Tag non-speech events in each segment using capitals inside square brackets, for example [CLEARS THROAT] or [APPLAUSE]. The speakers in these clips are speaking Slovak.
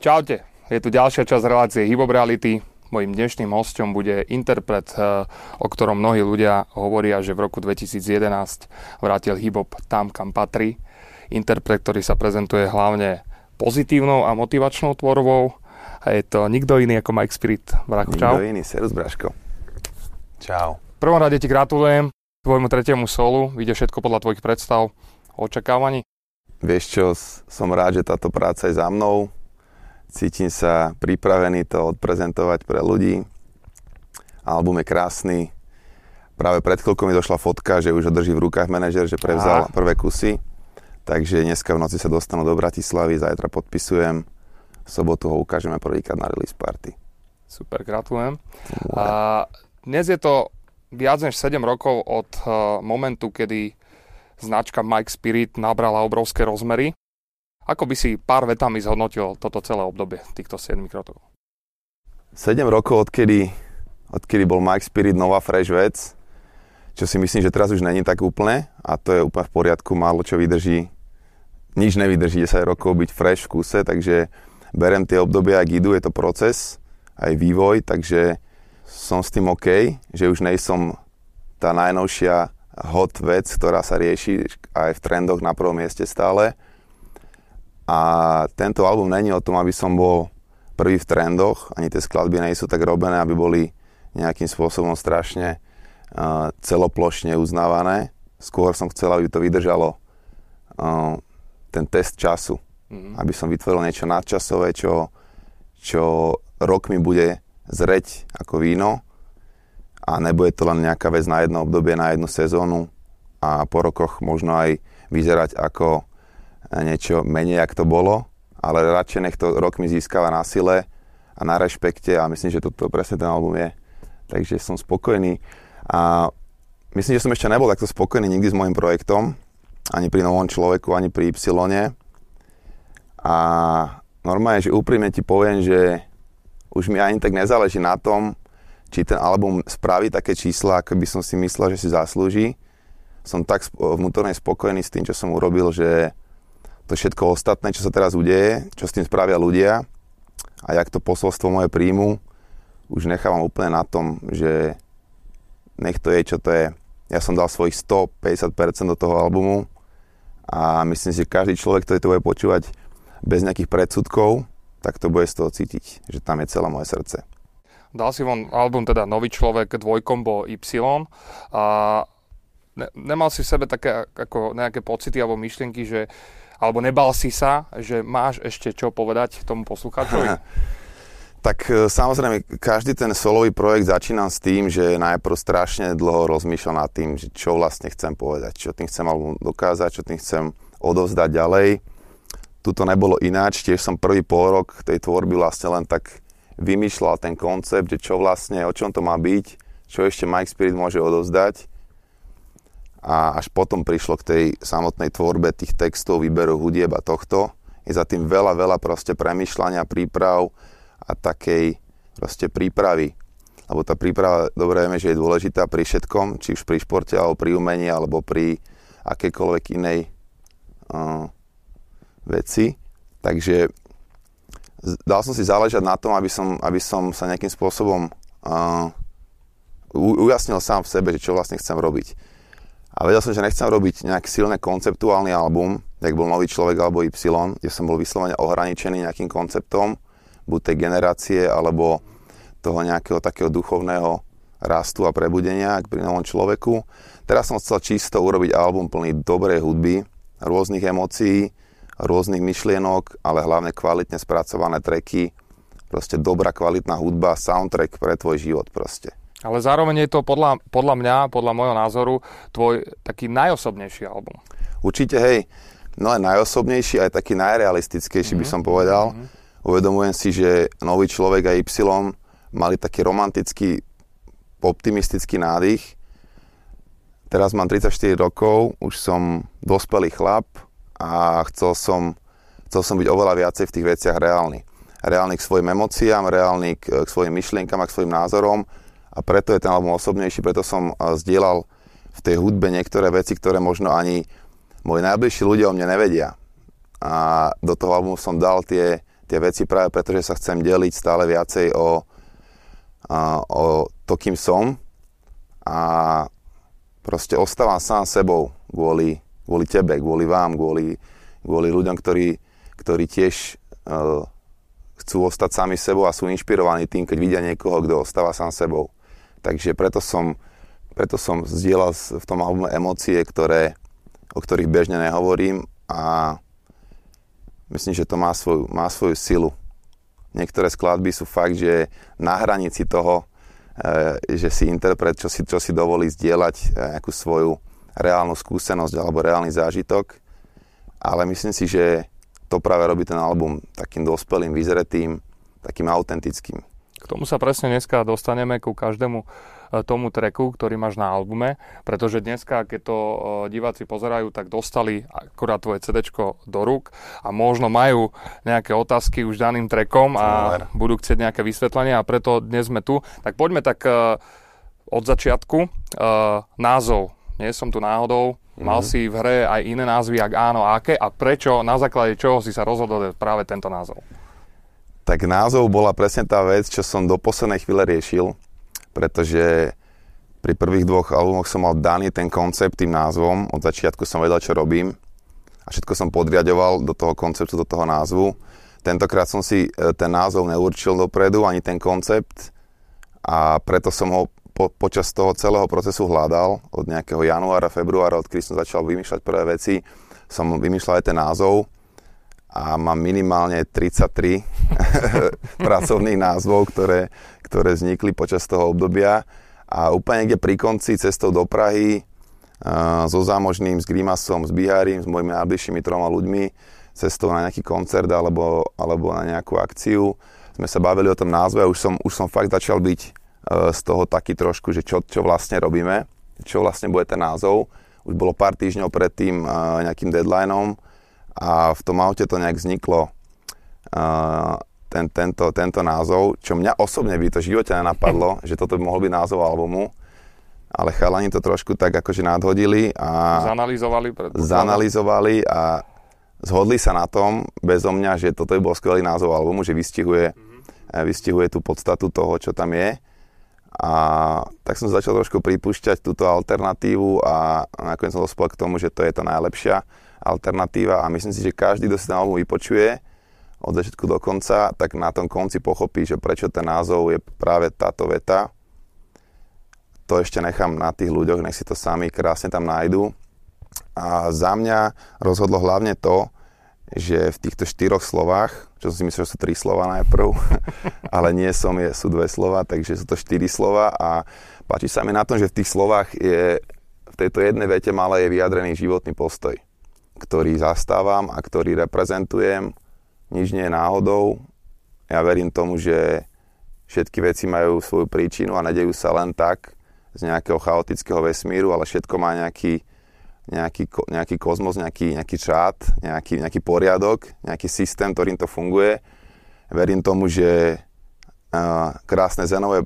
Čaute, je tu ďalšia časť relácie Hip Reality. Mojím dnešným hostom bude interpret, eh, o ktorom mnohí ľudia hovoria, že v roku 2011 vrátil hip-hop tam, kam patrí. Interpret, ktorý sa prezentuje hlavne pozitívnou a motivačnou tvorbou. A je to nikto iný ako Mike Spirit. Bracho, čau. Nikto iný, serus Braško. Čau. V prvom rade ti gratulujem tvojmu tretiemu solu. Vyjde všetko podľa tvojich predstav, očakávaní. Vieš čo, som rád, že táto práca je za mnou Cítim sa pripravený to odprezentovať pre ľudí. Album je krásny. Práve pred chvíľkou mi došla fotka, že už ho drží v rukách manažer, že prevzal Aha. prvé kusy. Takže dneska v noci sa dostanú do Bratislavy, zajtra podpisujem. V sobotu ho ukážeme prvýkrát na release party. Super, gratulujem. A dnes je to viac než 7 rokov od uh, momentu, kedy značka Mike Spirit nabrala obrovské rozmery. Ako by si pár vetami zhodnotil toto celé obdobie týchto 7 rokov? 7 rokov, odkedy, odkedy bol Mike Spirit nová fresh vec, čo si myslím, že teraz už není tak úplne a to je úplne v poriadku, málo čo vydrží, nič nevydrží 10 rokov byť fresh v kuse, takže berem tie obdobia, ak idú, je to proces, aj vývoj, takže som s tým OK, že už nejsom tá najnovšia hot vec, ktorá sa rieši aj v trendoch na prvom mieste stále, a tento album není o tom, aby som bol prvý v trendoch, ani tie skladby nie sú tak robené, aby boli nejakým spôsobom strašne uh, celoplošne uznávané. Skôr som chcel, aby to vydržalo uh, ten test času. Mm-hmm. Aby som vytvoril niečo nadčasové, čo, čo rok mi bude zreť ako víno a nebude to len nejaká vec na jedno obdobie, na jednu sezónu a po rokoch možno aj vyzerať ako niečo menej, ako to bolo, ale radšej nech to rok mi získava na sile a na rešpekte a myslím, že toto presne ten album je. Takže som spokojný a myslím, že som ešte nebol takto spokojný nikdy s môjim projektom, ani pri novom človeku, ani pri Y. A normálne, že úprimne ti poviem, že už mi ani tak nezáleží na tom, či ten album spraví také čísla, ako by som si myslel, že si zaslúži. Som tak vnútorne spokojný s tým, čo som urobil, že to všetko ostatné, čo sa teraz udeje, čo s tým spravia ľudia a jak to posolstvo moje príjmu, už nechávam úplne na tom, že nech to je, čo to je. Ja som dal svojich 150% do toho albumu a myslím si, že každý človek, ktorý to bude počúvať bez nejakých predsudkov, tak to bude z toho cítiť, že tam je celé moje srdce. Dal si von album teda Nový človek dvojkombo Y a ne, nemal si v sebe také ako nejaké pocity alebo myšlienky, že alebo nebal si sa, že máš ešte čo povedať tomu poslucháčovi? tak e, samozrejme, každý ten solový projekt začínam s tým, že najprv strašne dlho rozmýšľam nad tým, že čo vlastne chcem povedať, čo tým chcem alebo dokázať, čo tým chcem odovzdať ďalej. Tuto nebolo ináč, tiež som prvý pol rok tej tvorby vlastne len tak vymýšľal ten koncept, že čo vlastne, o čom to má byť, čo ešte Mike Spirit môže odovzdať a až potom prišlo k tej samotnej tvorbe tých textov, výberu hudieb a tohto. Je za tým veľa, veľa proste premyšľania, príprav a takej proste prípravy. Lebo tá príprava, dobre vieme, že je dôležitá pri všetkom, či už pri športe, alebo pri umení, alebo pri akékoľvek inej uh, veci. Takže dal som si záležať na tom, aby som, aby som sa nejakým spôsobom uh, ujasnil sám v sebe, že čo vlastne chcem robiť a vedel som, že nechcem robiť nejak silné konceptuálny album, jak bol Nový človek alebo Y, kde som bol vyslovene ohraničený nejakým konceptom, buď tej generácie, alebo toho nejakého takého duchovného rastu a prebudenia pri novom človeku. Teraz som chcel čisto urobiť album plný dobrej hudby, rôznych emócií, rôznych myšlienok, ale hlavne kvalitne spracované treky, proste dobrá kvalitná hudba, soundtrack pre tvoj život proste. Ale zároveň je to podľa, podľa mňa, podľa môjho názoru, tvoj taký najosobnejší album. Určite, hej. No aj najosobnejší, aj taký najrealistickejší mm-hmm. by mhm. som povedal. Mm-hmm. Uvedomujem si, že nový človek a Y mali taký romantický, optimistický nádych. Teraz mám 34 rokov, už som dospelý chlap a chcel som, chcel som byť oveľa viacej v tých veciach reálny. Reálny k svojim emóciám, reálny k, k svojim myšlienkam a k svojim názorom a preto je ten album osobnejší, preto som zdieľal v tej hudbe niektoré veci, ktoré možno ani moji najbližší ľudia o mne nevedia. A do toho albumu som dal tie, tie veci práve preto, že sa chcem deliť stále viacej o, a, o to, kým som a proste ostávam sám sebou kvôli, kvôli tebe, kvôli vám, kvôli, kvôli ľuďom, ktorí, ktorí tiež uh, chcú ostať sami sebou a sú inšpirovaní tým, keď vidia niekoho, kto ostáva sám sebou. Takže preto som, preto som zdieľal v tom albume emócie, ktoré, o ktorých bežne nehovorím a myslím, že to má svoju, má svoju silu. Niektoré skladby sú fakt, že na hranici toho, e, že si interpret, čo si, čo si dovolí zdieľať e, nejakú svoju reálnu skúsenosť alebo reálny zážitok. Ale myslím si, že to práve robí ten album takým dospelým, vyzretým, takým autentickým. Tomu sa presne dneska dostaneme ku každému E, tomu treku, ktorý máš na albume, pretože dneska, keď to e, diváci pozerajú, tak dostali akurát tvoje CD do rúk a možno majú nejaké otázky už daným trekom a budú chcieť nejaké vysvetlenie a preto dnes sme tu. Tak poďme tak e, od začiatku. Názov. Nie som tu náhodou. Mal mm-hmm. si v hre aj iné názvy, ak áno, aké a prečo, na základe čoho si sa rozhodol práve tento názov? Tak názov bola presne tá vec, čo som do poslednej chvíle riešil pretože pri prvých dvoch albumoch som mal daný ten koncept tým názvom, od začiatku som vedel, čo robím a všetko som podriadoval do toho konceptu, do toho názvu. Tentokrát som si e, ten názov neurčil dopredu, ani ten koncept a preto som ho po, počas toho celého procesu hľadal, od nejakého januára, februára, odkedy som začal vymýšľať prvé veci, som vymýšľal aj ten názov a mám minimálne 33 [LAUGHS] pracovných názvov, ktoré, ktoré vznikli počas toho obdobia a úplne niekde pri konci cestou do Prahy uh, so Zámožným, s Grimasom, s Bihárim, s mojimi najbližšími troma ľuďmi cestou na nejaký koncert alebo, alebo na nejakú akciu sme sa bavili o tom názve a už som, už som fakt začal byť uh, z toho taký trošku, že čo, čo vlastne robíme, čo vlastne bude ten názov. Už bolo pár týždňov pred tým uh, nejakým deadlineom, a v tom aute to nejak vzniklo uh, ten, tento, tento názov, čo mňa osobne by to v živote nenapadlo, [LAUGHS] že toto by mohol byť názov albumu, ale chalani to trošku tak akože nadhodili a... Zanalizovali? Zanalizovali a zhodli sa na tom, bezo mňa, že toto by bol skvelý názov albumu, že vystihuje, mm-hmm. vystihuje tú podstatu toho, čo tam je. A tak som začal trošku pripúšťať túto alternatívu a nakoniec som dospel k tomu, že to je to najlepšia alternatíva a myslím si, že každý, kto si ten album vypočuje od začiatku do konca, tak na tom konci pochopí, že prečo ten názov je práve táto veta. To ešte nechám na tých ľuďoch, nech si to sami krásne tam nájdú. A za mňa rozhodlo hlavne to, že v týchto štyroch slovách, čo som si myslel, že sú tri slova najprv, [LAUGHS] ale nie som, je, sú dve slova, takže sú to štyri slova a páči sa mi na tom, že v tých slovách je v tejto jednej vete malé je vyjadrený životný postoj ktorý zastávam a ktorý reprezentujem. Nič nie je náhodou. Ja verím tomu, že všetky veci majú svoju príčinu a nedejú sa len tak z nejakého chaotického vesmíru, ale všetko má nejaký, nejaký, nejaký kozmos, nejaký, nejaký čát, nejaký, nejaký poriadok, nejaký systém, ktorým to funguje. Verím tomu, že uh, krásne zenové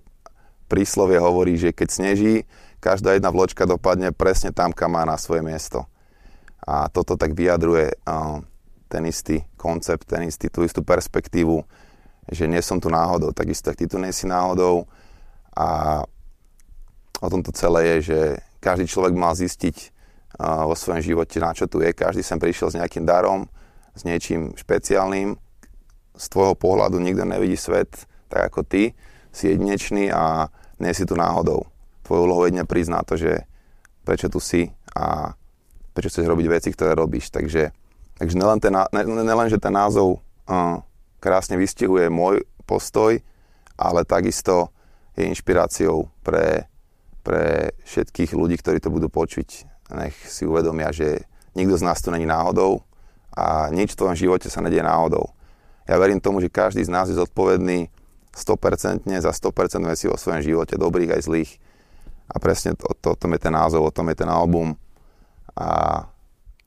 príslovie hovorí, že keď sneží, každá jedna vločka dopadne presne tam, kam má na svoje miesto. A toto tak vyjadruje ten istý koncept, ten istý, tú istú perspektívu, že nie som tu náhodou, takisto ak ty tu nie si náhodou. A o tomto celé je, že každý človek mal zistiť vo svojom živote, na čo tu je. Každý sem prišiel s nejakým darom, s niečím špeciálnym. Z tvojho pohľadu nikto nevidí svet tak ako ty. Si jedinečný a nie si tu náhodou. Tvojou úlohou jedne priznať to, že prečo tu si a prečo chceš robiť veci, ktoré robíš. Takže, takže nelen, ten, nelen, že ten názov uh, krásne vystihuje môj postoj, ale takisto je inšpiráciou pre, pre všetkých ľudí, ktorí to budú počuť. Nech si uvedomia, že nikto z nás tu není náhodou a nič v tvojom živote sa nedie náhodou. Ja verím tomu, že každý z nás je zodpovedný 100% za 100% vecí vo svojom živote, dobrých aj zlých. A presne to, to, o tom je ten názov, o tom je ten album. A...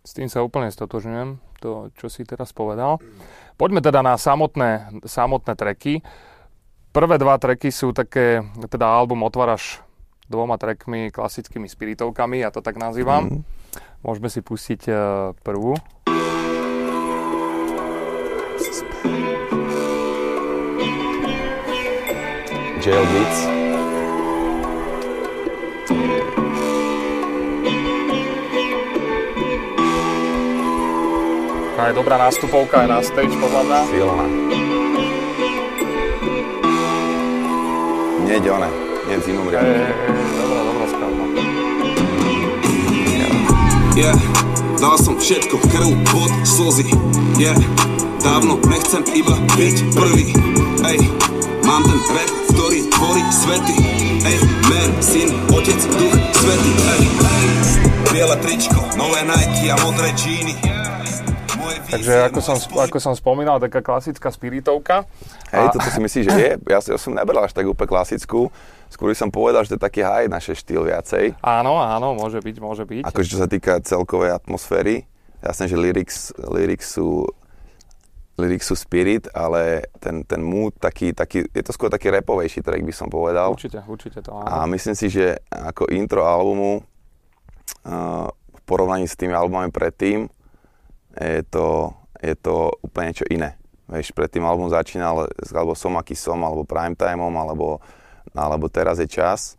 S tým sa úplne stotožňujem, to, čo si teraz povedal. Poďme teda na samotné, samotné treky. Prvé dva treky sú také, teda album otváraš dvoma trekmi, klasickými spiritovkami, ja to tak nazývam. Mm. Môžeme si pustiť uh, prvú. Jail Beats. A je dobrá nástupovka aj na stage, podľa mňa. Silná. Nie ide one, nie z inú Je, je, je, dobrá, dobrá skladba. Yeah, dal som všetko, krv, pod, slzy Yeah, dávno nechcem iba byť prvý Ej, mám ten rap, ktorý tvorí svety Ej, mer, syn, otec, duch, svety Ej, biele tričko, nové Nike a modré džíny Moje Takže ako som, ako som spomínal, taká klasická spiritovka. Hej, toto si myslíš, že je? Ja, ja som nebral až tak úplne klasickú. Skôr som povedal, že to je taký high naše štýl viacej. Áno, áno, môže byť, môže byť. Akože čo sa týka celkovej atmosféry. Jasné, že lyrics, lyrics sú lyrics sú spirit, ale ten, ten mood taký, taký, je to skôr taký rapovejší track by som povedal. Určite, určite to áno. A myslím si, že ako intro albumu uh, v porovnaní s tými albumami predtým je to, je to úplne niečo iné. Vieš, predtým album začínal alebo Som aký som, alebo Primetimeom, alebo, alebo Teraz je čas.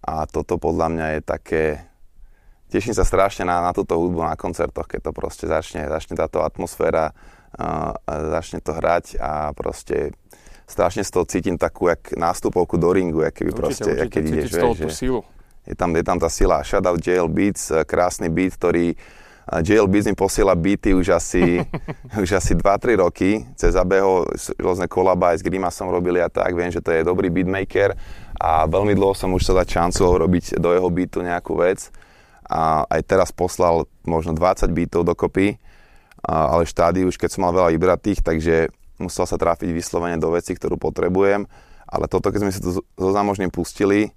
A toto podľa mňa je také... Teším sa strašne na, na túto hudbu na koncertoch, keď to proste začne, začne táto atmosféra, uh, začne to hrať a proste strašne z toho cítim takú jak nástupovku do ringu, jak keby určite, proste, určite, jak keď ideš, vieš, že silu. je tam, je tam tá sila. Shoutout JL Beats, krásny beat, ktorý a JL Beats mi posiela beaty už asi, [LAUGHS] už asi 2-3 roky. Cez ABho s- rôzne kolaba aj s Grimasom robili a tak. Viem, že to je dobrý beatmaker a veľmi dlho som už sa dať šancu robiť do jeho beatu nejakú vec. A aj teraz poslal možno 20 beatov dokopy, a, ale v štádiu už keď som mal veľa vybratých, takže musel sa trafiť vyslovene do veci, ktorú potrebujem. Ale toto, keď sme si to so zámožným pustili,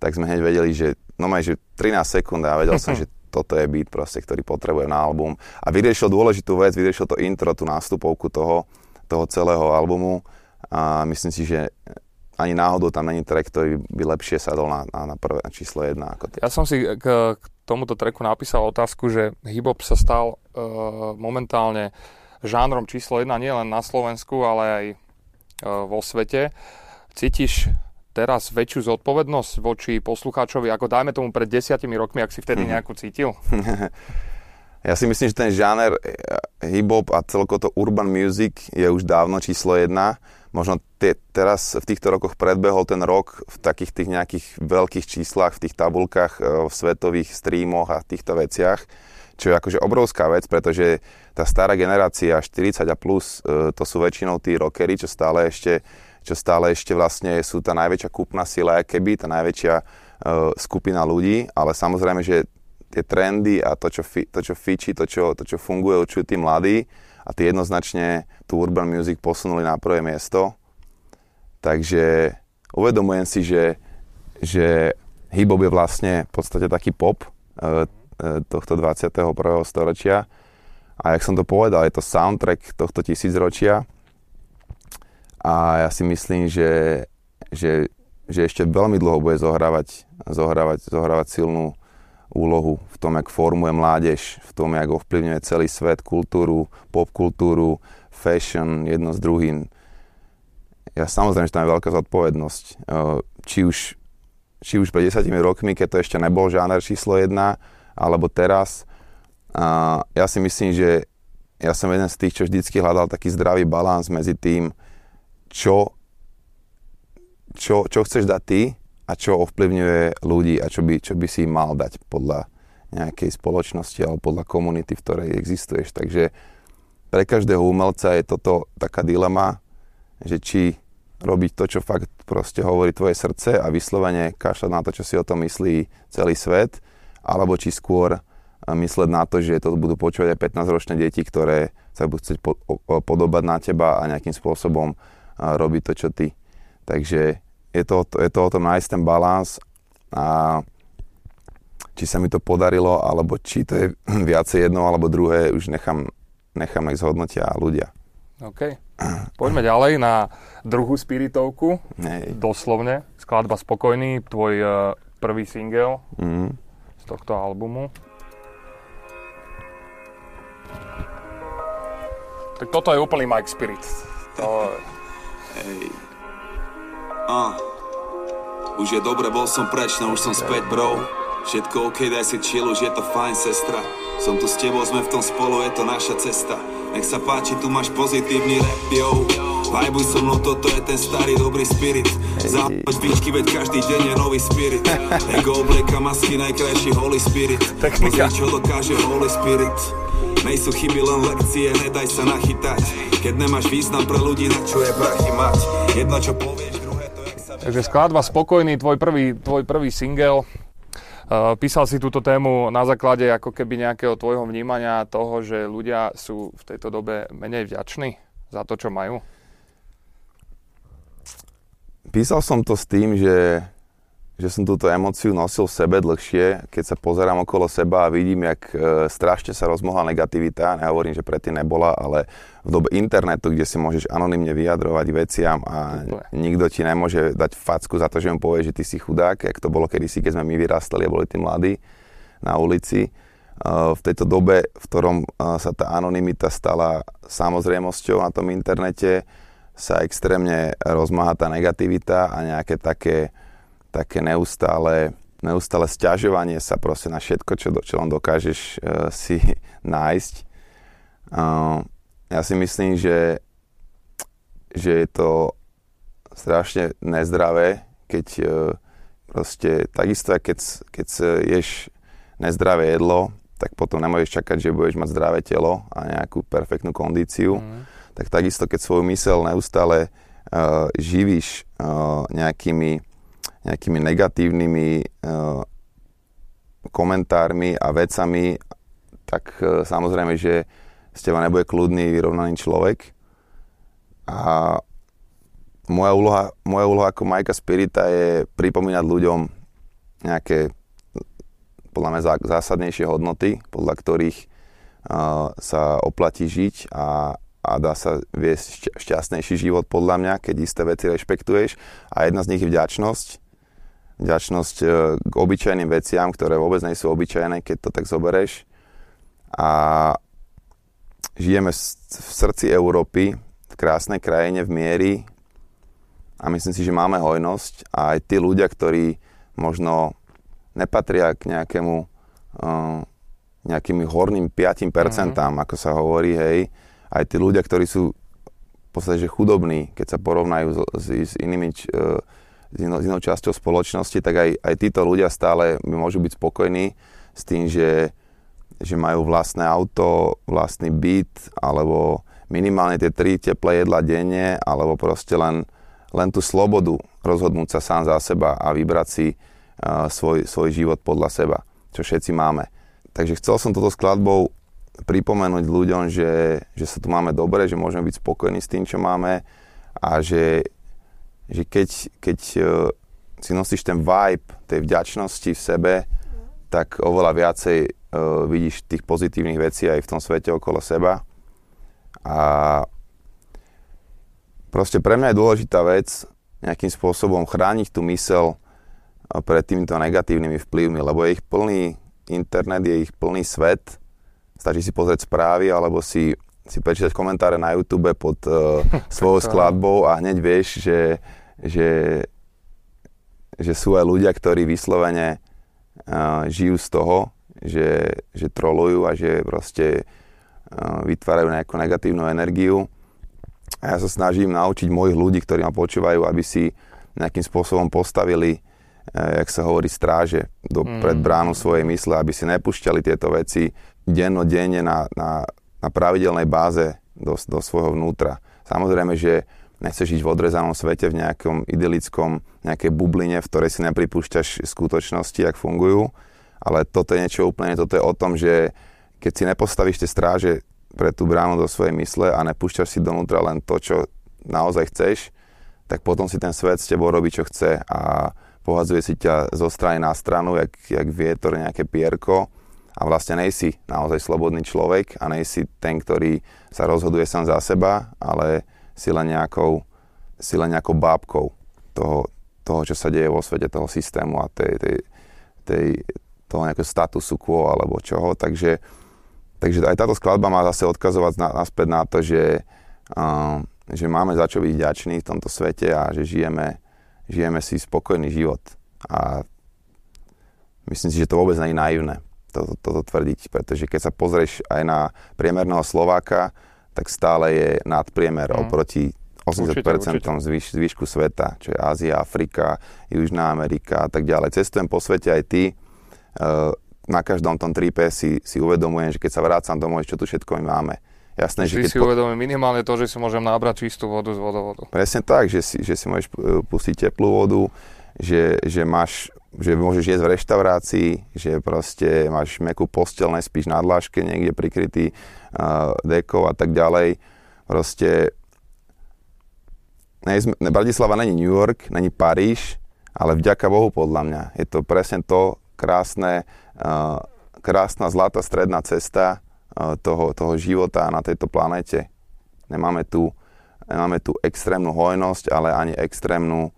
tak sme hneď vedeli, že no maj, že 13 sekúnd a vedel som, [LAUGHS] že toto je beat proste, ktorý potrebujem na album. A vyriešil dôležitú vec, vyriešil to intro, tú nástupovku toho, toho celého albumu a myslím si, že ani náhodou tam není track, ktorý by lepšie sadol na, na, na prvé na číslo 1 ako. Ja som si k, k tomuto treku napísal otázku, že hip-hop sa stal uh, momentálne žánrom číslo 1 nielen na Slovensku, ale aj uh, vo svete. Cítiš teraz väčšiu zodpovednosť voči poslucháčovi, ako dajme tomu pred desiatimi rokmi, ak si vtedy [LAUGHS] nejakú cítil? [LAUGHS] Ja si myslím, že ten žáner eh, hip-hop a celko to urban music je už dávno číslo jedna. Možno tie, teraz v týchto rokoch predbehol ten rok v takých tých nejakých veľkých číslach, v tých tabulkách, eh, v svetových streamoch a týchto veciach, čo je akože obrovská vec, pretože tá stará generácia 40 a plus, eh, to sú väčšinou tí rockery, čo stále ešte, čo stále ešte vlastne sú tá najväčšia kúpna sila, keby tá najväčšia eh, skupina ľudí, ale samozrejme, že tie trendy a to, čo, fi, to, čo fičí, to čo, to, čo funguje, určujú tí mladí a tí jednoznačne tú urban music posunuli na prvé miesto. Takže uvedomujem si, že, že hip-hop je vlastne v podstate taký pop e, e, tohto 21. storočia. A jak som to povedal, je to soundtrack tohto tisícročia. A ja si myslím, že, že, že ešte veľmi dlho bude zohrávať, zohrávať, zohrávať silnú úlohu v tom, jak formuje mládež, v tom, jak ovplyvňuje celý svet, kultúru, popkultúru, fashion, jedno s druhým. Ja samozrejme, že tam je veľká zodpovednosť. Či už, či už pred 10 rokmi, keď to ešte nebol žáner číslo 1, alebo teraz. A ja si myslím, že ja som jeden z tých, čo vždycky hľadal taký zdravý balans medzi tým, čo, čo, čo chceš dať ty a čo ovplyvňuje ľudí a čo by, čo by si mal dať podľa nejakej spoločnosti alebo podľa komunity, v ktorej existuješ. Takže pre každého umelca je toto taká dilema, že či robiť to, čo fakt proste hovorí tvoje srdce a vyslovene kašľať na to, čo si o tom myslí celý svet, alebo či skôr mysleť na to, že to budú počúvať aj 15-ročné deti, ktoré sa budú chcieť podobať na teba a nejakým spôsobom robiť to, čo ty. Takže je to, je to o tom nájsť ten balans a či sa mi to podarilo, alebo či to je [CLEARS THROAT] viacej jedno alebo druhé, už nechám, nechám aj zhodnotia ľudia. OK. Poďme ďalej na druhú spiritovku. Hej. Doslovne. Skladba Spokojný, tvoj uh, prvý single Mm. z tohto albumu. Tak toto je úplný Mike Spirit. To... Hej. A. Už je dobre, bol som preč, no už som späť, bro. Všetko OK, daj si chill, už je to fajn, sestra. Som tu s tebou, sme v tom spolu, je to naša cesta. Nech sa páči, tu máš pozitívny rap, yo. Vajbuj so mnou, toto je ten starý dobrý spirit. Zahoď výšky, veď každý deň je nový spirit. [LAUGHS] Ego oblieka masky, najkrajší holy spirit. Pozri, čo dokáže holy spirit. Nejsú chyby, len lekcie, nedaj sa nachytať. Keď nemáš význam pre ľudí, na čo je prachy mať. Jedno, čo povieš, druhé to, jak sa... Takže skladba Spokojný, tvoj prvý, tvoj prvý single. Uh, písal si túto tému na základe ako keby nejakého tvojho vnímania toho, že ľudia sú v tejto dobe menej vďační za to, čo majú? Písal som to s tým, že, že som túto emóciu nosil v sebe dlhšie, keď sa pozerám okolo seba a vidím, jak e, strašne sa rozmohla negativita. Nehovorím, že predtým nebola, ale v dobe internetu, kde si môžeš anonymne vyjadrovať veciam a nikto ti nemôže dať facku za to, že mu povie, že ty si chudák, jak to bolo kedysi, keď sme my vyrastali a boli tí mladí na ulici. E, v tejto dobe, v ktorom e, sa tá anonymita stala samozrejmosťou na tom internete, sa extrémne rozmáha tá negativita a nejaké také, také neustále, neustále sťažovanie sa proste na všetko, čo, čo len dokážeš uh, si [LAUGHS] nájsť. Uh, ja si myslím, že, že je to strašne nezdravé, keď uh, proste takisto, keď, keď ješ nezdravé jedlo, tak potom nemôžeš čakať, že budeš mať zdravé telo a nejakú perfektnú kondíciu. Mm tak takisto, keď svoju mysel neustále uh, živíš uh, nejakými, nejakými negatívnymi uh, komentármi a vecami, tak uh, samozrejme, že z teba nebude kľudný, vyrovnaný človek. A moja úloha, moja úloha ako Majka Spirita je pripomínať ľuďom nejaké podľa mňa zá- zásadnejšie hodnoty, podľa ktorých uh, sa oplatí žiť a, a dá sa viesť šťa- šťastnejší život podľa mňa, keď isté veci rešpektuješ. A jedna z nich je vďačnosť. Vďačnosť e, k obyčajným veciam, ktoré vôbec nie sú obyčajné, keď to tak zobereš. A žijeme v srdci Európy, v krásnej krajine, v miery a myslím si, že máme hojnosť a aj tí ľudia, ktorí možno nepatria k nejakému uh, nejakými horným 5%, mm-hmm. ako sa hovorí, hej, aj tí ľudia, ktorí sú v podstate že chudobní, keď sa porovnajú s, s, s inými, č- e, s, inou, s inou časťou spoločnosti, tak aj, aj títo ľudia stále môžu byť spokojní s tým, že, že majú vlastné auto, vlastný byt, alebo minimálne tie tri teplé jedla denne, alebo proste len, len tú slobodu rozhodnúť sa sám za seba a vybrať si uh, svoj, svoj život podľa seba, čo všetci máme. Takže chcel som toto skladbou pripomenúť ľuďom, že, že sa tu máme dobre, že môžeme byť spokojní s tým, čo máme a že, že keď, keď uh, si nosíš ten vibe tej vďačnosti v sebe, tak oveľa viacej uh, vidíš tých pozitívnych vecí aj v tom svete okolo seba. A proste pre mňa je dôležitá vec nejakým spôsobom chrániť tú mysel uh, pred týmito negatívnymi vplyvmi, lebo je ich plný internet, je ich plný svet. Stačí si pozrieť správy alebo si, si prečítať komentáre na YouTube pod uh, [LAUGHS] svojou skladbou a hneď vieš, že, že, že sú aj ľudia, ktorí vyslovene uh, žijú z toho, že, že trolujú a že proste uh, vytvárajú nejakú negatívnu energiu. A ja sa snažím naučiť mojich ľudí, ktorí ma počúvajú, aby si nejakým spôsobom postavili jak sa hovorí, stráže do, mm. pred bránu svojej mysle, aby si nepúšťali tieto veci dennodenne na, na, na pravidelnej báze do, do svojho vnútra. Samozrejme, že nechceš žiť v odrezanom svete, v nejakom idylickom, nejakej bubline, v ktorej si nepripúšťaš skutočnosti, jak fungujú, ale toto je niečo úplne, toto je o tom, že keď si nepostavíš tie stráže pre tú bránu do svojej mysle a nepúšťaš si donútra len to, čo naozaj chceš, tak potom si ten svet s tebou robí, čo chce a pohadzuje si ťa zo strany na stranu, jak, jak vietor, nejaké pierko. A vlastne nejsi naozaj slobodný človek a nejsi ten, ktorý sa rozhoduje sám za seba, ale si len nejakou, si len nejakou bábkou toho, toho, čo sa deje vo svete, toho systému a tej, tej, tej, toho nejakého statusu quo alebo čoho. Takže takže aj táto skladba má zase odkazovať na, naspäť na to, že, uh, že máme za čo byť vďační v tomto svete a že žijeme, žijeme si spokojný život. A myslím si, že to vôbec nie je naivné toto, toto tvrdiť, pretože keď sa pozrieš aj na priemerného Slováka, tak stále je nadpriemer mm. oproti 80% určite, určite. Zvyš, zvyšku sveta, čo je Ázia, Afrika, Južná Amerika a tak ďalej. Cestujem po svete aj ty. Uh, na každom tom tripe si, si uvedomujem, že keď sa vrácam domov, čo tu všetko my máme. Jasné, že keď si po... uvedomím minimálne to, že si môžem nabrať čistú vodu z vodovodu. Presne tak, že si, že si môžeš e, pustiť teplú vodu, že, že máš že môžeš jesť v reštaurácii, že proste máš mekú postel, nespíš na dláške niekde prikrytý uh, dekou a tak ďalej. Proste ne, Bratislava není New York, není Paríž, ale vďaka Bohu podľa mňa. Je to presne to krásne, uh, krásna zlatá stredná cesta uh, toho, toho života na tejto planete. Nemáme tu, nemáme tu extrémnu hojnosť, ale ani extrémnu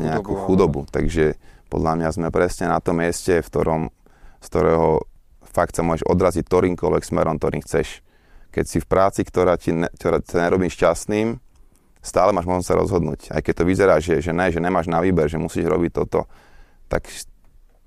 nejakú chudobu. Takže podľa mňa sme presne na tom mieste, v ktorom, z ktorého fakt sa môžeš odraziť ktorýmkoľvek smerom, ktorým chceš. Keď si v práci, ktorá ti ne, ktorá ťa nerobí šťastným, stále máš možnosť sa rozhodnúť. Aj keď to vyzerá, že, že ne, že nemáš na výber, že musíš robiť toto, tak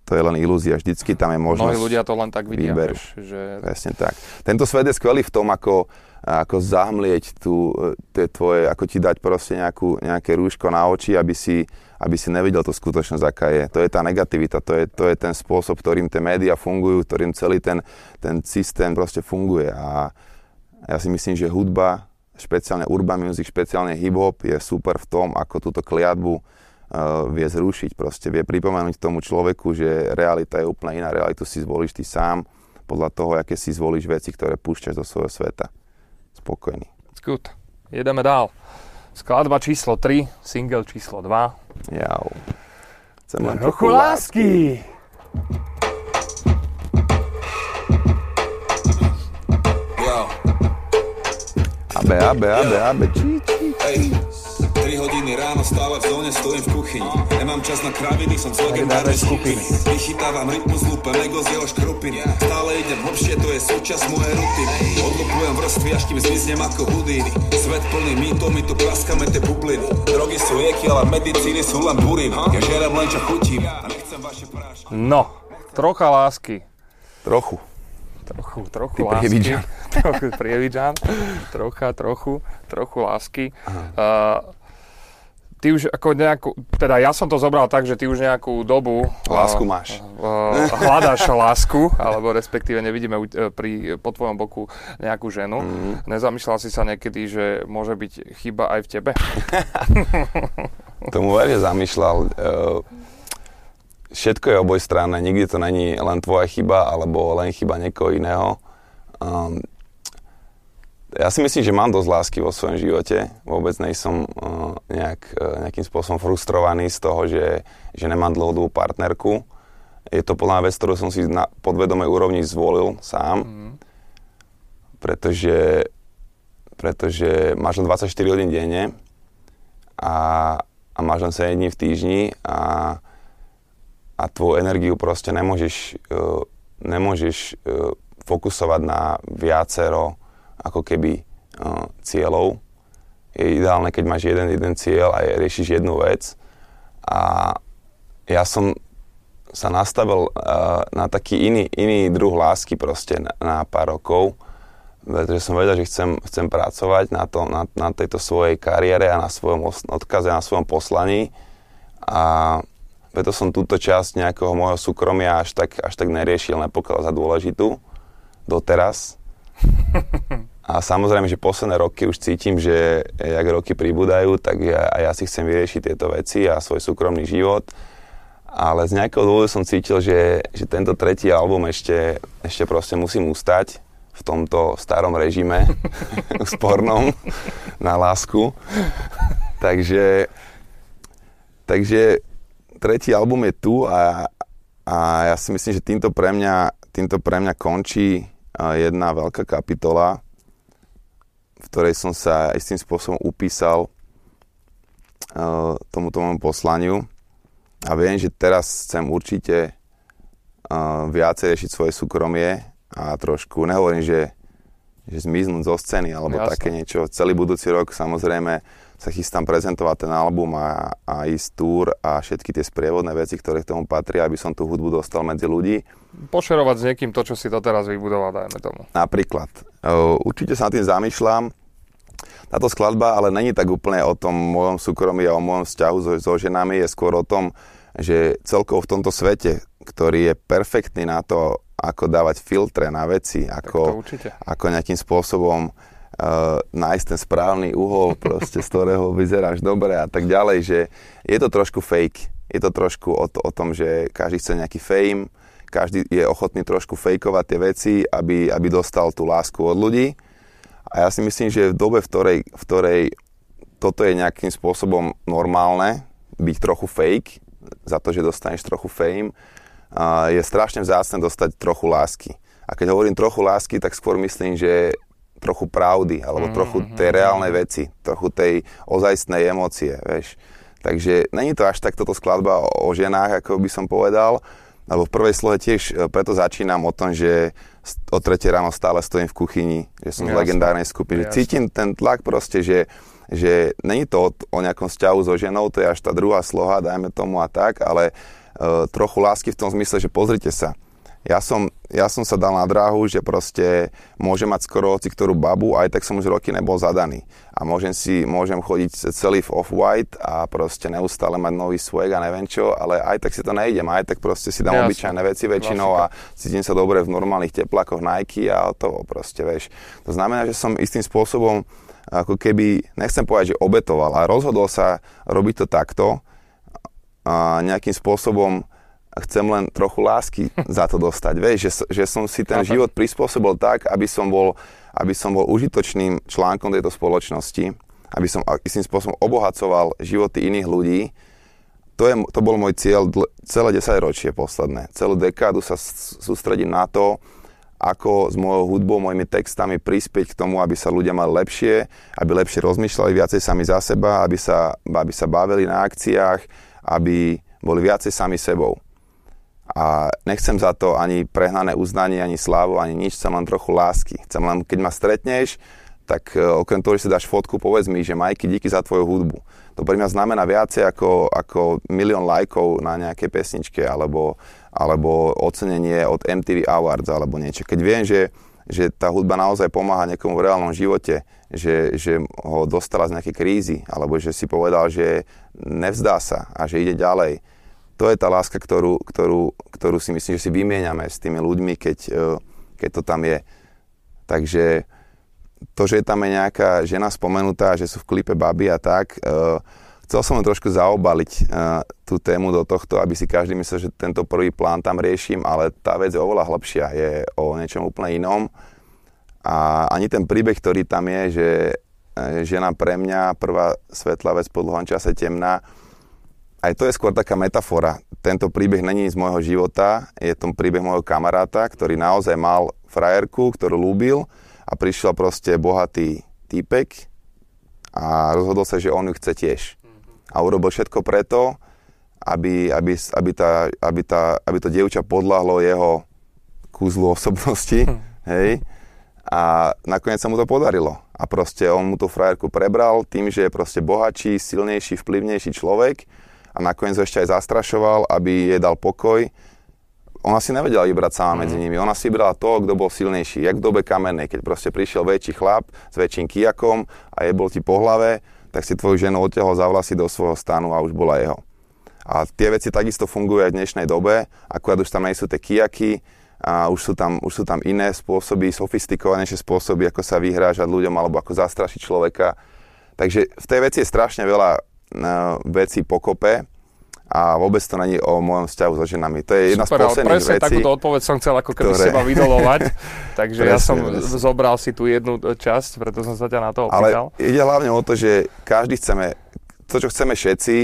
to je len ilúzia. Vždycky tam je možnosť. Mnohí ľudia to len tak vidia. Výber. že... Presne tak. Tento svet je skvelý v tom, ako, ako zahmlieť tu, tie tvoje, ako ti dať proste nejakú, nejaké rúško na oči, aby si, aby si nevidel tú skutočnosť, aká je. To je tá negativita, to je, to je ten spôsob, ktorým tie médiá fungujú, ktorým celý ten, ten systém proste funguje. A ja si myslím, že hudba, špeciálne urban music, špeciálne hip-hop je super v tom, ako túto kliatbu uh, vie zrušiť. Proste vie pripomenúť tomu človeku, že realita je úplne iná. Realitu si zvolíš ty sám podľa toho, aké si zvolíš veci, ktoré púšťaš do svojho sveta spokojný. Good. Jedeme dál. Skladba číslo 3, single číslo 2. Jau. Chcem len trochu lásky. Abe, abe, abe, abe, čí, čí, čí. 3 hodiny ráno stále v zóne stojím v kuchyni. Nemám čas na kraviny, som z legendárnej skupiny. Vychytávam rytmus, lúpem ego z jeho škrupiny. Stále idem hlbšie, to je súčasť mojej rutiny. Odlupujem vrstvy, až kým zmiznem ako hudíny Svet plný mýtov, my tu praskame tie bubliny. Drogy sú lieky, ale medicíny sú len buriny Ja žerem len čo chutím. A nechcem vaše prášky. No, trocha lásky. Trochu. Trochu, trochu Ty lásky. [LAUGHS] trochu prievidžan. trocha, trochu, trochu lásky. Uh, ty už ako nejakú, teda ja som to zobral tak, že ty už nejakú dobu... Lásku uh, máš. Uh, hľadáš lásku, alebo respektíve nevidíme uh, pri, po tvojom boku nejakú ženu. Mm-hmm. Nezamýšľal si sa niekedy, že môže byť chyba aj v tebe? [LAUGHS] Tomu veľmi zamýšľal. Uh, všetko je obojstranné, nikdy to není len tvoja chyba, alebo len chyba niekoho iného. Um, ja si myslím, že mám dosť lásky vo svojom živote. Vôbec nejsom uh, nejak, uh, nejakým spôsobom frustrovaný z toho, že, že nemám dlhodobú partnerku. Je to plná vec, ktorú som si na podvedomej úrovni zvolil sám. Mm. Pretože, pretože máš len 24 hodín denne a, a máš len 7 dní v týždni a, a tvoju energiu proste nemôžeš, uh, nemôžeš uh, fokusovať na viacero ako keby uh, cieľov. Je ideálne, keď máš jeden, jeden cieľ a riešiš jednu vec. A ja som sa nastavil uh, na taký iný, iný druh lásky proste na, na pár rokov, pretože som vedel, že chcem, chcem pracovať na, to, na, na tejto svojej kariére a na svojom odkaze, na svojom poslaní. A preto som túto časť nejakého môjho súkromia až tak, až tak neriešil, nepokladal za dôležitú doteraz. A samozrejme, že posledné roky už cítim, že jak roky pribúdajú, tak ja, a ja si chcem vyriešiť tieto veci a svoj súkromný život. Ale z nejakého dôvodu som cítil, že, že tento tretí album ešte, ešte proste musím ustať v tomto starom režime [LAUGHS] spornom na lásku. Takže, takže tretí album je tu a, a ja si myslím, že týmto pre mňa, týmto pre mňa končí jedna veľká kapitola, v ktorej som sa istým spôsobom upísal uh, tomuto môjmu poslaniu a viem, že teraz chcem určite uh, viacej riešiť svoje súkromie a trošku, nehovorím, že, že zmiznúť zo scény alebo Jasne. také niečo. Celý budúci rok samozrejme sa chystám prezentovať ten album a, a ísť túr a všetky tie sprievodné veci, ktoré k tomu patria, aby som tú hudbu dostal medzi ľudí. Pošerovať s niekým to, čo si doteraz vybudoval, dajme tomu. Napríklad. Určite sa nad tým zamýšľam. Táto skladba ale není tak úplne o tom mojom súkromí a o mojom vzťahu so, so ženami, je skôr o tom, že celkovo v tomto svete, ktorý je perfektný na to, ako dávať filtre na veci, ako, ako nejakým spôsobom uh, nájsť ten správny uhol, proste, z ktorého vyzeráš dobre a tak ďalej, že je to trošku fake. Je to trošku o, to, o tom, že každý chce nejaký fame, každý je ochotný trošku fejkovať tie veci, aby, aby dostal tú lásku od ľudí. A ja si myslím, že v dobe, v ktorej, v ktorej toto je nejakým spôsobom normálne, byť trochu fake, za to, že dostaneš trochu fame, je strašne vzácne dostať trochu lásky. A keď hovorím trochu lásky, tak skôr myslím, že trochu pravdy, alebo mm-hmm. trochu tej reálnej veci, trochu tej ozajstnej emócie, vieš. Takže není to až tak toto skladba o, o ženách, ako by som povedal, lebo v prvej slohe tiež e, preto začínam o tom, že o tretie ráno stále stojím v kuchyni, že som Jasne. z legendárnej skupiny, že cítim ten tlak proste, že, že není to o, o nejakom vzťahu so ženou, to je až tá druhá sloha, dajme tomu a tak, ale uh, trochu lásky v tom zmysle, že pozrite sa, ja som, ja som sa dal na dráhu, že proste môžem mať skoro hoci ktorú babu, aj tak som už roky nebol zadaný. A môžem si, môžem chodiť celý v off-white a proste neustále mať nový swag a neviem čo, ale aj tak si to nejdem, aj tak proste si dám Jasne. obyčajné veci väčšinou a cítim sa dobre v normálnych teplákoch Nike a to proste, vieš. To znamená, že som istým spôsobom ako keby, nechcem povedať, že obetoval, ale rozhodol sa robiť to takto a nejakým spôsobom chcem len trochu lásky za to dostať. Vieš, že, že som si ten život prispôsobil tak, aby som bol, aby som bol užitočným článkom tejto spoločnosti, aby som istým spôsobom obohacoval životy iných ľudí. To, je, to bol môj cieľ celé 10 ročie posledné. Celú dekádu sa sústredím na to, ako s mojou hudbou, mojimi textami prispieť k tomu, aby sa ľudia mali lepšie, aby lepšie rozmýšľali viacej sami za seba, aby sa, aby sa bavili na akciách, aby boli viacej sami sebou a nechcem za to ani prehnané uznanie, ani slávu, ani nič, chcem len trochu lásky. Chcem len, keď ma stretneš, tak e, okrem toho, že si dáš fotku, povedz mi, že Majky, díky za tvoju hudbu. To pre mňa znamená viacej ako, ako milión lajkov na nejaké pesničke alebo, alebo ocenenie od MTV Awards alebo niečo. Keď viem, že, že tá hudba naozaj pomáha niekomu v reálnom živote, že, že ho dostala z nejakej krízy alebo že si povedal, že nevzdá sa a že ide ďalej, to je tá láska, ktorú, ktorú, ktorú si myslím, že si vymieňame s tými ľuďmi, keď, e, keď to tam je. Takže to, že je tam je nejaká žena spomenutá, že sú v klipe baby a tak, uh, chcel som trošku zaobaliť uh, tú tému do tohto, aby si každý myslel, že tento prvý plán tam riešim, ale tá vec je oveľa hlbšia, je o niečom úplne inom. A ani ten príbeh, ktorý tam je, že žena pre mňa, prvá svetlá vec po dlhom čase temná, aj to je skôr taká metafora. Tento príbeh není z môjho života, je to príbeh môjho kamaráta, ktorý naozaj mal frajerku, ktorú lúbil a prišiel proste bohatý týpek a rozhodol sa, že on ju chce tiež. A urobil všetko preto, aby, aby, aby, tá, aby, tá, aby to dievča podľahlo jeho kúzlu osobnosti, hm. hej, a nakoniec sa mu to podarilo. A proste on mu tú frajerku prebral tým, že je proste bohatší, silnejší, vplyvnejší človek a nakoniec ho ešte aj zastrašoval, aby jej dal pokoj. Ona si nevedela vybrať sama medzi mhm. nimi. Ona si vybrala toho, kto bol silnejší. Jak v dobe kamennej, keď proste prišiel väčší chlap s väčším kijakom a je bol ti po hlave, tak si tvoju ženu odtiahol za vlasy do svojho stanu a už bola jeho. A tie veci takisto fungujú aj v dnešnej dobe, akurát už tam nie sú tie kijaky, a už sú, tam, už sú tam iné spôsoby, sofistikovanejšie spôsoby, ako sa vyhrážať ľuďom alebo ako zastrašiť človeka. Takže v tej veci je strašne veľa veci pokope a vôbec to není o mojom vzťahu so ženami. To je jedna Super, z posledných presne vecí. takúto odpoveď som chcel ako keby ktoré... seba vydolovať, [LAUGHS] takže presne, ja som presne. zobral si tú jednu časť, preto som sa ťa na to opýtal. Ale ide hlavne o to, že každý chceme, to čo chceme všetci,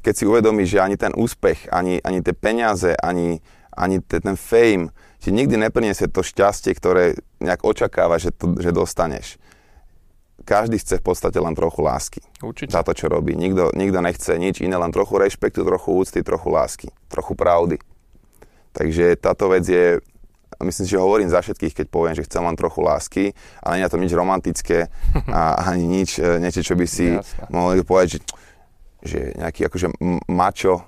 keď si uvedomíš, že ani ten úspech, ani, ani tie peniaze, ani, ani ten fame ti nikdy nepriniesie to šťastie, ktoré nejak očakáva, že, to, že dostaneš každý chce v podstate len trochu lásky. Určite. Za to, čo robí. Nikto, nikto nechce nič iné, len trochu rešpektu, trochu úcty, trochu lásky, trochu pravdy. Takže táto vec je myslím si, že hovorím za všetkých, keď poviem, že chcem len trochu lásky, ale nie je to nič romantické a [LAUGHS] ani nič, e, niečo, čo by si Jasne. mohli povedať, že, že nejaký akože mačo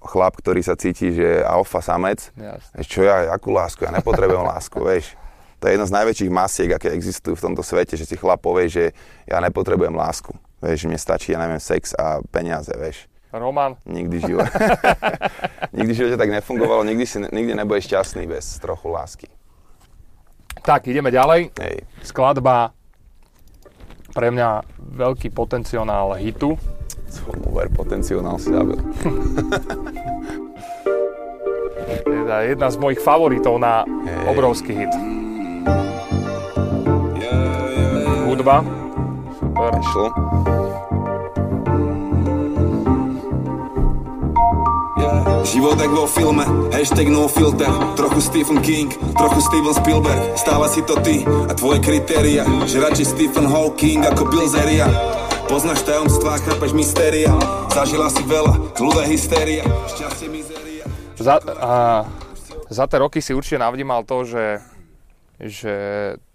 chlap, ktorý sa cíti, že alfa samec, Jasne. čo ja, akú lásku, ja nepotrebujem lásku, vieš. To je jedno z najväčších masiek, aké existujú v tomto svete, že si chlap povie, že ja nepotrebujem lásku. Vieš, mne stačí, ja neviem, sex a peniaze, vieš. Roman. Nikdy v živote. [LAUGHS] nikdy v živote tak nefungovalo, nikdy, si, nikdy nebudeš šťastný bez trochu lásky. Tak, ideme ďalej. Hej. Skladba pre mňa veľký potenciál hitu. Uver potenciál si zabil. [LAUGHS] teda jedna z mojich favoritov na hey. obrovský hit. Hudba. Super. Šlo. Život jak vo filme, hashtag no filter. Trochu Stephen King, trochu Steven Spielberg. Stáva si to ty a tvoje kritéria. Že radšej Stephen Hawking ako Bill Zeria. Poznáš tajomstvá, chápeš mystéria. Zažila si veľa, kľudé hysteria. Šťastie mizeria. Za, a, za tie roky si určite navnímal to, že, že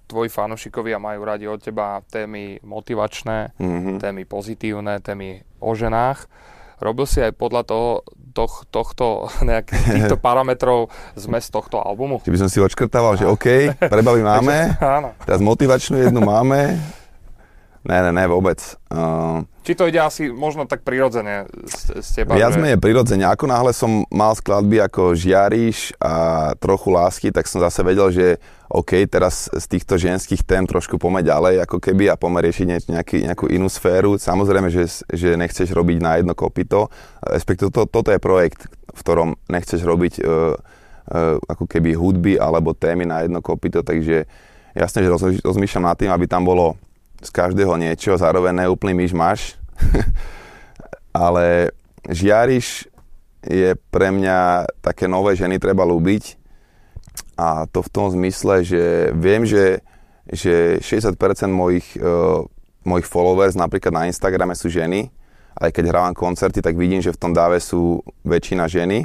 tvoji fanúšikovia majú radi od teba témy motivačné, mm-hmm. témy pozitívne, témy o ženách. Robil si aj podľa toho, toh, tohto [LAUGHS] nejakých týchto [LAUGHS] parametrov zmes tohto albumu? Či by som si odškrtával, že OK, prebaví [LAUGHS] máme, teraz motivačnú jednu máme. Ne, ne, ne, vôbec. Uh, Či to ide asi možno tak prirodzene z, z teba? Viac že... menej prirodzene. Ako náhle som mal skladby ako Žiariš a trochu lásky, tak som zase vedel, že OK, teraz z týchto ženských tém trošku pome ďalej, ako keby a pome riešiť nejaký, nejakú inú sféru. Samozrejme, že, že nechceš robiť na jedno kopito, respektíve to, toto je projekt, v ktorom nechceš robiť uh, uh, ako keby hudby alebo témy na jedno kopito, takže jasne, že roz, rozmýšľam nad tým, aby tam bolo z každého niečo, zároveň neúplný myš máš, [LAUGHS] ale žiariš je pre mňa také nové ženy treba ľúbiť, a to v tom zmysle, že viem, že, že 60% mojich, uh, mojich followers napríklad na Instagrame sú ženy, ale keď hrávam koncerty, tak vidím, že v tom dáve sú väčšina ženy.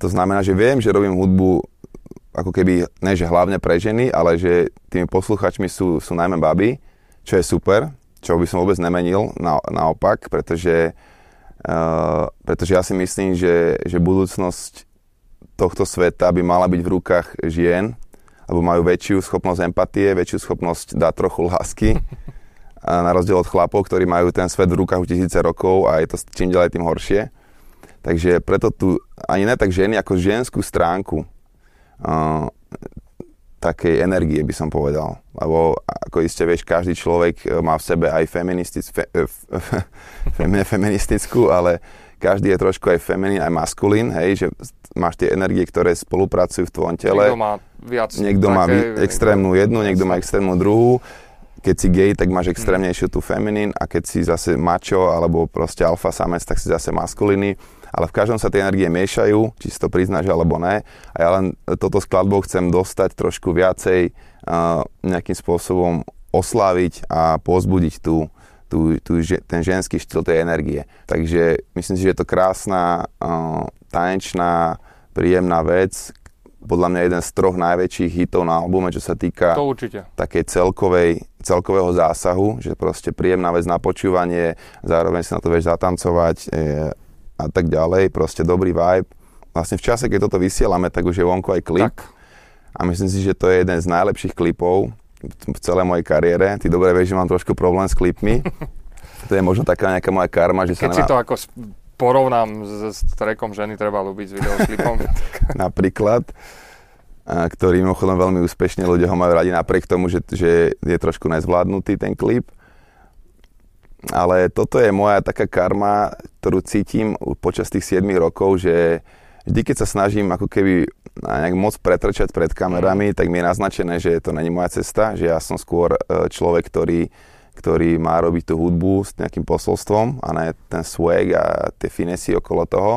To znamená, že viem, že robím hudbu ako keby, ne že hlavne pre ženy, ale že tými posluchačmi sú, sú najmä baby, čo je super, čo by som vôbec nemenil, na, naopak, pretože, uh, pretože ja si myslím, že, že budúcnosť tohto sveta by mala byť v rukách žien, lebo majú väčšiu schopnosť empatie, väčšiu schopnosť dať trochu lásky. [LAUGHS] Na rozdiel od chlapov, ktorí majú ten svet v rukách už tisíce rokov a je to čím ďalej tým horšie. Takže preto tu ani ne tak ženy, ako ženskú stránku uh, takej energie by som povedal. Lebo ako iste vieš, každý človek e, má v sebe aj feministick, fe, fe, fe, [LAUGHS] feministickú, ale každý je trošku aj feminin, aj maskulín, hej, že máš tie energie, ktoré spolupracujú v tvojom tele. Niekto má viac Niekto také, má extrémnu jednu, niekto má extrémnu druhú. Keď si gay, tak máš extrémnejšiu tú feminin a keď si zase mačo alebo proste alfa samec, tak si zase maskuliny. Ale v každom sa tie energie miešajú, či si to priznáš alebo ne. A ja len toto skladbou chcem dostať trošku viacej uh, nejakým spôsobom osláviť a pozbudiť tú, tú, tú, ten ženský štýl tej energie. Takže myslím si, že je to krásna, uh, tanečná, príjemná vec. Podľa mňa jeden z troch najväčších hitov na albume, čo sa týka to určite. takej celkovej, celkového zásahu, že proste príjemná vec na počúvanie, zároveň si na to vieš zatancovať e, a tak ďalej, proste dobrý vibe. Vlastne v čase, keď toto vysielame, tak už je vonku aj klip. Tak. A myslím si, že to je jeden z najlepších klipov v celej mojej kariére. Ty dobre vieš, že mám trošku problém s klipmi. [LAUGHS] to je možno taká nejaká moja karma, že keď sa... Keď si to ako porovnám s, s trekom ženy treba ľúbiť s videoklipom. [LAUGHS] Napríklad ktorý mimochodom veľmi úspešne ľudia ho majú radi napriek tomu, že, že je trošku nezvládnutý ten klip. Ale toto je moja taká karma, ktorú cítim počas tých 7 rokov, že vždy, keď sa snažím ako keby nejak moc pretrčať pred kamerami, mm. tak mi je naznačené, že to není moja cesta, že ja som skôr e, človek, ktorý ktorý má robiť tú hudbu s nejakým posolstvom a ne ten swag a tie finesy okolo toho.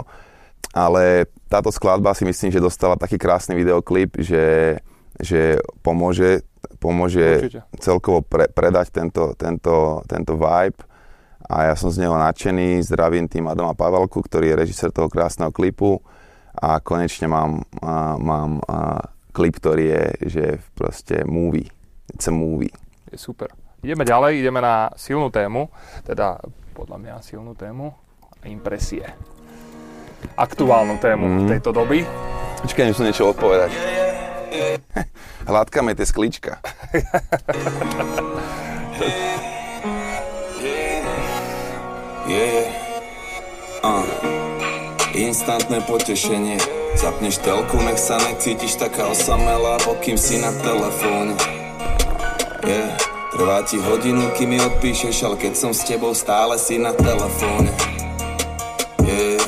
Ale táto skladba si myslím, že dostala taký krásny videoklip, že, že pomôže, pomôže celkovo pre, predať tento, tento, tento vibe a ja som z neho nadšený. Zdravím tým Adama Pavelku, ktorý je režisér toho krásneho klipu a konečne mám, a, mám a, klip, ktorý je, že proste movie. It's a movie. Je super. Ideme ďalej, ideme na silnú tému, teda podľa mňa silnú tému, impresie. Aktuálnu tému mm. tejto doby. Počkaj, musím niečo odpovedať. [LAUGHS] Hladká mi tie sklička. [LAUGHS] Yeah. Uh. Instantné potešenie. Zapneš telku, nech sa necítiš taká osamelá, pokým si na telefóne. Yeah. Trvá ti hodinu, kým mi odpíšeš, ale keď som s tebou, stále si na telefóne. Yeah.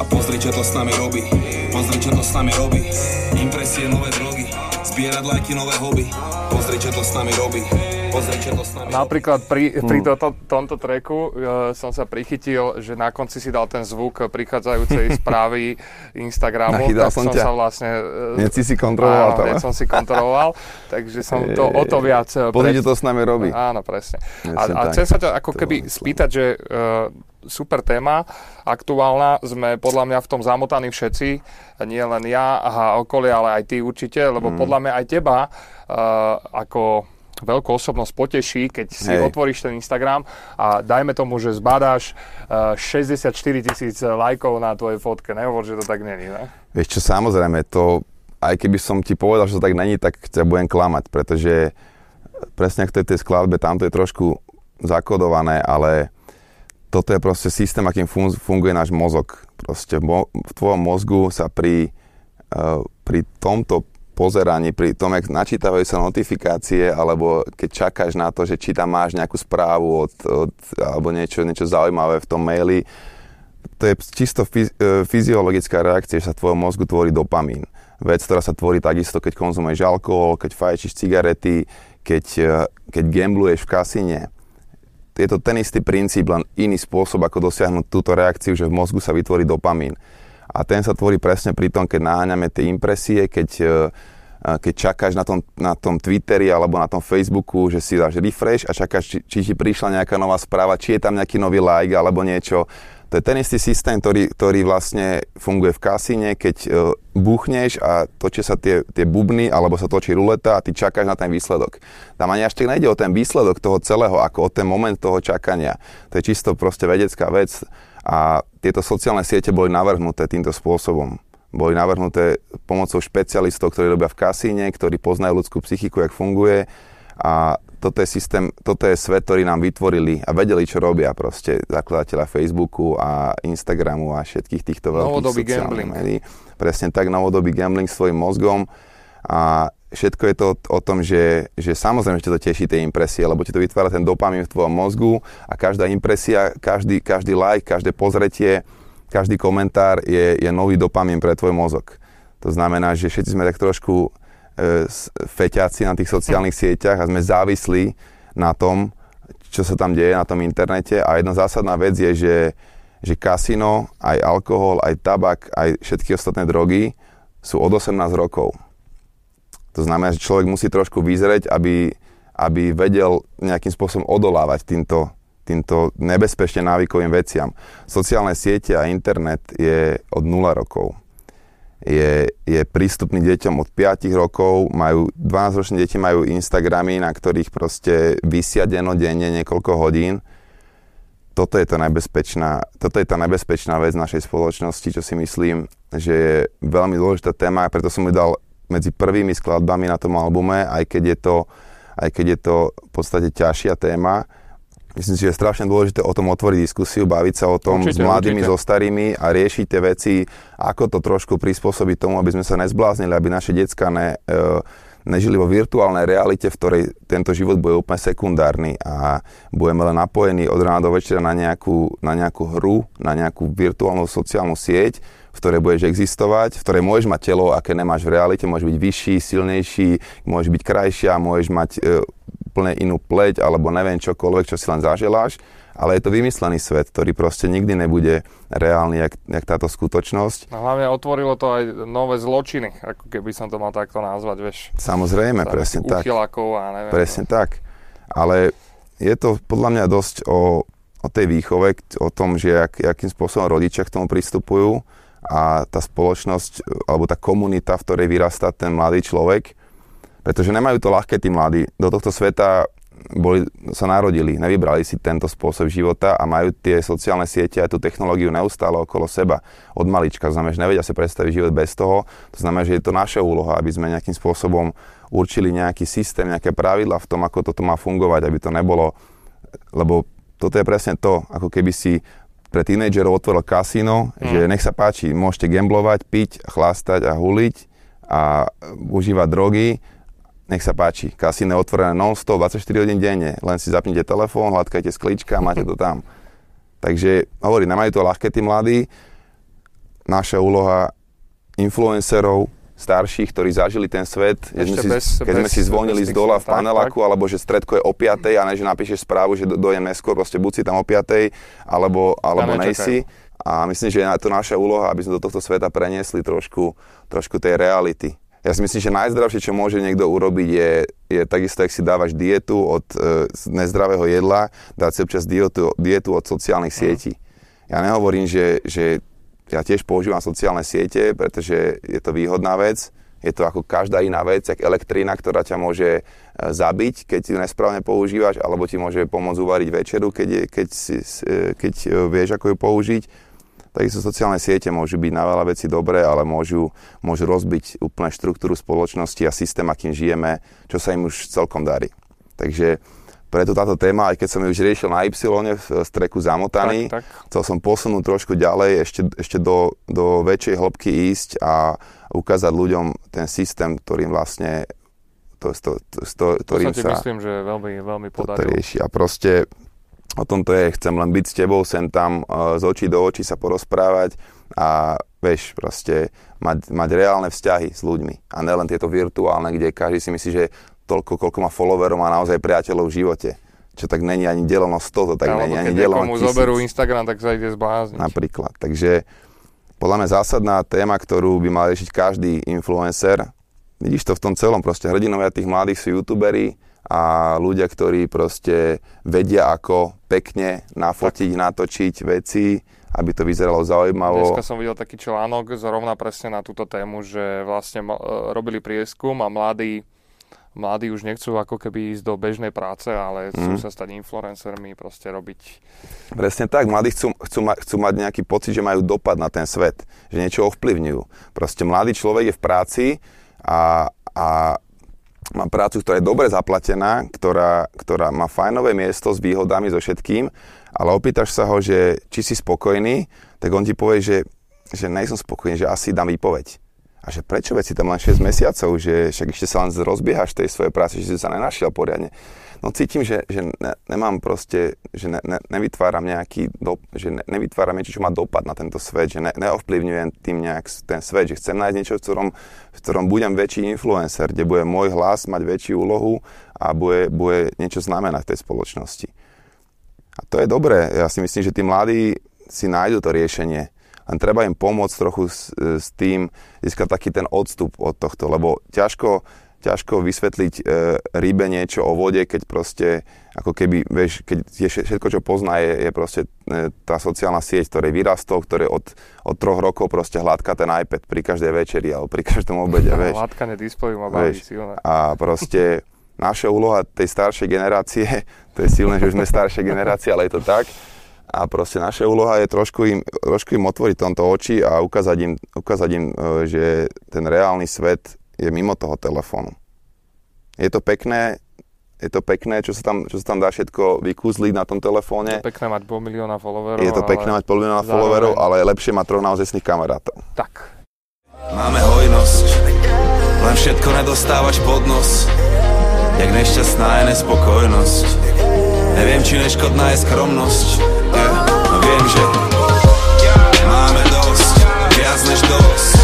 A pozri, čo to s nami robí. Pozri, čo to s nami robí. Impresie, nové drogy. Zbierať lajky, nové hobby. Pozri, čo to s nami robí pozrieť, čo to s nami Napríklad pri, pri hmm. toto, tomto treku uh, som sa prichytil, že na konci si dal ten zvuk prichádzajúcej [LAUGHS] správy Instagramu. Nachydal som, som ťa. sa vlastne... Uh, si si kontroloval áno, to. som si kontroloval, [LAUGHS] takže som to o to viac... Eh, Pozrite, to s nami robí. Áno, presne. A, a chcem sa ťa ako keby spýtať, že uh, super téma, aktuálna, sme podľa mňa v tom zamotaní všetci, nie len ja a okolie, ale aj ty určite, lebo mm. podľa mňa aj teba uh, ako veľkú osobnosť poteší, keď si Hej. otvoríš ten Instagram a dajme tomu, že zbadáš uh, 64 tisíc lajkov na tvojej fotke. Nehovor, že to tak není, ne? Vieš čo, samozrejme, to, aj keby som ti povedal, že to tak není, tak ťa budem klamať, pretože presne ako to je tej skladbe, tam to je trošku zakodované, ale toto je proste systém, akým funguje náš mozog. Proste v tvojom mozgu sa pri, uh, pri tomto pozeraní, pri tom, jak načítavajú sa notifikácie, alebo keď čakáš na to, že či tam máš nejakú správu od, od, alebo niečo, niečo zaujímavé v tom maili, to je čisto e, fyziologická reakcia, že sa v tvojom mozgu tvorí dopamín. Vec, ktorá sa tvorí takisto, keď konzumuješ alkohol, keď fajčíš cigarety, keď, e, keď gambluješ v kasíne. Je to ten istý princíp, len iný spôsob, ako dosiahnuť túto reakciu, že v mozgu sa vytvorí dopamín a ten sa tvorí presne pri tom, keď náňame tie impresie, keď, e, keď čakáš na tom, na tom Twitteri alebo na tom Facebooku, že si dáš refresh a čakáš, či, či ti prišla nejaká nová správa, či je tam nejaký nový like alebo niečo. To je ten istý systém, ktorý, ktorý vlastne funguje v kasíne, keď uh, buchneš a točia sa tie, tie bubny alebo sa točí ruleta a ty čakáš na ten výsledok. Tam ani až tak nejde o ten výsledok toho celého, ako o ten moment toho čakania. To je čisto proste vedecká vec a tieto sociálne siete boli navrhnuté týmto spôsobom. Boli navrhnuté pomocou špecialistov, ktorí robia v kasíne, ktorí poznajú ľudskú psychiku, jak funguje a toto je systém, toto je svet, ktorý nám vytvorili a vedeli, čo robia proste zakladateľa Facebooku a Instagramu a všetkých týchto veľkých novodobý sociálnych médií. Presne tak, novodobý gambling svojim mozgom a všetko je to o tom, že, že samozrejme, že to teší tie impresie, lebo ti to vytvára ten dopamín v tvojom mozgu a každá impresia, každý, každý like, každé pozretie, každý komentár je, je nový dopamín pre tvoj mozog. To znamená, že všetci sme tak trošku e, feťáci na tých sociálnych sieťach a sme závislí na tom, čo sa tam deje na tom internete a jedna zásadná vec je, že, že kasino, aj alkohol, aj tabak, aj všetky ostatné drogy sú od 18 rokov. To znamená, že človek musí trošku vyzrieť, aby, aby vedel nejakým spôsobom odolávať týmto, týmto nebezpečne návykovým veciam. Sociálne siete a internet je od 0 rokov. Je, je prístupný deťom od 5 rokov, majú, 12-ročné deti majú Instagramy, na ktorých proste vysia denodenne niekoľko hodín. Toto je, to nebezpečná, toto je tá nebezpečná vec našej spoločnosti, čo si myslím, že je veľmi dôležitá téma, preto som ju dal medzi prvými skladbami na tom albume, aj keď je to, aj keď je to v podstate ťažšia téma. Myslím si, že je strašne dôležité o tom otvoriť diskusiu, baviť sa o tom určite, s mladými, určite. so starými a riešiť tie veci, ako to trošku prispôsobiť tomu, aby sme sa nezbláznili, aby naše decka ne, e, nežili vo virtuálnej realite, v ktorej tento život bude úplne sekundárny a budeme len napojení od rána do večera na nejakú, na nejakú hru, na nejakú virtuálnu sociálnu sieť, v ktorej budeš existovať, v ktorej môžeš mať telo, aké nemáš v realite, môžeš byť vyšší, silnejší, môžeš byť krajšia, môžeš mať e, úplne inú pleť alebo neviem čokoľvek, čo si len zaželáš, ale je to vymyslený svet, ktorý proste nikdy nebude reálny, jak, jak táto skutočnosť. A hlavne otvorilo to aj nové zločiny, ako keby som to mal takto nazvať, vieš. Samozrejme, presne tak. A neviem, presne no. tak. Ale je to podľa mňa dosť o, o tej výchove, o tom, že jak, akým spôsobom rodičia k tomu pristupujú a tá spoločnosť, alebo tá komunita, v ktorej vyrastá ten mladý človek, pretože nemajú to ľahké tí mladí. Do tohto sveta boli, sa narodili, nevybrali si tento spôsob života a majú tie sociálne siete a tú technológiu neustále okolo seba od malička. Znamená, že nevedia si predstaviť život bez toho. To znamená, že je to naša úloha, aby sme nejakým spôsobom určili nejaký systém, nejaké pravidla v tom, ako toto má fungovať, aby to nebolo, lebo toto je presne to, ako keby si pre tínedžerov otvoril kasíno, mm. že nech sa páči, môžete gamblovať, piť, chlastať a huliť a užívať drogy nech sa páči, kasíne otvorené non-stop, 24 hodín denne, len si zapnite telefón, hladkajte sklíčka a máte to tam. Takže hovorím, nemajú to ľahké tí mladí. Naša úloha influencerov, starších, ktorí zažili ten svet, keď sme si, bez, keď sme si zvonili z dola v paneláku, tak, alebo že stredko je o 5, a ne, že napíšeš správu, že dojem neskôr, proste buď si tam o 5, alebo, alebo nejsi. A myslím, že je to naša úloha, aby sme do tohto sveta preniesli trošku, trošku tej reality ja si myslím, že najzdravšie, čo môže niekto urobiť, je, je takisto, ak si dávaš dietu od e, nezdravého jedla, dať si občas dietu, dietu od sociálnych sietí. Ja nehovorím, že, že ja tiež používam sociálne siete, pretože je to výhodná vec. Je to ako každá iná vec, ako elektrína, ktorá ťa môže e, zabiť, keď ju nesprávne používaš, alebo ti môže pomôcť uvariť večeru, keď, je, keď, si, e, keď e, vieš, ako ju použiť Takisto sociálne siete môžu byť na veľa vecí dobré, ale môžu, môžu rozbiť úplne štruktúru spoločnosti a systém, akým žijeme, čo sa im už celkom darí. Takže preto táto téma, aj keď som ju už riešil na Y v streku zamotaný, tak, tak. chcel som posunúť trošku ďalej, ešte, ešte do, do väčšej hĺbky ísť a ukázať ľuďom ten systém, ktorým vlastne to, to, to, to, ktorým to sa, sa myslím, že veľmi, veľmi podarilo. rieši. A proste o tom to je, chcem len byť s tebou, sem tam z očí do očí sa porozprávať a vieš, proste mať, mať reálne vzťahy s ľuďmi a nelen tieto virtuálne, kde každý si myslí, že toľko, koľko má followerov, má naozaj priateľov v živote. Čo tak není ani deleno 100, to tak není ani deleno 1000. zoberú Instagram, tak sa ide zblázniť. Napríklad. Takže podľa mňa zásadná téma, ktorú by mal riešiť každý influencer, vidíš to v tom celom, proste hrdinovia tých mladých sú youtuberi, a ľudia, ktorí proste vedia, ako pekne nafotiť, tak. natočiť veci, aby to vyzeralo zaujímavo. Dneska som videl taký článok zrovna presne na túto tému, že vlastne e, robili prieskum a mladí, mladí už nechcú ako keby ísť do bežnej práce, ale chcú mm. sa stať influencermi, proste robiť... Presne tak, mladí chcú, chcú, ma, chcú mať nejaký pocit, že majú dopad na ten svet, že niečo ovplyvňujú. Proste mladý človek je v práci a, a mám prácu, ktorá je dobre zaplatená, ktorá, ktorá má fajnové miesto s výhodami, so všetkým, ale opýtaš sa ho, že či si spokojný, tak on ti povie, že, že nejsom spokojný, že asi dám výpoveď. A že prečo veci tam len 6 mesiacov, že však ešte sa len rozbiehaš tej svojej práce, že si sa nenašiel poriadne. No cítim, že, že ne, nemám proste, že ne, ne, nevytváram nejaký, do, že ne, nevytváram niečo, čo má dopad na tento svet, že ne, neovplyvňujem tým nejak ten svet, že chcem nájsť niečo, v ktorom, v ktorom budem väčší influencer, kde bude môj hlas mať väčšiu úlohu a bude, bude niečo znamenať v tej spoločnosti. A to je dobré. Ja si myslím, že tí mladí si nájdu to riešenie. Len treba im pomôcť trochu s, s tým, získať taký ten odstup od tohto, lebo ťažko, ťažko vysvetliť e, rybe niečo o vode, keď proste, ako keby, vieš, keď je všetko, čo pozná, je, je proste e, tá sociálna sieť, ktorej vyrastol, ktoré od, od troch rokov proste hladká ten iPad pri každej večeri alebo pri každom obede, [LAUGHS] vieš. Hladkanie displeju ma baví silné. A proste naša úloha tej staršej generácie, [LAUGHS] to je silné, že už sme staršie generácie, ale je to tak, a proste naša úloha je trošku im, trošku im otvoriť tomto oči a ukázať im, ukázať im, e, že ten reálny svet je mimo toho telefónu. Je to pekné, je to pekné, čo sa tam, čo sa tam dá všetko vykúzliť na tom telefóne. Je to pekné mať pol milióna followerov. Je to pekné mať pol milióna zároveň... followerov, ale je lepšie mať troch naozajstných kamarátov. Tak. Máme hojnosť, len všetko nedostávaš pod nos. Jak nešťastná je nespokojnosť. Neviem, či neškodná je skromnosť. Viem, že máme dosť, viac než dosť.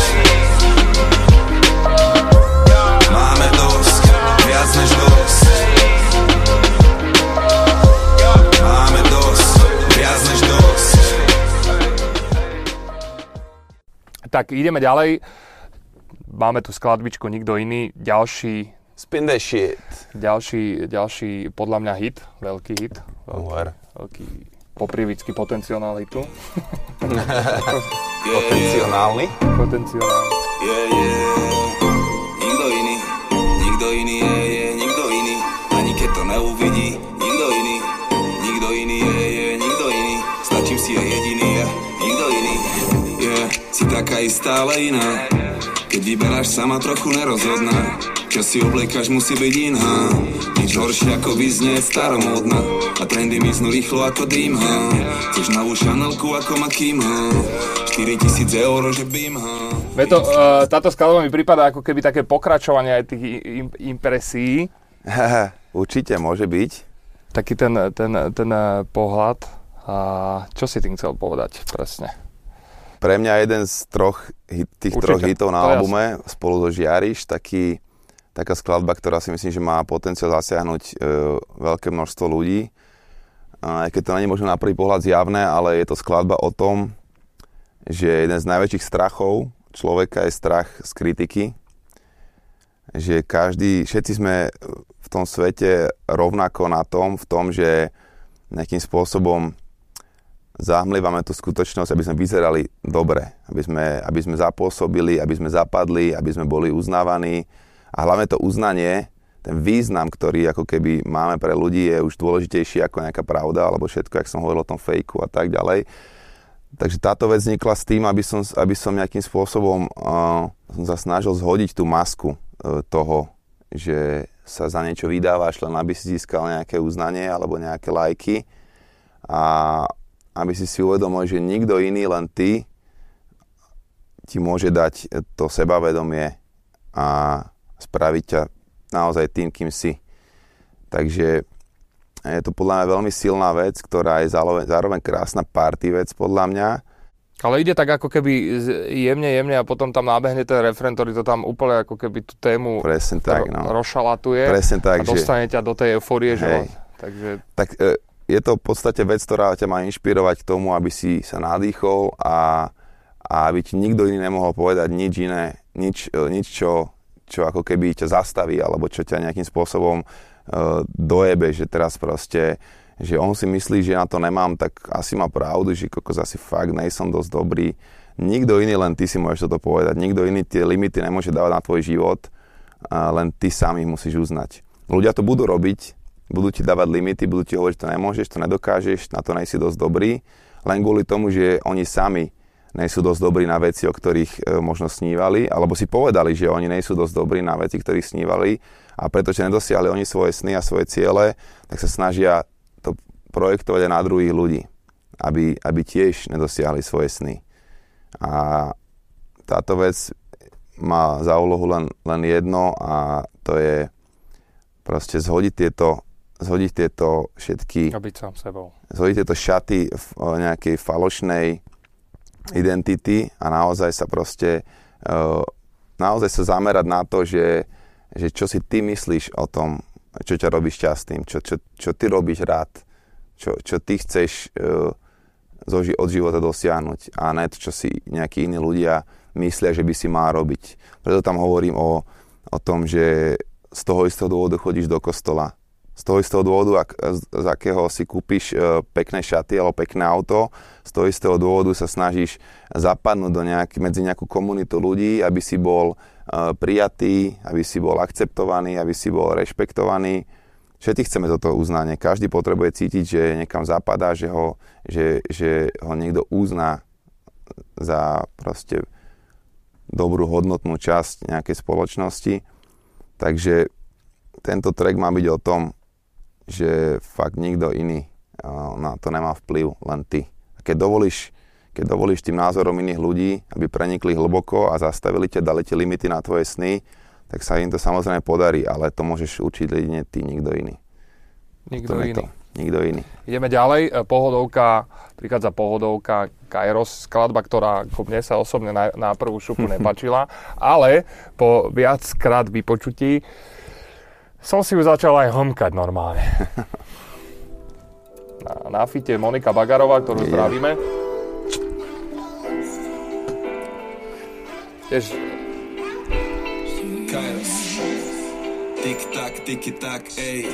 Tak ideme ďalej. Máme tu skladbičku Nikto iný. Ďalší... Spin the shit. Ďalší, ďalší podľa mňa hit. Veľký hit. Veľký, veľký poprievicky potencialitu. [LAUGHS] [LAUGHS] Potenciálny? Potenciálny. Yeah, yeah. Nikto iný, nikto iný je, je, nikto iný. Ani keď to neuvidí, nikto iný. Nikto iný je, je, nikto iný. Stačím si ja jediný, ja, nikto iný. Yeah, si taká istá, ale iná. Keď vyberáš sama trochu nerozhodná. Čo si obliekaš musí byť iná Nič horšie ako vyznieť staromódna A trendy miznú rýchlo ako dým ha. Chceš novú šanelku ako Makim ha. 4000 eur, že bim ha. Veď to, uh, táto skladba mi prípada ako keby také pokračovanie aj tých im- impresí. Určite môže byť. Taký ten, ten, ten eh, pohľad. A čo si tým chcel povedať presne? Pre mňa jeden z troch, hit, tých Určite, troch hitov na to albume spolu so Žiariš, taký, taká skladba, ktorá si myslím, že má potenciál zasiahnuť e, veľké množstvo ľudí. Aj keď to není možno na prvý pohľad zjavné, ale je to skladba o tom, že jeden z najväčších strachov človeka je strach z kritiky. Že každý, všetci sme v tom svete rovnako na tom, v tom, že nejakým spôsobom zahmlievame tú skutočnosť, aby sme vyzerali dobre, aby sme, aby sme zapôsobili, aby sme zapadli, aby sme boli uznávaní. A hlavne to uznanie, ten význam, ktorý ako keby máme pre ľudí, je už dôležitejší ako nejaká pravda, alebo všetko, jak som hovoril o tom fejku a tak ďalej. Takže táto vec vznikla s tým, aby som, aby som nejakým spôsobom uh, som sa snažil zhodiť tú masku uh, toho, že sa za niečo vydávaš, len aby si získal nejaké uznanie alebo nejaké lajky. A aby si si uvedomil, že nikto iný, len ty, ti môže dať to sebavedomie a spraviť ťa naozaj tým, kým si. Takže je to podľa mňa veľmi silná vec, ktorá je zároveň, zároveň krásna party vec podľa mňa. Ale ide tak ako keby jemne, jemne a potom tam nábehne ten refren, ktorý to tam úplne ako keby tú tému Presne tak, ro- no. rozšalatuje Presne tak, a že... dostane ťa do tej eufórie, že... Takže tak e, je to v podstate vec, ktorá ťa má inšpirovať k tomu, aby si sa nadýchol a, a aby ti nikto iný nemohol povedať nič iné, nič, e, nič čo, čo ako keby ťa zastaví, alebo čo ťa nejakým spôsobom uh, dojebe, že teraz proste, že on si myslí, že na to nemám, tak asi má pravdu, že kokos asi fakt nejsom dosť dobrý. Nikto iný, len ty si môžeš toto povedať. Nikto iný tie limity nemôže dávať na tvoj život, len ty sám ich musíš uznať. Ľudia to budú robiť, budú ti dávať limity, budú ti hovoriť, že to nemôžeš, to nedokážeš, na to nejsi dosť dobrý, len kvôli tomu, že oni sami nejsú dosť dobrí na veci, o ktorých e, možno snívali, alebo si povedali, že oni nejsú dosť dobrí na veci, ktorých snívali a pretože nedosiahli oni svoje sny a svoje ciele, tak sa snažia to projektovať aj na druhých ľudí, aby, aby tiež nedosiahli svoje sny. A táto vec má za úlohu len, len jedno a to je proste zhodiť tieto, zhodiť tieto všetky a byť sám sebou. zhodiť tieto šaty v nejakej falošnej identity a naozaj sa proste uh, naozaj sa zamerať na to, že, že čo si ty myslíš o tom, čo ťa robí šťastným, čo, čo, čo ty robíš rád, čo, čo ty chceš ži- od života dosiahnuť a ne to, čo si nejakí iní ľudia myslia, že by si mal robiť. Preto tam hovorím o, o tom, že z toho istého dôvodu chodíš do kostola, z toho istého dôvodu, ak, z, z akého si kúpiš e, pekné šaty alebo pekné auto, z toho istého dôvodu sa snažíš zapadnúť do nejak, medzi nejakú komunitu ľudí, aby si bol e, prijatý, aby si bol akceptovaný, aby si bol rešpektovaný. Všetci chceme toto uznanie. Každý potrebuje cítiť, že niekam zapadá, že ho, že, že ho niekto uzná za proste dobrú hodnotnú časť nejakej spoločnosti. Takže tento track má byť o tom, že fakt nikto iný uh, na to nemá vplyv, len ty. A keď dovolíš, keď dovolíš tým názorom iných ľudí, aby prenikli hlboko a zastavili ťa, dali ti limity na tvoje sny, tak sa im to samozrejme podarí, ale to môžeš určiť jedine ty, nikto iný. Nikto iný. To. Nikto iný. Ideme ďalej. E, Pohodovka, prichádza pohodovka Kairos, skladba, ktorá ako mne sa osobne na, na prvú šupu [LAUGHS] nepačila, ale po viackrát vypočutí som si ju začal aj homkať normálne. [LAUGHS] Na, na fite Monika Bagarová, ktorú Je. zdravíme. Tiež Kairos. Tik tak, tiki tak, ej.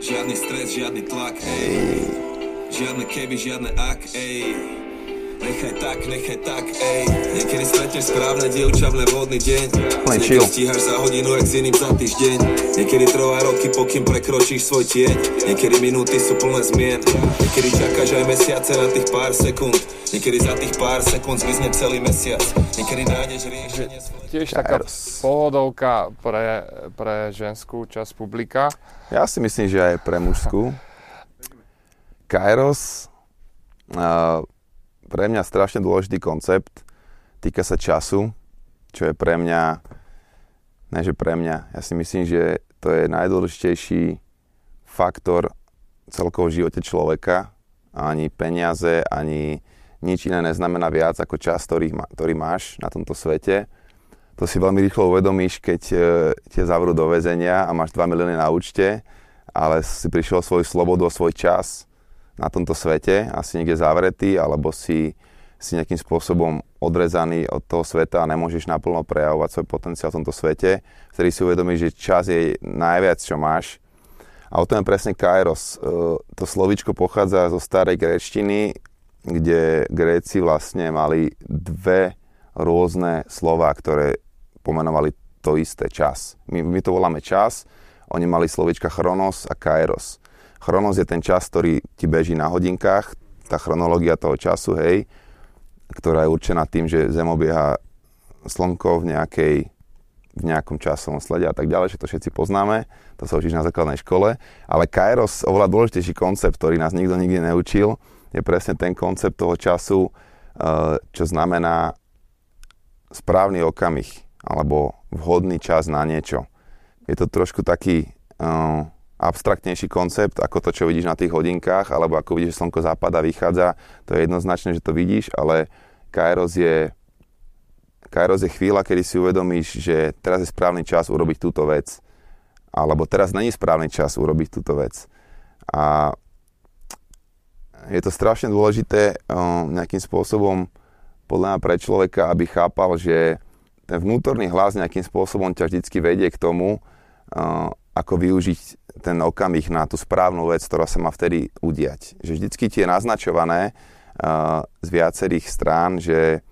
Žiadny stres, žiadny tlak, ej. Žiadne keby, žiadne ak, ej Nechaj tak, nechaj tak, ej. Niekedy stretneš správne dievča v nevhodný deň. Niekedy stíhaš za hodinu, jak s iným za týždeň. Niekedy trvá roky, pokým prekročíš svoj tieň Niekedy minúty sú plné zmien. Niekedy čakáš aj mesiace na tých pár sekúnd. Niekedy za tých pár sekúnd zmizne celý mesiac. Niekedy nájdeš riešenie svoj... Tiež taká pohodovka pre, pre ženskú časť publika. Ja si myslím, že aj pre mužskú. Kairos, uh, pre mňa strašne dôležitý koncept, týka sa času, čo je pre mňa, ne že pre mňa, ja si myslím, že to je najdôležitejší faktor celkovo v živote človeka. Ani peniaze, ani nič iné neznamená viac ako čas, ktorý, ktorý máš na tomto svete. To si veľmi rýchlo uvedomíš, keď e, ťa zavrú do väzenia a máš 2 milióny na účte, ale si prišiel svoj slobodu, svoj čas na tomto svete, asi niekde zavretý, alebo si, si nejakým spôsobom odrezaný od toho sveta a nemôžeš naplno prejavovať svoj potenciál v tomto svete, vtedy si uvedomíš, že čas je najviac, čo máš. A o tom je presne Kairos. E, to slovičko pochádza zo starej gréčtiny, kde Gréci vlastne mali dve rôzne slova, ktoré pomenovali to isté čas. My, my to voláme čas, oni mali slovička chronos a kairos. Chronos je ten čas, ktorý ti beží na hodinkách, tá chronológia toho času, hej, ktorá je určená tým, že Zem obieha Slnko v nejakej v nejakom časovom slede a tak ďalej, že to všetci poznáme, to sa učíš na základnej škole, ale Kairos, oveľa dôležitejší koncept, ktorý nás nikto nikdy neučil, je presne ten koncept toho času, eh, čo znamená správny okamih, alebo vhodný čas na niečo. Je to trošku taký uh, abstraktnejší koncept ako to, čo vidíš na tých hodinkách, alebo ako vidíš, že slnko západa, vychádza. To je jednoznačné, že to vidíš, ale Kairos je, Kairos je chvíľa, kedy si uvedomíš, že teraz je správny čas urobiť túto vec. Alebo teraz není správny čas urobiť túto vec. A je to strašne dôležité um, nejakým spôsobom podľa mňa pre človeka, aby chápal, že ten vnútorný hlas nejakým spôsobom ťa vždycky vedie k tomu, uh, ako využiť ten okamih na tú správnu vec, ktorá sa má vtedy udiať. Že vždycky je naznačované uh, z viacerých strán, že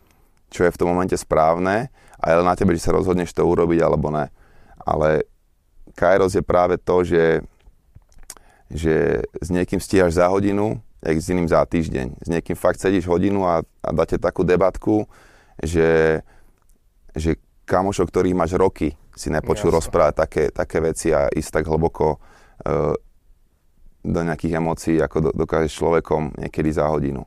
čo je v tom momente správne a je na tebe, že sa rozhodneš to urobiť alebo ne. Ale Kairos je práve to, že, že s niekým stíhaš za hodinu, jak s iným za týždeň. S niekým fakt sedíš hodinu a, a dáte takú debatku, že, že kamošov, ktorých máš roky, si nepočul Jasne. rozprávať také, také veci a ísť tak hlboko uh, do nejakých emócií, ako do, dokážeš človekom niekedy za hodinu.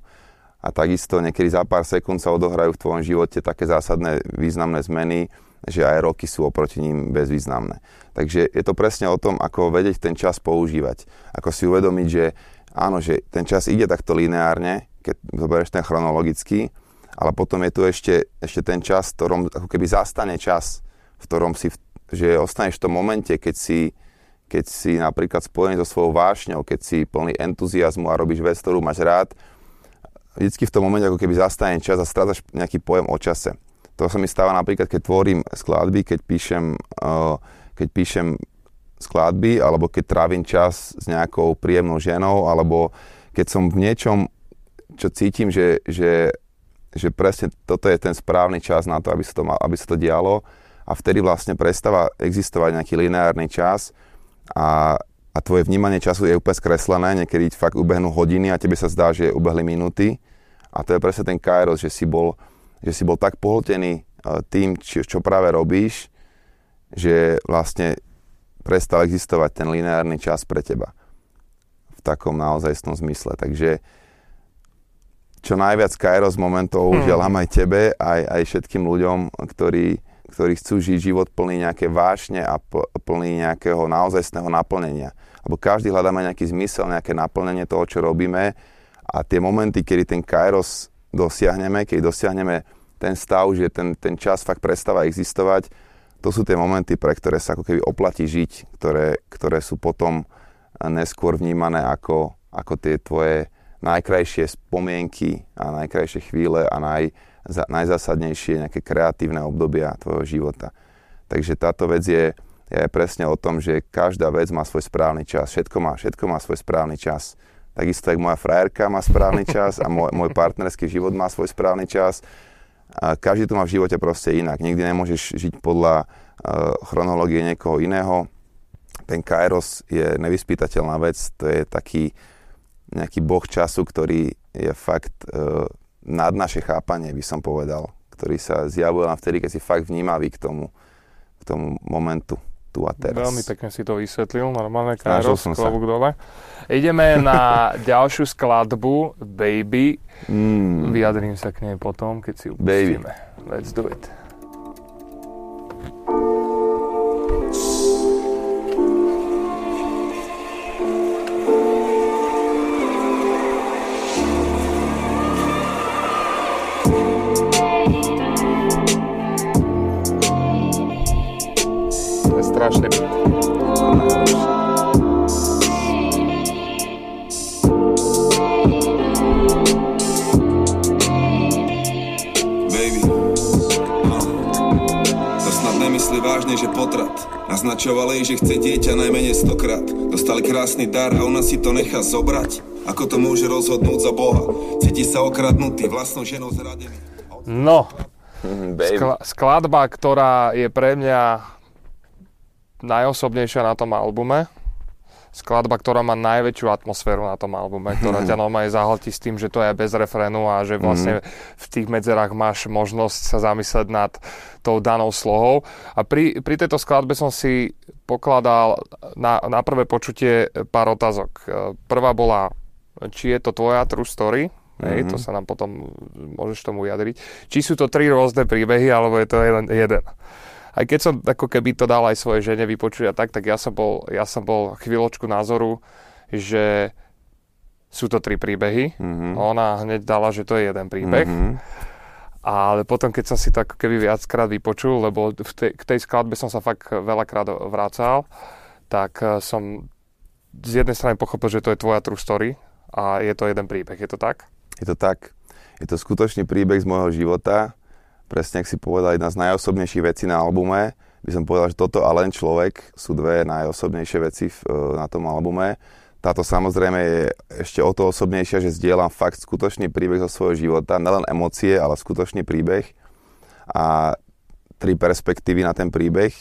A takisto niekedy za pár sekúnd sa odohrajú v tvojom živote také zásadné významné zmeny, že aj roky sú oproti ním bezvýznamné. Takže je to presne o tom, ako vedieť ten čas používať. Ako si uvedomiť, že áno, že ten čas ide takto lineárne, keď zoberieš ten chronologický, ale potom je tu ešte, ešte ten čas, ktorom ako keby zastane čas, v ktorom si, že ostaneš v tom momente, keď si, keď si napríklad spojený so svojou vášňou, keď si plný entuziasmu a robíš vec, ktorú máš rád, vždycky v tom momente ako keby zastane čas a strádaš nejaký pojem o čase. To sa mi stáva napríklad, keď tvorím skladby, keď píšem, uh, keď píšem skladby, alebo keď trávim čas s nejakou príjemnou ženou, alebo keď som v niečom, čo cítim, že, že že presne toto je ten správny čas na to, aby sa to, aby sa to dialo a vtedy vlastne prestáva existovať nejaký lineárny čas a, a tvoje vnímanie času je úplne skreslené, niekedy fakt ubehnú hodiny a tebe sa zdá, že ubehli minúty a to je presne ten kairos, že si bol, že si bol tak pohltený e, tým, čo, čo práve robíš, že vlastne prestal existovať ten lineárny čas pre teba v takom naozajstnom zmysle. Takže čo najviac Kairos momentov hmm. želám aj tebe, aj, aj všetkým ľuďom, ktorí, ktorí chcú žiť život plný nejaké vášne a plný nejakého naozajstného naplnenia. Lebo každý hľadáme nejaký zmysel, nejaké naplnenie toho, čo robíme a tie momenty, kedy ten Kairos dosiahneme, keď dosiahneme ten stav, že ten, ten čas fakt prestáva existovať, to sú tie momenty, pre ktoré sa ako keby oplatí žiť, ktoré, ktoré sú potom neskôr vnímané ako, ako tie tvoje najkrajšie spomienky a najkrajšie chvíle a naj, za, najzásadnejšie nejaké kreatívne obdobia tvojho života. Takže táto vec je, je presne o tom, že každá vec má svoj správny čas, všetko má, všetko má svoj správny čas. takisto jak moja frajerka má správny [LAUGHS] čas a môj, môj partnerský život má svoj správny čas. A každý to má v živote proste inak. Nikdy nemôžeš žiť podľa uh, chronológie niekoho iného. Ten kairos je nevyspytateľná vec, to je taký nejaký boh času, ktorý je fakt uh, nad naše chápanie, by som povedal, ktorý sa zjavuje len vtedy, keď si fakt vnímavý k tomu, k tomu momentu tu a teraz. Veľmi pekne si to vysvetlil, normálne Kairos, klobúk dole. Ideme na [LAUGHS] ďalšiu skladbu, Baby. Mm. Vyjadrím sa k nej potom, keď si ju pustíme. Let's do it. Strašne. Baby, no. To snad nemyslí vážne, že potrat. Naznačoval jej, že chce dieťa najmenej stokrát. Dostali krásny dar a ona si to nechá zobrať. Ako to môže rozhodnúť za Boha? Cíti sa okradnutý vlastnou ženou zradený. No, Skla- skladba, ktorá je pre mňa najosobnejšia na tom albume. Skladba, ktorá má najväčšiu atmosféru na tom albume, ktorá [LAUGHS] ťa normálne zahltí s tým, že to je bez refrénu a že vlastne mm. v tých medzerách máš možnosť sa zamyslieť nad tou danou slohou. A pri, pri tejto skladbe som si pokladal na, na prvé počutie pár otázok. Prvá bola, či je to tvoja true story, Hej, mm-hmm. to sa nám potom môžeš tomu vyjadriť. Či sú to tri rôzne príbehy, alebo je to jeden. jeden aj keď som ako keby to dal aj svojej žene vypočuť a tak, tak ja som bol, ja som bol chvíľočku názoru, že sú to tri príbehy. Mm-hmm. Ona hneď dala, že to je jeden príbeh. Mm-hmm. Ale potom, keď som si to ako keby viackrát vypočul, lebo v tej, k tej skladbe som sa fakt veľakrát vracal, tak eh, som z jednej strany pochopil, že to je tvoja true story a je to jeden príbeh. Je to tak? Je to tak. Je to skutočný príbeh z môjho života presne ak si povedal, jedna z najosobnejších vecí na albume. By som povedal, že toto a len človek sú dve najosobnejšie veci v, e, na tom albume. Táto samozrejme je ešte o to osobnejšia, že zdieľam fakt skutočný príbeh zo svojho života, nelen emócie, ale skutočný príbeh a tri perspektívy na ten príbeh.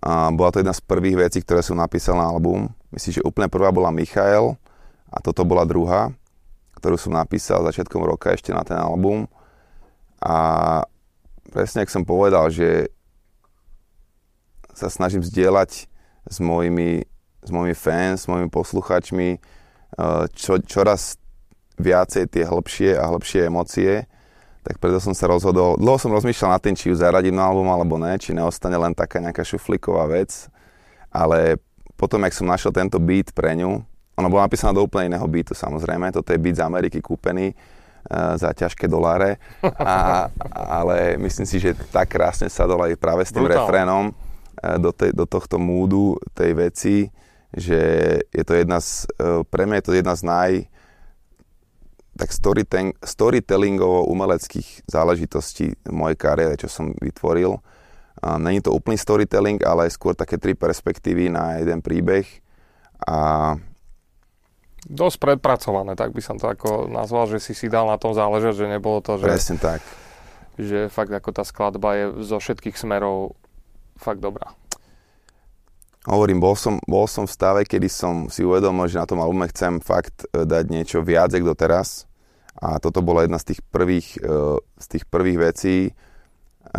A bola to jedna z prvých vecí, ktoré som napísal na album. Myslím, že úplne prvá bola Michael a toto bola druhá, ktorú som napísal začiatkom roka ešte na ten album. A presne, ak som povedal, že sa snažím zdieľať s mojimi, s mojimi fans, s mojimi posluchačmi e, čo, čoraz viacej tie hĺbšie a hĺbšie emócie, tak preto som sa rozhodol, dlho som rozmýšľal nad tým, či ju zaradím na album alebo ne, či neostane len taká nejaká šuflíková vec, ale potom, ak som našiel tento beat pre ňu, ono bolo napísané do úplne iného beatu samozrejme, toto je beat z Ameriky kúpený, za ťažké doláre, a, ale myslím si, že tak krásne sa aj práve s tým Brutal. refrénom e, do, tej, do tohto múdu tej veci, že je to jedna z, e, pre mňa je to jedna z naj tak storytellingovo umeleckých záležitostí mojej kariére, čo som vytvoril. Není to úplný storytelling, ale skôr také tri perspektívy na jeden príbeh a dosť predpracované, tak by som to ako nazval, že si si dal na tom záležať, že nebolo to, že... Presne tak. Že fakt ako tá skladba je zo všetkých smerov fakt dobrá. Hovorím, bol som, bol som v stave, kedy som si uvedomil, že na tom albume chcem fakt e, dať niečo viac, ako doteraz. A toto bola jedna z tých prvých, e, z tých prvých vecí,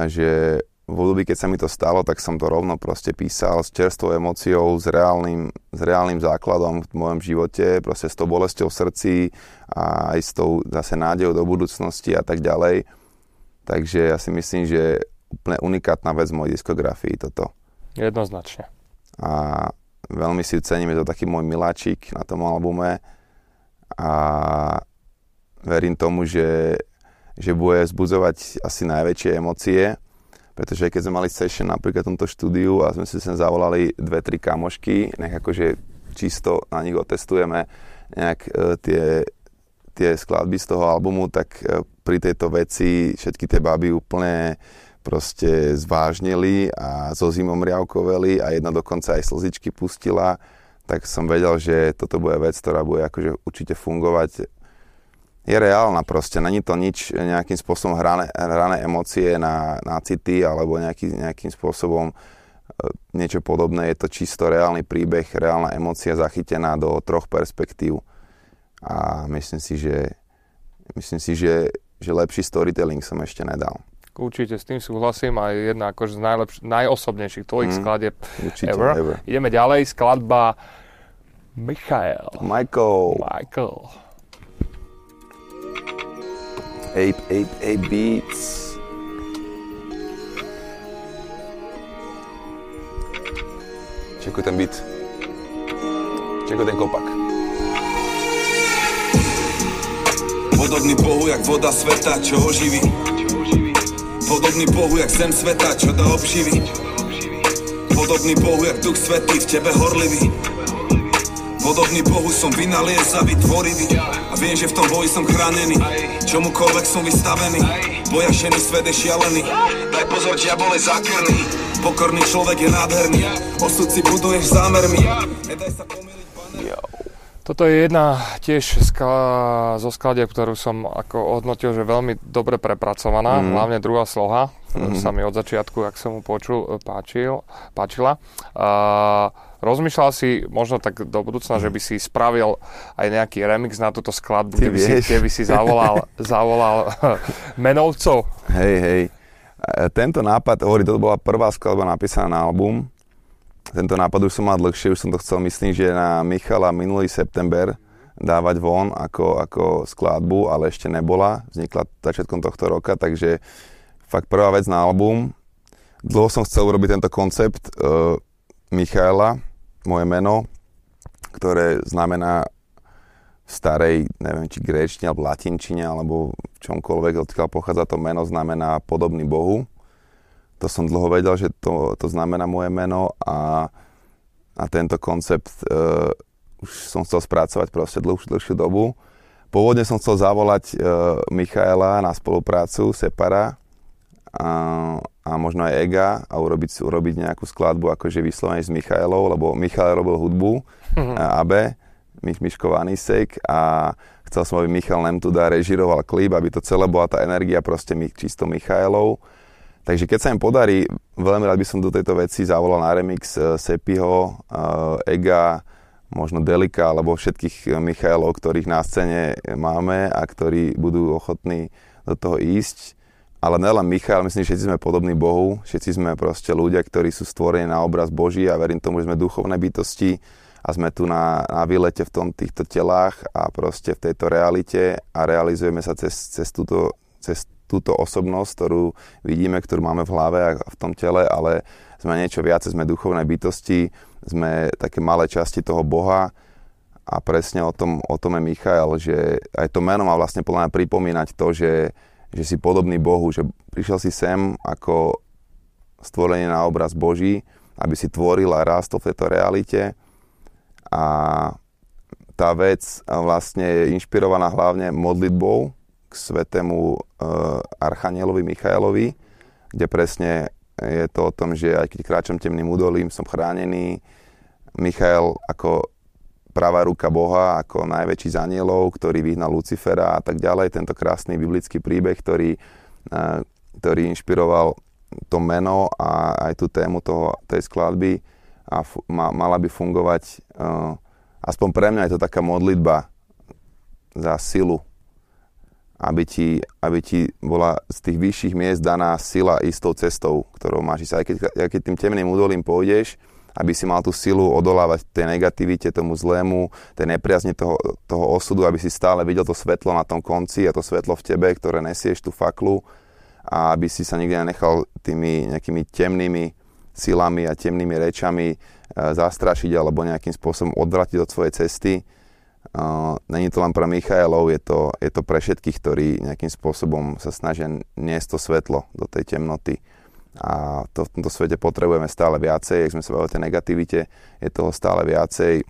že v období, keď sa mi to stalo, tak som to rovno proste písal s čerstvou emóciou, s reálnym, s reálnym základom v mojom živote, proste s tou bolesťou v srdci a aj s tou zase nádejou do budúcnosti a tak ďalej. Takže ja si myslím, že úplne unikátna vec v mojej diskografii toto. Jednoznačne. A veľmi si cením, je to taký môj miláčik na tom albume a verím tomu, že, že bude zbudzovať asi najväčšie emócie pretože keď sme mali session napríklad v tomto štúdiu a sme si sem zavolali dve, tri kamošky, nech akože čisto na nich otestujeme nejak e, tie, tie skladby z toho albumu, tak e, pri tejto veci všetky tie baby úplne proste zvážnili a so zimom riavkoveli a jedna dokonca aj slzičky pustila. tak som vedel, že toto bude vec, ktorá bude akože určite fungovať. Je reálna proste, není to nič nejakým spôsobom hrané, hrané emócie na, na city alebo nejaký, nejakým spôsobom e, niečo podobné. Je to čisto reálny príbeh, reálna emócia zachytená do troch perspektív. A myslím si, že, myslím si, že, že lepší storytelling som ešte nedal. Určite s tým súhlasím a jedna akože z najlepš- najosobnejších tvojich mm, skladieb ever. ever. Ideme ďalej, skladba Michael. Michael. Michael. Ape, Ape, Ape Beats. Čekuj ten beat. Čekuj ten kopak. Podobný Bohu, jak voda sveta, čo oživí. Podobný Bohu, jak zem sveta, čo dá obživí. Podobný Bohu, jak duch svetý, v tebe horlivý. Podobný Bohu som vynaliezavý, tvorivý A viem, že v tom boji som chránený. Čomukoľvek som vystavený. Boja ženy svet je šialený. Daj pozor, diabol je zákerný. Pokorný človek je nádherný. Osud si buduješ zámermi. Nedaj sa pomýliť, Toto je jedna tiež skla, zo skladieb, ktorú som ako hodnotil, že veľmi dobre prepracovaná, mm. hlavne druhá sloha, mm. sa mi od začiatku, ak som mu počul, páčil, páčila. Uh, Rozmýšľal si možno tak do budúcna, že by si spravil aj nejaký remix na túto skladbu, kde by, si, kde by si zavolal, [LAUGHS] zavolal [LAUGHS] menovcov? Hej, hej. Tento nápad, hovorí, to bola prvá skladba napísaná na album. Tento nápad už som mal dlhšie, už som to chcel, myslím, že na Michala minulý september dávať von ako, ako skladbu, ale ešte nebola. Vznikla začiatkom tohto roka, takže fakt prvá vec na album. Dlho som chcel urobiť tento koncept uh, Michaela, moje meno, ktoré znamená v starej, neviem, či gréčtine, alebo latinčine, alebo v čomkoľvek, odkiaľ pochádza to meno, znamená podobný Bohu. To som dlho vedel, že to, to znamená moje meno a, a tento koncept uh, už som chcel spracovať proste dlhšiu, dlhšiu dobu. Pôvodne som chcel zavolať uh, Michaela na spoluprácu, Separa, a, a možno aj Ega a urobiť, urobiť nejakú skladbu akože vyslovene s Michailou, lebo Michal robil hudbu, mm-hmm. AB, Mich, Miško Vanisek a chcel som, aby Michal Nemtuda režiroval klip, aby to celé bola tá energia proste mi, čisto Michailov. Takže keď sa im podarí, veľmi rád by som do tejto veci zavolal na remix uh, Sepiho, uh, Ega, možno Delika, alebo všetkých Michailov, ktorých na scéne máme a ktorí budú ochotní do toho ísť ale nelen Michal, myslím, že všetci sme podobní Bohu, všetci sme proste ľudia, ktorí sú stvorení na obraz Boží a verím tomu, že sme duchovné bytosti a sme tu na, na výlete v tom, týchto telách a proste v tejto realite a realizujeme sa cez, cez, túto, cez túto osobnosť, ktorú vidíme, ktorú máme v hlave a v tom tele, ale sme niečo viac, sme duchovné bytosti, sme také malé časti toho Boha. A presne o tom, o tom je Michal, že aj to meno má vlastne podľa mňa pripomínať to, že že si podobný Bohu, že prišiel si sem ako stvorenie na obraz Boží, aby si tvoril a rástol v tejto realite. A tá vec vlastne je inšpirovaná hlavne modlitbou k svetému e, Archanielovi Michailovi, kde presne je to o tom, že aj keď kráčam temným údolím, som chránený. Michael ako pravá ruka Boha ako najväčší z anielov, ktorý vyhnal Lucifera a tak ďalej. Tento krásny biblický príbeh, ktorý, ktorý inšpiroval to meno a aj tú tému toho, tej skladby a f- ma, mala by fungovať, uh, aspoň pre mňa je to taká modlitba za silu, aby ti, aby ti bola z tých vyšších miest daná sila istou cestou, ktorou máš. Aj keď, aj keď tým temným údolím pôjdeš, aby si mal tú silu odolávať tej negativite, tomu zlému, tej nepriazni toho, toho osudu, aby si stále videl to svetlo na tom konci a to svetlo v tebe, ktoré nesieš tú faklu a aby si sa nikdy nenechal tými nejakými temnými silami a temnými rečami e, zastrašiť alebo nejakým spôsobom odvratiť od svojej cesty. Uh, Není to len pre Michailov, je to, je to pre všetkých, ktorí nejakým spôsobom sa snažia niesť to svetlo do tej temnoty a to v tomto svete potrebujeme stále viacej, ak sme sa bavili o tej negativite, je toho stále viacej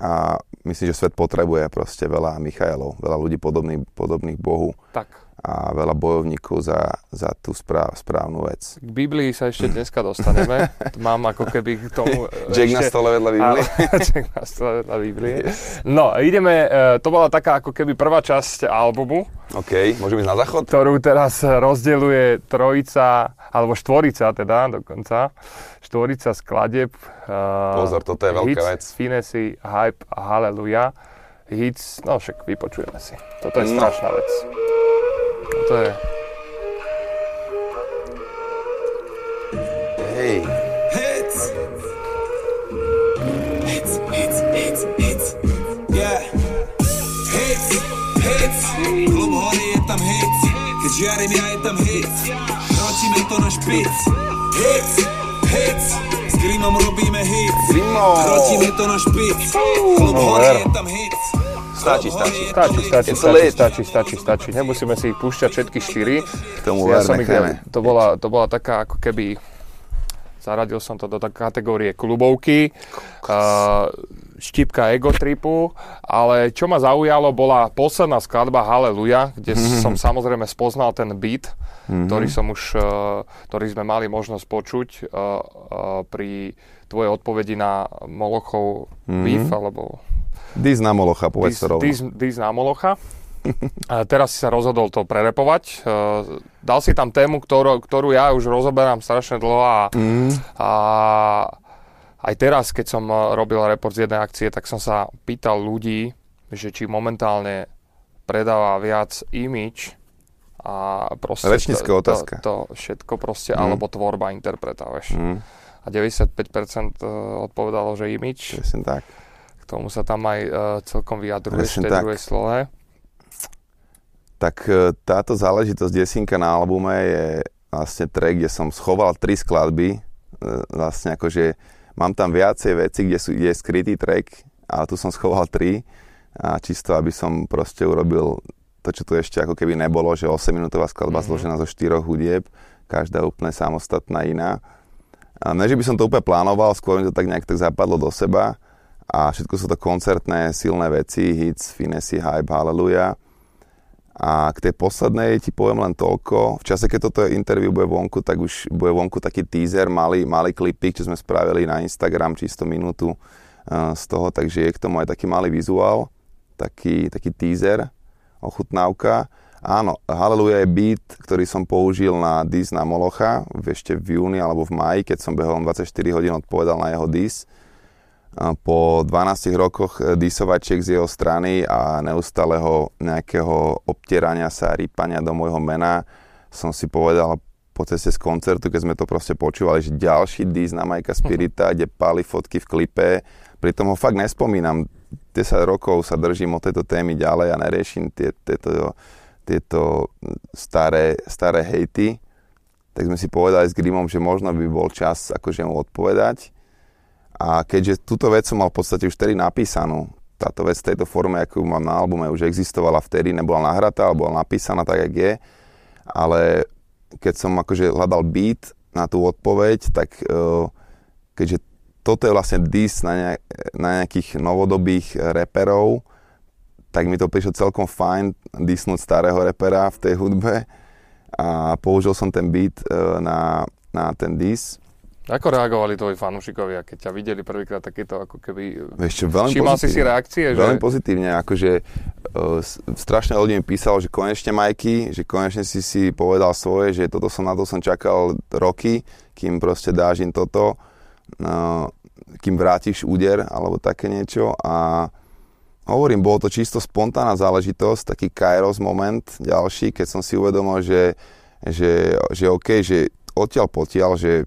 a myslím, že svet potrebuje proste veľa Michailov, veľa ľudí podobných, podobných Bohu. Tak a veľa bojovníkov za, za tú správ, správnu vec. K Biblii sa ešte dneska dostaneme. [LAUGHS] Mám ako keby k tomu... [LAUGHS] Jack ešte... na stole vedľa Biblie. [LAUGHS] Jack na stole vedľa Biblie. No, ideme, e, to bola taká ako keby prvá časť albumu. OK, môžeme ísť na záchod? Ktorú teraz rozdeľuje trojica, alebo štvorica teda dokonca. Štvorica skladeb. E, Pozor, toto je veľká vec. Finesy, Hype Hallelujah. Hits, no však vypočujeme si. Toto je no. strašná vec. To je... Hej. Hits. Hits, hits, hits, hits. Yeah. Hits, hits. Klub hory je tam hits. Keď žiarím ja je tam hits. Ročíme to na špic. Hits, hits. S Grimom robíme hits. Grimo. Ročíme to na špic. Klub hory je tam hits. Stačí, stačí. Stačí, stačí, stačí, stačí, stačí, stačí. Nemusíme si ich púšťať všetky štyri. K tomu ja som ich, to, bola, to bola taká ako keby zaradil som to do tak kategórie klubovky, uh, štipka egotripu, ale čo ma zaujalo bola posledná skladba Hallelujah, kde mm-hmm. som samozrejme spoznal ten beat, mm-hmm. ktorý som už, uh, ktorý sme mali možnosť počuť uh, uh, pri tvojej odpovedi na Molochov mm-hmm. beef, alebo Dis na Molocha, povedz to rovno. Dis na Molocha. [LAUGHS] Teraz si sa rozhodol to prerepovať. Uh, dal si tam tému, ktorú, ktorú ja už rozoberám strašne dlho a, mm. a aj teraz, keď som robil report z jednej akcie, tak som sa pýtal ľudí, že či momentálne predáva viac imič a proste Rečnická to, otázka. To, to všetko proste, mm. alebo tvorba interpreta, vieš. Mm. A 95% e, odpovedalo, že imič. Presne tak tomu sa tam aj uh, celkom vyjadruješ v tej tak. druhej slohe. Tak uh, táto záležitosť desinka na albume je vlastne track, kde som schoval tri skladby. Uh, vlastne akože mám tam viacej veci, kde, sú, kde je skrytý track, ale tu som schoval tri. A čisto, aby som proste urobil to, čo tu ešte ako keby nebolo, že 8-minútová skladba mm-hmm. zložená zo štyroch hudieb, každá úplne samostatná iná. A ne, že by som to úplne plánoval, skôr mi to tak nejak tak zapadlo do seba a všetko sú to koncertné, silné veci, hits, finesy, hype, hallelujah. A k tej poslednej ti poviem len toľko. V čase, keď toto interview bude vonku, tak už bude vonku taký teaser, malý, malý klipik, čo sme spravili na Instagram, čisto minútu uh, z toho, takže je k tomu aj taký malý vizuál, taký, taký teaser, ochutnávka. Áno, Hallelujah je beat, ktorý som použil na dis na Molocha ešte v júni alebo v maji, keď som behol 24 hodín odpovedal na jeho dis po 12 rokoch eh, disovačiek z jeho strany a neustáleho nejakého obtierania sa, rýpania do môjho mena som si povedal po ceste z koncertu, keď sme to proste počúvali, že ďalší dis na Majka Spirita, kde pali fotky v klipe, pritom ho fakt nespomínam. 10 rokov sa držím o tejto témy ďalej a neriešim tie, tieto, tieto staré, staré hejty. Tak sme si povedali s Grimom, že možno by bol čas akože mu odpovedať a keďže túto vec som mal v podstate už vtedy napísanú, táto vec v tejto forme, akú mám na albume, už existovala vtedy, nebola nahratá, ale bola napísaná tak, jak je. Ale keď som akože hľadal beat na tú odpoveď, tak uh, keďže toto je vlastne diss na, na nejakých novodobých reperov, tak mi to prišlo celkom fajn disnúť starého repera v tej hudbe a použil som ten beat uh, na, na ten diss ako reagovali tvoji fanúšikovia, keď ťa videli prvýkrát takéto ako keby... Čo, veľmi Všímal si si reakcie? Veľmi že... pozitívne, akože uh, strašne ľudí mi písalo, že konečne Majky, že konečne si si povedal svoje, že toto som na to som čakal roky, kým proste dáš im toto, uh, kým vrátiš úder alebo také niečo a hovorím, bolo to čisto spontánna záležitosť, taký kairos moment ďalší, keď som si uvedomil, že, že, že OK, že odtiaľ potiaľ, že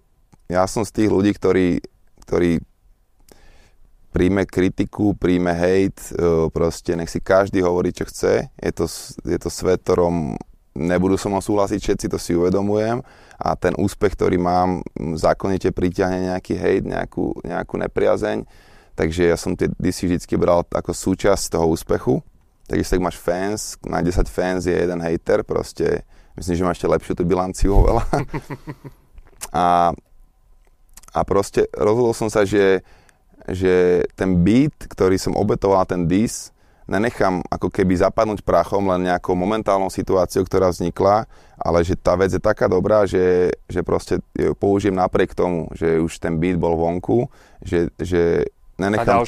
ja som z tých ľudí, ktorí, ktorí príjme kritiku, príjme hejt, e, proste nech si každý hovorí, čo chce. Je to, je to svet, ktorom nebudú so mnou súhlasiť všetci, to si uvedomujem a ten úspech, ktorý mám, zákonite priťahne nejaký hejt, nejakú, nejakú nepriazeň, takže ja som tie DC vždy bral ako súčasť toho úspechu. Takže ak máš fans, na 10 fans je jeden hater, proste myslím, že má ešte lepšiu tú bilanciu oveľa. [LAUGHS] a a proste rozhodol som sa, že, že ten beat, ktorý som obetoval, ten dis, nenechám ako keby zapadnúť prachom len nejakou momentálnou situáciou, ktorá vznikla, ale že tá vec je taká dobrá, že, že proste ju použijem napriek tomu, že už ten beat bol vonku, že, že nenechám,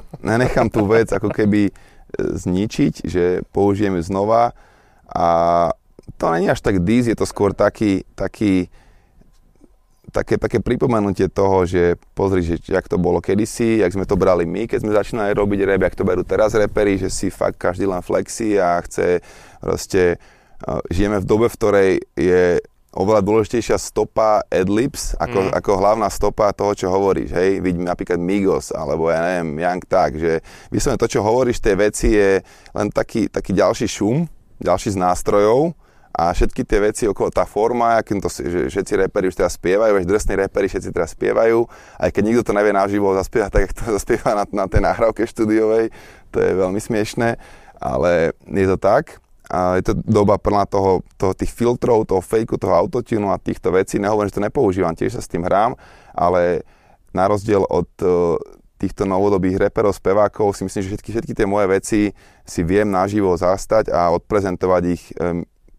[LAUGHS] nenechám tú vec ako keby e, zničiť, že použijem ju znova. A to není až tak dis, je to skôr taký, taký také, také pripomenutie toho, že pozri, že jak to bolo kedysi, jak sme to brali my, keď sme začínali robiť rap, jak to berú teraz repery, že si fakt každý len flexí a chce proste, žijeme v dobe, v ktorej je oveľa dôležitejšia stopa adlibs ako, mm. ako hlavná stopa toho, čo hovoríš. Hej, vidím napríklad Migos, alebo ja neviem, Young tak, že vyslovene to, čo hovoríš, tie veci je len taký, taký ďalší šum, ďalší z nástrojov, a všetky tie veci okolo tá forma, akým to, že všetci reperi už teraz spievajú, až drsní reperi všetci teraz spievajú, aj keď nikto to nevie naživo zaspievať, tak to [LAUGHS] zaspieva na, na tej nahrávke štúdiovej, to je veľmi smiešné, ale je to tak. A je to doba plná toho, toho tých filtrov, toho fejku, toho autotunu a týchto vecí. Nehovorím, že to nepoužívam, tiež sa s tým hrám, ale na rozdiel od uh, týchto novodobých reperov, spevákov si myslím, že všetky, všetky tie moje veci si viem naživo zastať a odprezentovať ich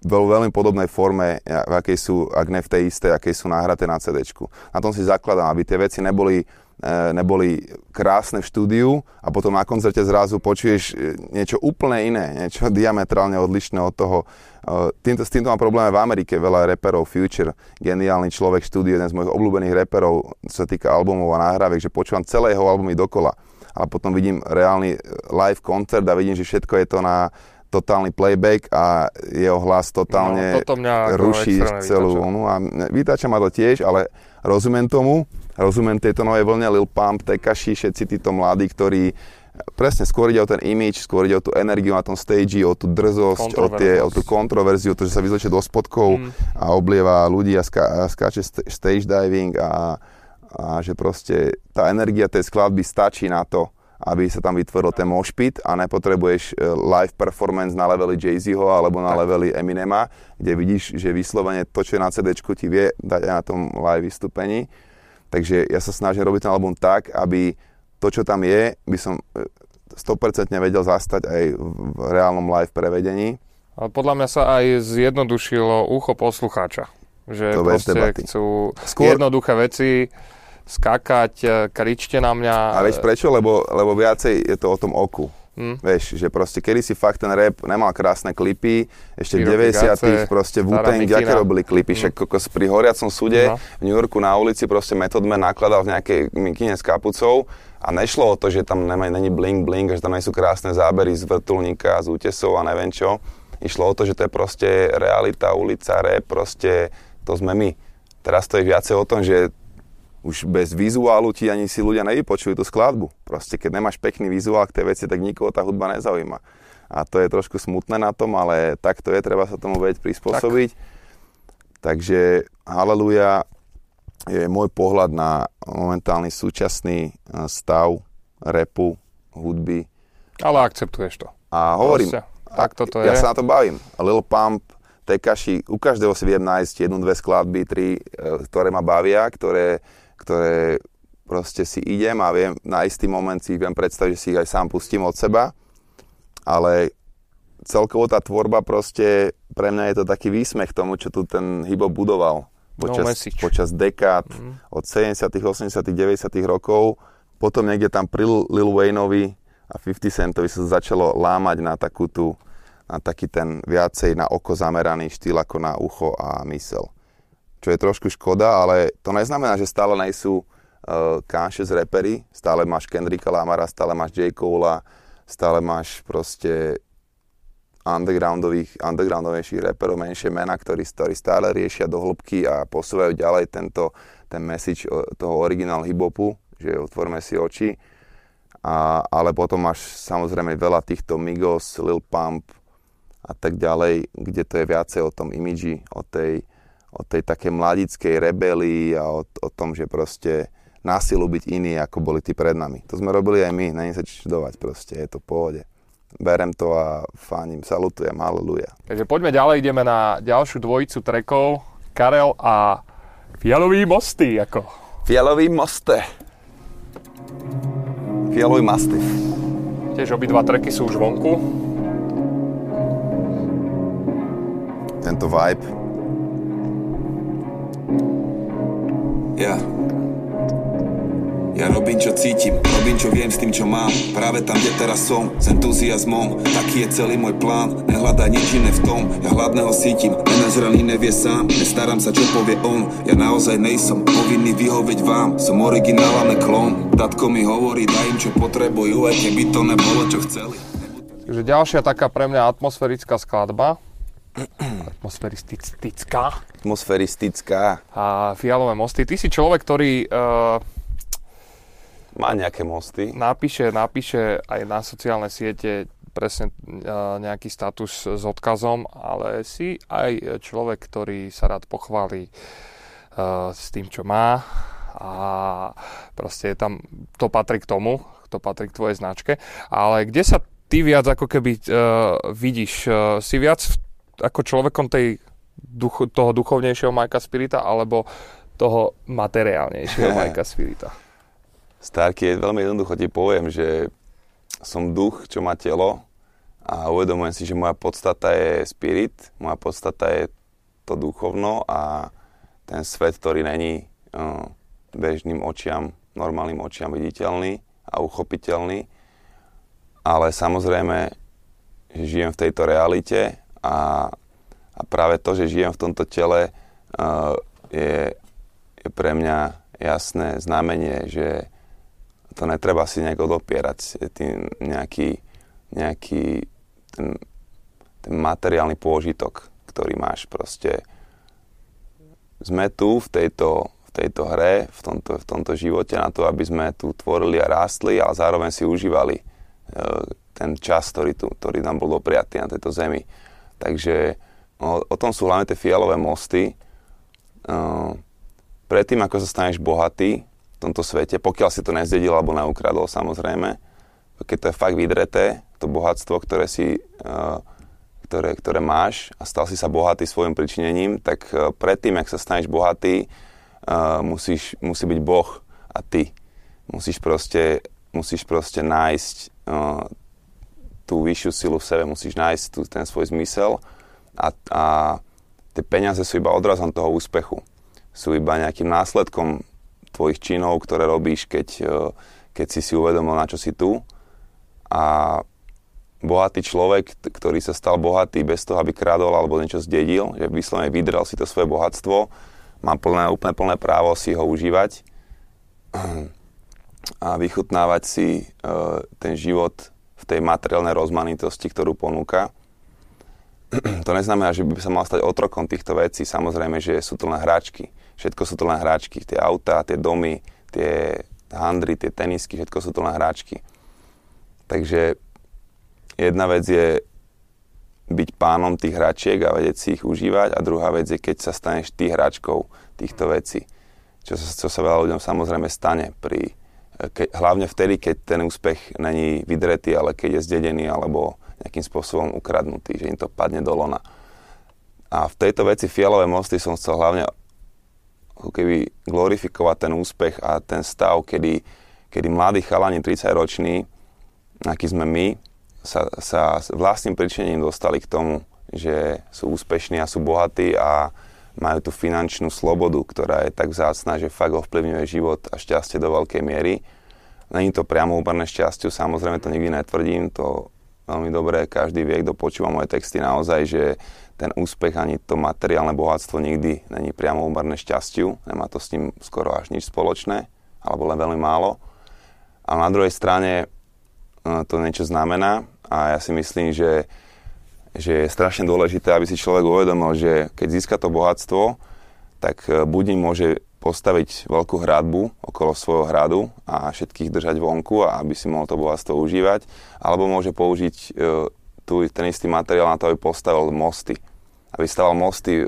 vo veľmi podobnej forme, v akej sú, ak ne v tej istej, akej sú nahraté na CD. Na tom si zakladám, aby tie veci neboli, e, neboli krásne v štúdiu a potom na koncerte zrazu počuješ e, niečo úplne iné, niečo [LAUGHS] diametrálne odlišné od toho. E, týmto, s týmto mám problémy v Amerike, veľa reperov, Future, geniálny človek štúdiu, jeden z mojich obľúbených reperov, čo sa týka albumov a nahrávek, že počúvam celé jeho albumy dokola. Ale potom vidím reálny live koncert a vidím, že všetko je to na totálny playback a jeho hlas totálne no, mňa ruší celú vlnu. A vytáča ma to tiež, ale rozumiem tomu, rozumiem tejto novej vlne Lil Pump, Tekashi, všetci títo mladí, ktorí presne skôr ide o ten image, skôr ide o tú energiu na tom stage, o tú drzosť, o, tie, o tú kontroverziu, to, že sa vyzlečie do spodkov mm. a oblieva ľudí a, ská, a skáče stage diving a, a že proste tá energia tej skladby stačí na to, aby sa tam vytvoril ten moshpit a nepotrebuješ e, live performance na leveli Jay-Zho alebo na leveli Eminema, kde vidíš, že vyslovene to, čo je na CD ti vie dať aj na tom live vystúpení. Takže ja sa snažím robiť ten album tak, aby to, čo tam je, by som 100% e, vedel zastať aj v reálnom live prevedení. Ale podľa mňa sa aj zjednodušilo ucho poslucháča. Že to proste chcú Skôr... jednoduché veci skákať, e, kričte na mňa. A vieš prečo? Lebo, lebo viacej je to o tom oku. Hmm. Vieš, že proste kedy si fakt ten rap nemal krásne klipy, ešte v 90 proste wu aké robili klipy, hmm. však kokos pri horiacom súde no. v New Yorku na ulici proste Method Man nakladal v nejakej mikine s kapucou a nešlo o to, že tam nemaj, není bling bling, že tam sú krásne zábery z vrtulníka, z útesov a neviem čo. Išlo o to, že to je proste realita, ulica, rap, proste to sme my. Teraz to je viacej o tom, že už bez vizuálu ti ani si ľudia nevypočujú tú skladbu. Proste keď nemáš pekný vizuál k tej veci, tak nikoho tá hudba nezaujíma. A to je trošku smutné na tom, ale tak to je, treba sa tomu vedieť prispôsobiť. Tak. Takže Haleluja je môj pohľad na momentálny súčasný e, stav repu, hudby. Ale akceptuješ to. A hovorím, Proste, tak toto ja je. sa na to bavím. Lil Pump, Tekashi, u každého si viem nájsť jednu, dve skladby, tri, e, ktoré ma bavia, ktoré ktoré proste si idem a viem, na istý moment si viem predstaviť, že si ich aj sám pustím od seba, ale celkovo tá tvorba proste, pre mňa je to taký výsmech tomu, čo tu ten hip budoval počas, no počas dekád mm. od 70 80 90 rokov. Potom niekde tam pri Lil Wayneovi a 50 Centovi sa začalo lámať na takú tú, na taký ten viacej na oko zameraný štýl ako na ucho a mysel čo je trošku škoda, ale to neznamená, že stále nejsú uh, K6 repery, stále máš Kendricka Lamara, stále máš J. Cole, stále máš proste undergroundových, undergroundovejších reperov, menšie mena, ktorí, ktorí stále riešia do hĺbky a posúvajú ďalej tento, ten message toho originál hip-hopu, že otvorme si oči. A, ale potom máš samozrejme veľa týchto Migos, Lil Pump a tak ďalej, kde to je viacej o tom imidži, o tej, o tej také mladickej rebelii a o, o tom, že proste násilu byť iný, ako boli tí pred nami. To sme robili aj my, není sa čudovať proste, je to v pohode. Berem to a fánim, salutujem, aleluja. Takže poďme ďalej, ideme na ďalšiu dvojicu trekov, Karel a Fialový mosty, ako. Fialový moste. Fialový Mastiff. Tiež obidva treky sú už vonku. Tento vibe. Ja. Ja robím, čo cítim, robím, čo viem s tým, čo mám. Práve tam, kde teraz som, s entuziasmom. Taký je celý môj plán, nehľadaj nič iné v tom. Ja hladného sítim, nenažraný nevie sám. Nestaram sa, čo povie on. Ja naozaj nejsom povinný vyhovieť vám. Som originál a klon. Tatko mi hovorí, daj im, čo potrebujú Aj keby to nebolo, čo chceli. Takže ďalšia taká pre mňa atmosférická skladba atmosféristická. Atmosféristická. A Fialové mosty. Ty si človek, ktorý uh, má nejaké mosty. Napíše, napíše aj na sociálne siete presne uh, nejaký status s odkazom, ale si aj človek, ktorý sa rád pochváli uh, s tým, čo má a proste je tam, to patrí k tomu, to patrí k tvojej značke, ale kde sa ty viac ako keby uh, vidíš, uh, si viac v, ako človekom tej duch, toho duchovnejšieho Majka Spirita alebo toho materiálnejšieho [LAUGHS] Majka Spirita? Starky, je veľmi jednoducho ti poviem, že som duch, čo má telo a uvedomujem si, že moja podstata je spirit, moja podstata je to duchovno a ten svet, ktorý není uh, bežným očiam, normálnym očiam viditeľný a uchopiteľný. Ale samozrejme, že žijem v tejto realite a, a práve to, že žijem v tomto tele, uh, je, je pre mňa jasné znamenie, že to netreba si nejak odopierať. Tým nejaký, nejaký ten, ten materiálny pôžitok, ktorý máš proste. Sme tu v tejto, v tejto hre, v tomto, v tomto živote na to, aby sme tu tvorili a rástli, ale zároveň si užívali uh, ten čas, ktorý, tu, ktorý nám bol dopriatý na tejto zemi. Takže o, o tom sú hlavne tie fialové mosty. Uh, predtým, ako sa staneš bohatý, v tomto svete, pokiaľ si to nezdedil alebo neukradol samozrejme. Keď to je fakt vydreté, to bohatstvo, ktoré si uh, ktoré, ktoré máš a stal si sa bohatý svojim pričinením, tak uh, predtým, ak sa staneš bohatý, uh, musíš, musí byť Boh a ty. Musíš proste, musíš proste nájsť uh, tú vyššiu silu v sebe, musíš nájsť tú, ten svoj zmysel a, a tie peniaze sú iba odrazom toho úspechu. Sú iba nejakým následkom tvojich činov, ktoré robíš, keď, e, keď si si uvedomil, na čo si tu. A bohatý človek, ktorý sa stal bohatý bez toho, aby kradol alebo niečo zdedil, že vyslovene vydrel si to svoje bohatstvo, má plné, úplne plné právo si ho užívať [CLEARS THROAT] a vychutnávať si uh, ten život tej materiálnej rozmanitosti, ktorú ponúka. [CLEARS THROAT] to neznamená, že by sa mal stať otrokom týchto vecí. Samozrejme, že sú to len hráčky. Všetko sú to len hráčky. Tie autá, tie domy, tie handry, tie tenisky, všetko sú to len hráčky. Takže jedna vec je byť pánom tých hračiek a vedieť si ich užívať a druhá vec je, keď sa staneš ty hráčkou týchto vecí. Čo sa, čo sa veľa ľuďom samozrejme stane pri, ke, hlavne vtedy, keď ten úspech není vydretý, ale keď je zdedený alebo nejakým spôsobom ukradnutý, že im to padne do lona. A v tejto veci fialové mosty som chcel hlavne keby glorifikovať ten úspech a ten stav, kedy, kedy mladí chalani 30 roční, aký sme my, sa, sa vlastným príčinením dostali k tomu, že sú úspešní a sú bohatí a majú tú finančnú slobodu, ktorá je tak vzácná, že fakt ovplyvňuje život a šťastie do veľkej miery. Není to priamo úberné šťastiu, samozrejme to nikdy netvrdím, to veľmi dobre každý vie, kto počúva moje texty naozaj, že ten úspech ani to materiálne bohatstvo nikdy není priamo úmerné šťastiu, nemá to s ním skoro až nič spoločné, alebo len veľmi málo. A na druhej strane e, to niečo znamená a ja si myslím, že, že je strašne dôležité, aby si človek uvedomil, že keď získa to bohatstvo, tak e, buď môže postaviť veľkú hradbu okolo svojho hradu a všetkých držať vonku, a aby si mohol to bohatstvo užívať, alebo môže použiť e, tu ten istý materiál na to, aby postavil mosty. Aby staval mosty e,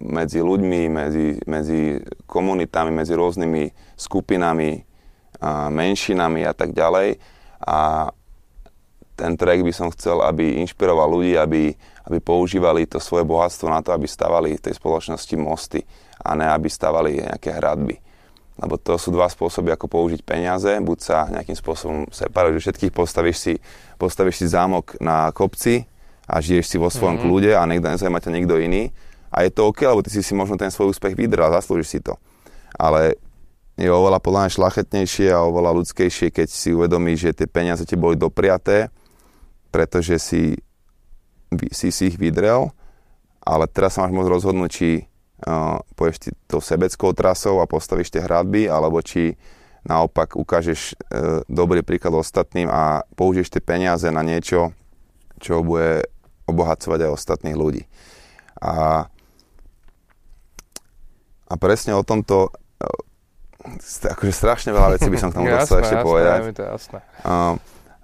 medzi ľuďmi, medzi, medzi komunitami, medzi rôznymi skupinami, a menšinami a tak ďalej. A ten track by som chcel, aby inšpiroval ľudí, aby, aby používali to svoje bohatstvo na to, aby stavali v tej spoločnosti mosty a ne aby stavali nejaké hradby. lebo to sú dva spôsoby, ako použiť peniaze. Buď sa nejakým spôsobom separuješ všetkých, postavíš si, postavíš si zámok na kopci a žiješ si vo svojom mm-hmm. kľude a niekto nezaujíma ťa nikto iný. A je to OK, lebo ty si si možno ten svoj úspech vydral, zaslúžiš si to. Ale je oveľa podľa mňa šlachetnejšie a oveľa ľudskejšie, keď si uvedomíš, že tie peniaze ti boli dopriaté, pretože si, si, si ich vydrel, ale teraz sa máš môcť rozhodnúť, či poješ ty tou sebeckou trasou a postavíš tie hradby, alebo či naopak ukážeš e, dobrý príklad ostatným a použiješ tie peniaze na niečo, čo bude obohacovať aj ostatných ľudí. A, a presne o tomto e, akože strašne veľa vecí by som k tomu [LAUGHS] dostal ešte jasné, povedať. Je to jasné. A,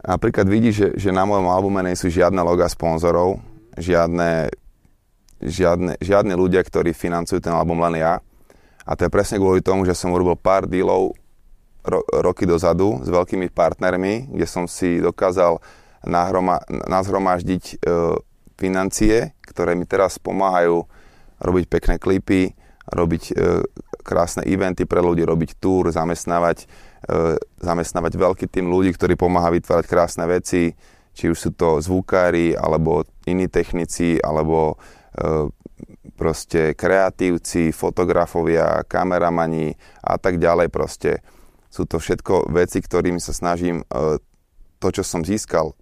napríklad vidíš, že, že na mojom albume nie sú žiadne loga sponzorov, žiadne žiadne, žiadne ľudia, ktorí financujú ten album, len ja. A to je presne kvôli tomu, že som urobil pár dílov ro- roky dozadu s veľkými partnermi, kde som si dokázal nahroma- nazhromaždiť e, financie, ktoré mi teraz pomáhajú robiť pekné klipy, robiť e, krásne eventy pre ľudí, robiť túr, zamestnávať, zamestnávať veľký tým ľudí, ktorí pomáha vytvárať krásne veci, či už sú to zvukári, alebo iní technici, alebo E, proste kreatívci, fotografovia, kameramani a tak ďalej proste. Sú to všetko veci, ktorými sa snažím e, to, čo som získal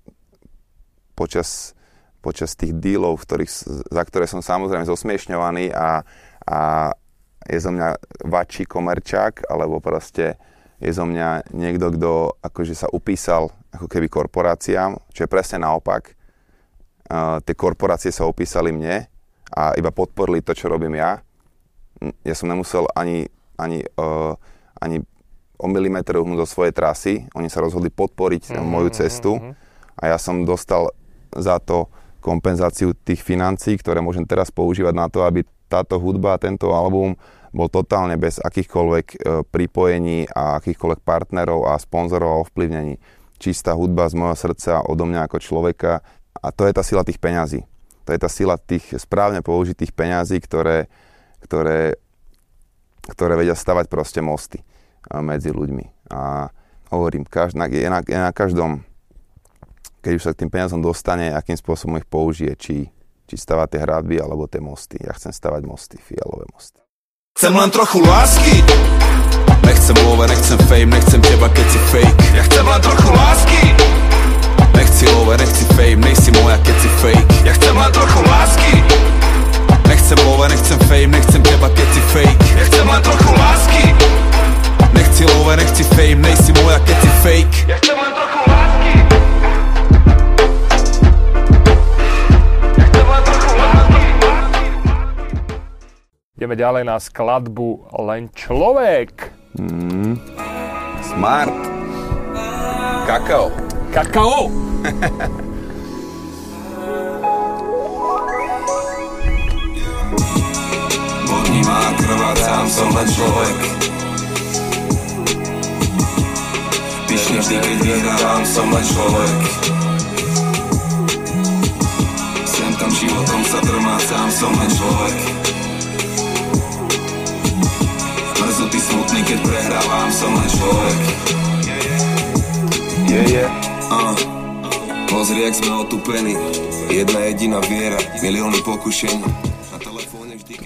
počas, počas tých dílov, ktorých, za ktoré som samozrejme zosmiešňovaný a, a je zo mňa vačí komerčák, alebo proste je zo mňa niekto, kto akože sa upísal ako keby korporáciám, čo je presne naopak. Uh, tie korporácie sa opísali mne a iba podporili to, čo robím ja. Ja som nemusel ani, ani, uh, ani o milimeter uhnúť do svojej trasy. Oni sa rozhodli podporiť mm-hmm, moju cestu mm-hmm. a ja som dostal za to kompenzáciu tých financií, ktoré môžem teraz používať na to, aby táto hudba, tento album bol totálne bez akýchkoľvek e, pripojení a akýchkoľvek partnerov a sponzorov a ovplyvnení. Čistá hudba z môjho srdca, odo mňa ako človeka a to je tá sila tých peňazí. To je tá sila tých správne použitých peňazí, ktoré, ktoré, ktoré vedia stavať proste mosty medzi ľuďmi. A hovorím, každý, je, na, je na každom, keď už sa k tým peniazom dostane, akým spôsobom ich použije, či, či stavať tie hradby alebo tie mosty. Ja chcem stavať mosty, fialové mosty. Chcem len trochu lásky. Nechcem love, nechcem fame, nechcem teba, keď si fake. Ja chcem len trochu lásky. Nechci love, nechci fame, nejsi moja, keď si fake. Ja chcem len trochu lásky. Nechcem love, nechcem fame, nechcem teba, keď si fake. Ja chcem len trochu lásky. Nechci love, nechci fame, nejsi moja, keď si fake. Ja chcem len trochu Ideme ďalej na skladbu Len človek. Mm. Smart. Kakao. Kakao! [LAUGHS] Vodní má krvácám, som len človek Pyšný vždy, keď vyhrávam, som len človek Sem tam životom sa drmácam, som len človek Mrzutý smutný, keď prehrávam, som len človek Yeah, yeah Uh, pozri, jak sme otupení Jedna jediná viera, milióny pokušení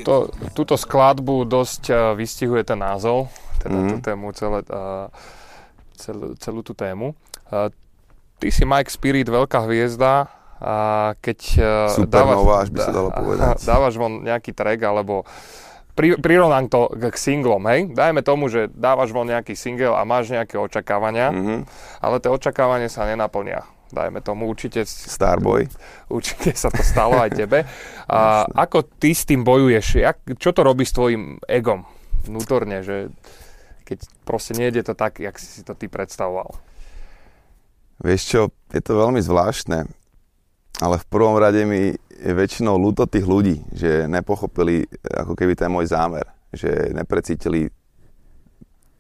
to, túto skladbu dosť uh, vystihuje ten názov, teda mm. tú tému, celé, uh, celú, celú tú tému. Uh, ty si Mike Spirit, veľká hviezda, a keď Supernova, dávaš, až by sa [LAUGHS] dalo povedať. dávaš von nejaký track, alebo pri, prirovnám to k singlom, hej? Dajme tomu, že dávaš von nejaký single a máš nejaké očakávania, mm-hmm. ale tie očakávania sa nenaplnia. Dajme tomu, určite... Starboy. Určite sa to stalo aj tebe. [LAUGHS] A ako ty s tým bojuješ? Jak, čo to robí s tvojim egom vnútorne, že keď proste nejde to tak, jak si si to ty predstavoval? Vieš čo, je to veľmi zvláštne, ale v prvom rade mi je väčšinou ľúto tých ľudí, že nepochopili ako keby ten môj zámer, že neprecítili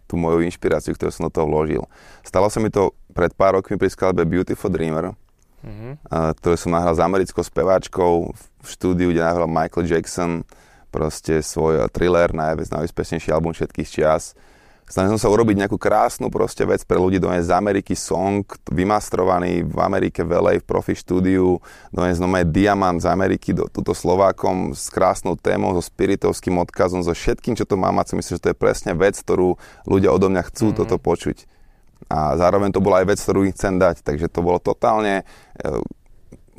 tú moju inšpiráciu, ktorú som do toho vložil. Stalo sa mi to pred pár rokmi pri skladbe Beautiful Dreamer, mm-hmm. ktorú som nahral s americkou speváčkou v štúdiu, kde nahral Michael Jackson proste svoj thriller, najviac najúspešnejší album všetkých čias. Snažil som sa urobiť nejakú krásnu proste vec pre ľudí, doniesť z Ameriky song, vymastrovaný v Amerike velej v profi štúdiu, doniesť nové diamant z Ameriky do, túto Slovákom s krásnou témou, so spiritovským odkazom, so všetkým, čo to mám a si myslím, že to je presne vec, ktorú ľudia odo mňa chcú mm-hmm. toto počuť. A zároveň to bola aj vec, ktorú im chcem dať, takže to bolo totálne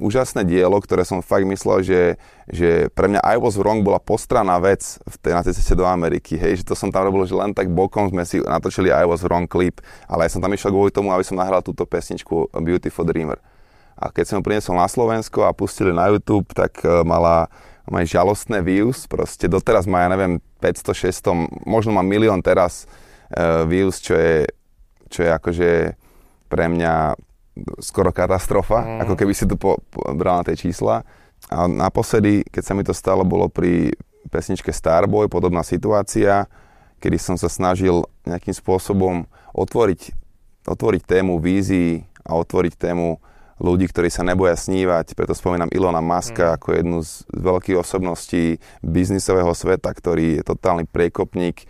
úžasné dielo, ktoré som fakt myslel, že, že pre mňa I Was Wrong bola postraná vec v tej, na tej ceste do Ameriky, hej, že to som tam robil, že len tak bokom sme si natočili I Was Wrong klip, ale ja som tam išiel kvôli tomu, aby som nahral túto pesničku Beautiful Dreamer. A keď som ho priniesol na Slovensko a pustili na YouTube, tak uh, mala má žalostné views, proste doteraz má, ja neviem, 500, 600, možno má milión teraz uh, views, čo je, čo je akože pre mňa skoro katastrofa, mm. ako keby si to po, po, bral na tie čísla. A naposledy, keď sa mi to stalo, bolo pri pesničke Starboy, podobná situácia, kedy som sa snažil nejakým spôsobom otvoriť, otvoriť tému vízií a otvoriť tému ľudí, ktorí sa neboja snívať. Preto spomínam Ilona Maska mm. ako jednu z veľkých osobností biznisového sveta, ktorý je totálny priekopník eh,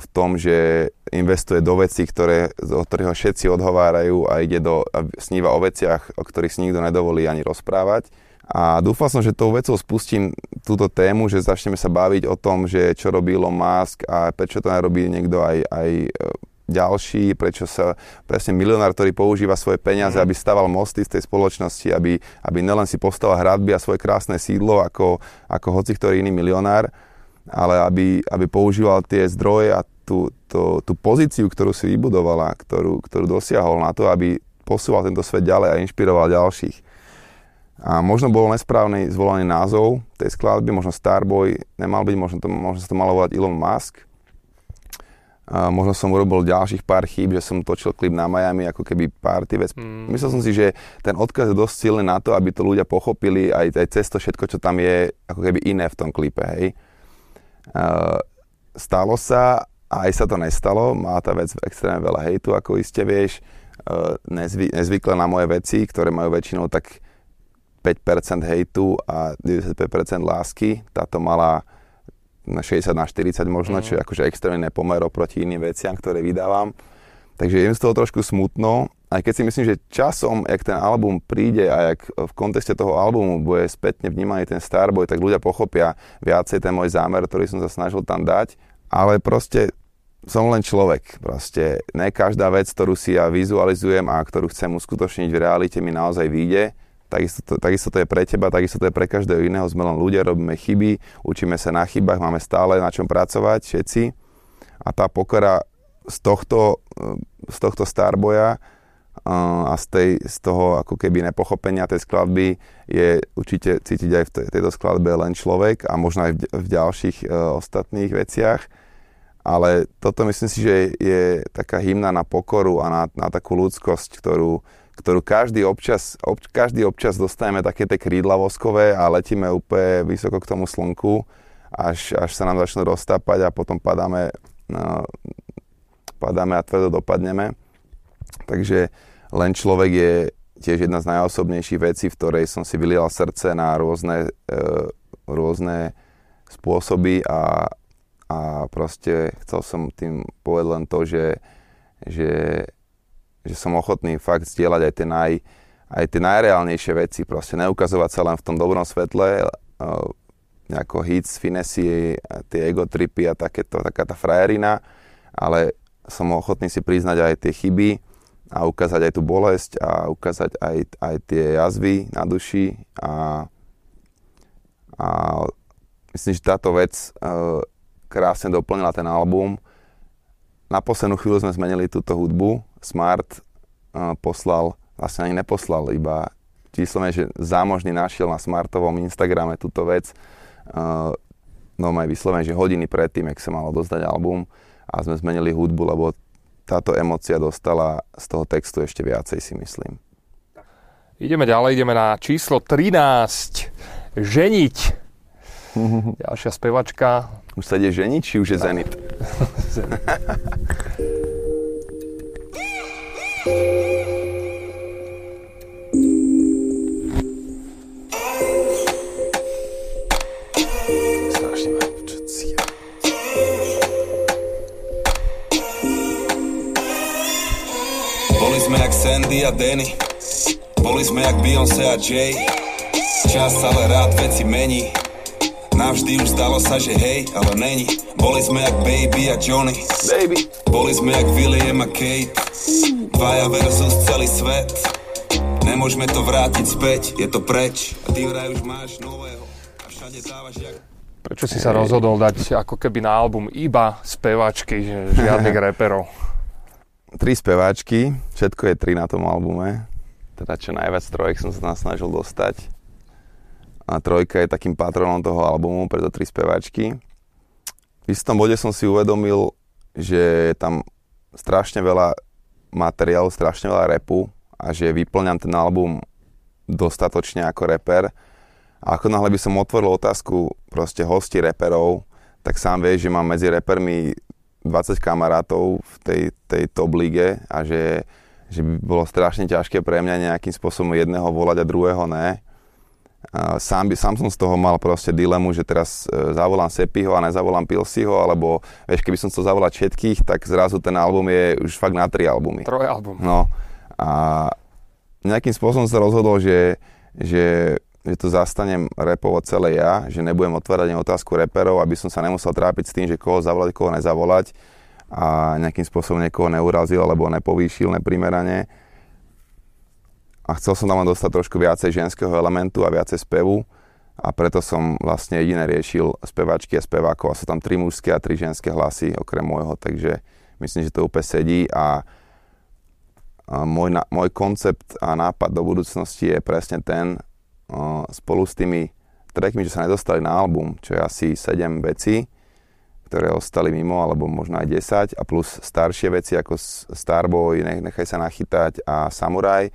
v tom, že investuje do vecí, ktoré, od ktorých ho všetci odhovárajú a ide do, a sníva o veciach, o ktorých si nikto nedovolí ani rozprávať. A dúfal som, že tou vecou spustím túto tému, že začneme sa baviť o tom, že čo robí Elon Musk a prečo to nerobí niekto aj, aj eh, ďalší, prečo sa presne milionár, ktorý používa svoje peniaze, mm. aby staval mosty z tej spoločnosti, aby, aby nelen si postavil hradby a svoje krásne sídlo ako, ako hoci ktorý iný milionár, ale aby, aby používal tie zdroje a tú, tú, tú pozíciu, ktorú si vybudovala, ktorú, ktorú dosiahol na to, aby posúval tento svet ďalej a inšpiroval ďalších. A možno bol nesprávny zvolený názov tej skladby, možno Starboy nemal byť, možno, to, možno sa to malo volať Elon Musk, a možno som urobil ďalších pár chýb, že som točil klip na Miami ako keby party vec. Mm. Myslel som si, že ten odkaz je dosť silný na to, aby to ľudia pochopili aj, aj cez to všetko, čo tam je ako keby iné v tom klipe, hej. Uh, stalo sa, a aj sa to nestalo, má tá vec extrémne veľa hejtu, ako iste vieš, uh, nezvy, nezvykle na moje veci, ktoré majú väčšinou tak 5% hejtu a 95% lásky. Táto mala 60 na 40 možno, mm. čo je akože extrémne pomer oproti iným veciam, ktoré vydávam. Takže je z toho trošku smutno, aj keď si myslím, že časom, jak ten album príde a jak v kontexte toho albumu bude spätne vnímaný ten Starboy, tak ľudia pochopia viacej ten môj zámer, ktorý som sa snažil tam dať. Ale proste som len človek. Proste ne každá vec, ktorú si ja vizualizujem a ktorú chcem uskutočniť v realite mi naozaj vyjde Takisto to, takisto to je pre teba, takisto to je pre každého iného. Sme len ľudia, robíme chyby, učíme sa na chybách, máme stále na čom pracovať všetci. A tá pokora z tohto, eh, z tohto Starboya eh, a z, tej, z toho ako keby nepochopenia tej skladby je určite cítiť aj v tejto skladbe len človek a možno aj v, ďalších uh, ostatných veciach. Ale toto myslím si, že je taká hymna na pokoru a na, na takú ľudskosť, ktorú, ktorú každý občas, ob, každý občas dostaneme také tie krídla voskové a letíme úplne vysoko k tomu slnku, až, až sa nám začnú roztápať a potom padáme, no, padáme a tvrdo dopadneme. Takže len človek je tiež jedna z najosobnejších vecí, v ktorej som si vylial srdce na rôzne, e, rôzne spôsoby a, a proste chcel som tým povedať len to, že, že že som ochotný fakt zdieľať aj tie, naj, aj tie najreálnejšie veci, proste neukazovať sa len v tom dobrom svetle, uh, nejako hits, finesy, tie egotripy a takéto, taká tá frajerina, ale som ochotný si priznať aj tie chyby a ukázať aj tú bolesť a ukázať aj, aj tie jazvy na duši a, a myslím, že táto vec uh, krásne doplnila ten album. Na poslednú chvíľu sme zmenili túto hudbu, Smart poslal, vlastne ani neposlal, iba číslom je, že zámožný našiel na Smartovom Instagrame túto vec. No aj vyslovene, že hodiny predtým, jak sa malo dozdať album a sme zmenili hudbu, lebo táto emocia dostala z toho textu ešte viacej, si myslím. Ideme ďalej, ideme na číslo 13. Ženiť. [LAUGHS] Ďalšia spevačka. Už sa ide ženiť, či už je Zenit? [LAUGHS] [LAUGHS] Zenit. sme jak Sandy a Danny. Boli sme jak Beyoncé a Jay. Čas ale rád veci mení. Navždy už zdalo sa, že hej, ale není. Boli sme jak Baby a Johnny. Baby. Boli sme jak William a Kate Dvaja versus celý svet Nemôžeme to vrátiť späť, je to preč A ty vraj už máš nového A všade dávaš jak Prečo si sa rozhodol dať ako keby na album iba spevačky, že žiadnych [LAUGHS] reperov? Tri speváčky, všetko je tri na tom albume. Teda čo najviac trojek som sa tam snažil dostať. A trojka je takým patronom toho albumu, preto tri speváčky. V istom bode som si uvedomil, že je tam strašne veľa materiálu, strašne veľa repu a že vyplňam ten album dostatočne ako reper. A ako náhle by som otvoril otázku proste hosti reperov, tak sám vieš, že mám medzi repermi 20 kamarátov v tej, tej top lige a že, že by bolo strašne ťažké pre mňa nejakým spôsobom jedného volať a druhého ne. Sám, by, sám som z toho mal proste dilemu, že teraz e, zavolám Sepiho a nezavolám Pilsiho, alebo vieš, keby som chcel zavolať všetkých, tak zrazu ten album je už fakt na tri albumy. Trojalbum. No a nejakým spôsobom sa rozhodol, že, že, že to zastanem repovať celé ja, že nebudem otvárať ani otázku reperov, aby som sa nemusel trápiť s tým, že koho zavolať, koho nezavolať a nejakým spôsobom niekoho neurazil alebo nepovýšil neprimerane. A chcel som tam dostať trošku viacej ženského elementu a viacej spevu. A preto som vlastne jediné riešil spevačky a spevákov. A sú tam tri mužské a tri ženské hlasy okrem môjho, takže myslím, že to úplne sedí. A môj, môj koncept a nápad do budúcnosti je presne ten, spolu s tými trackmi, že sa nedostali na album, čo je asi 7 vecí, ktoré ostali mimo, alebo možno aj 10, a plus staršie veci ako Starboy, Nech, Nechaj sa nachytať a Samurai.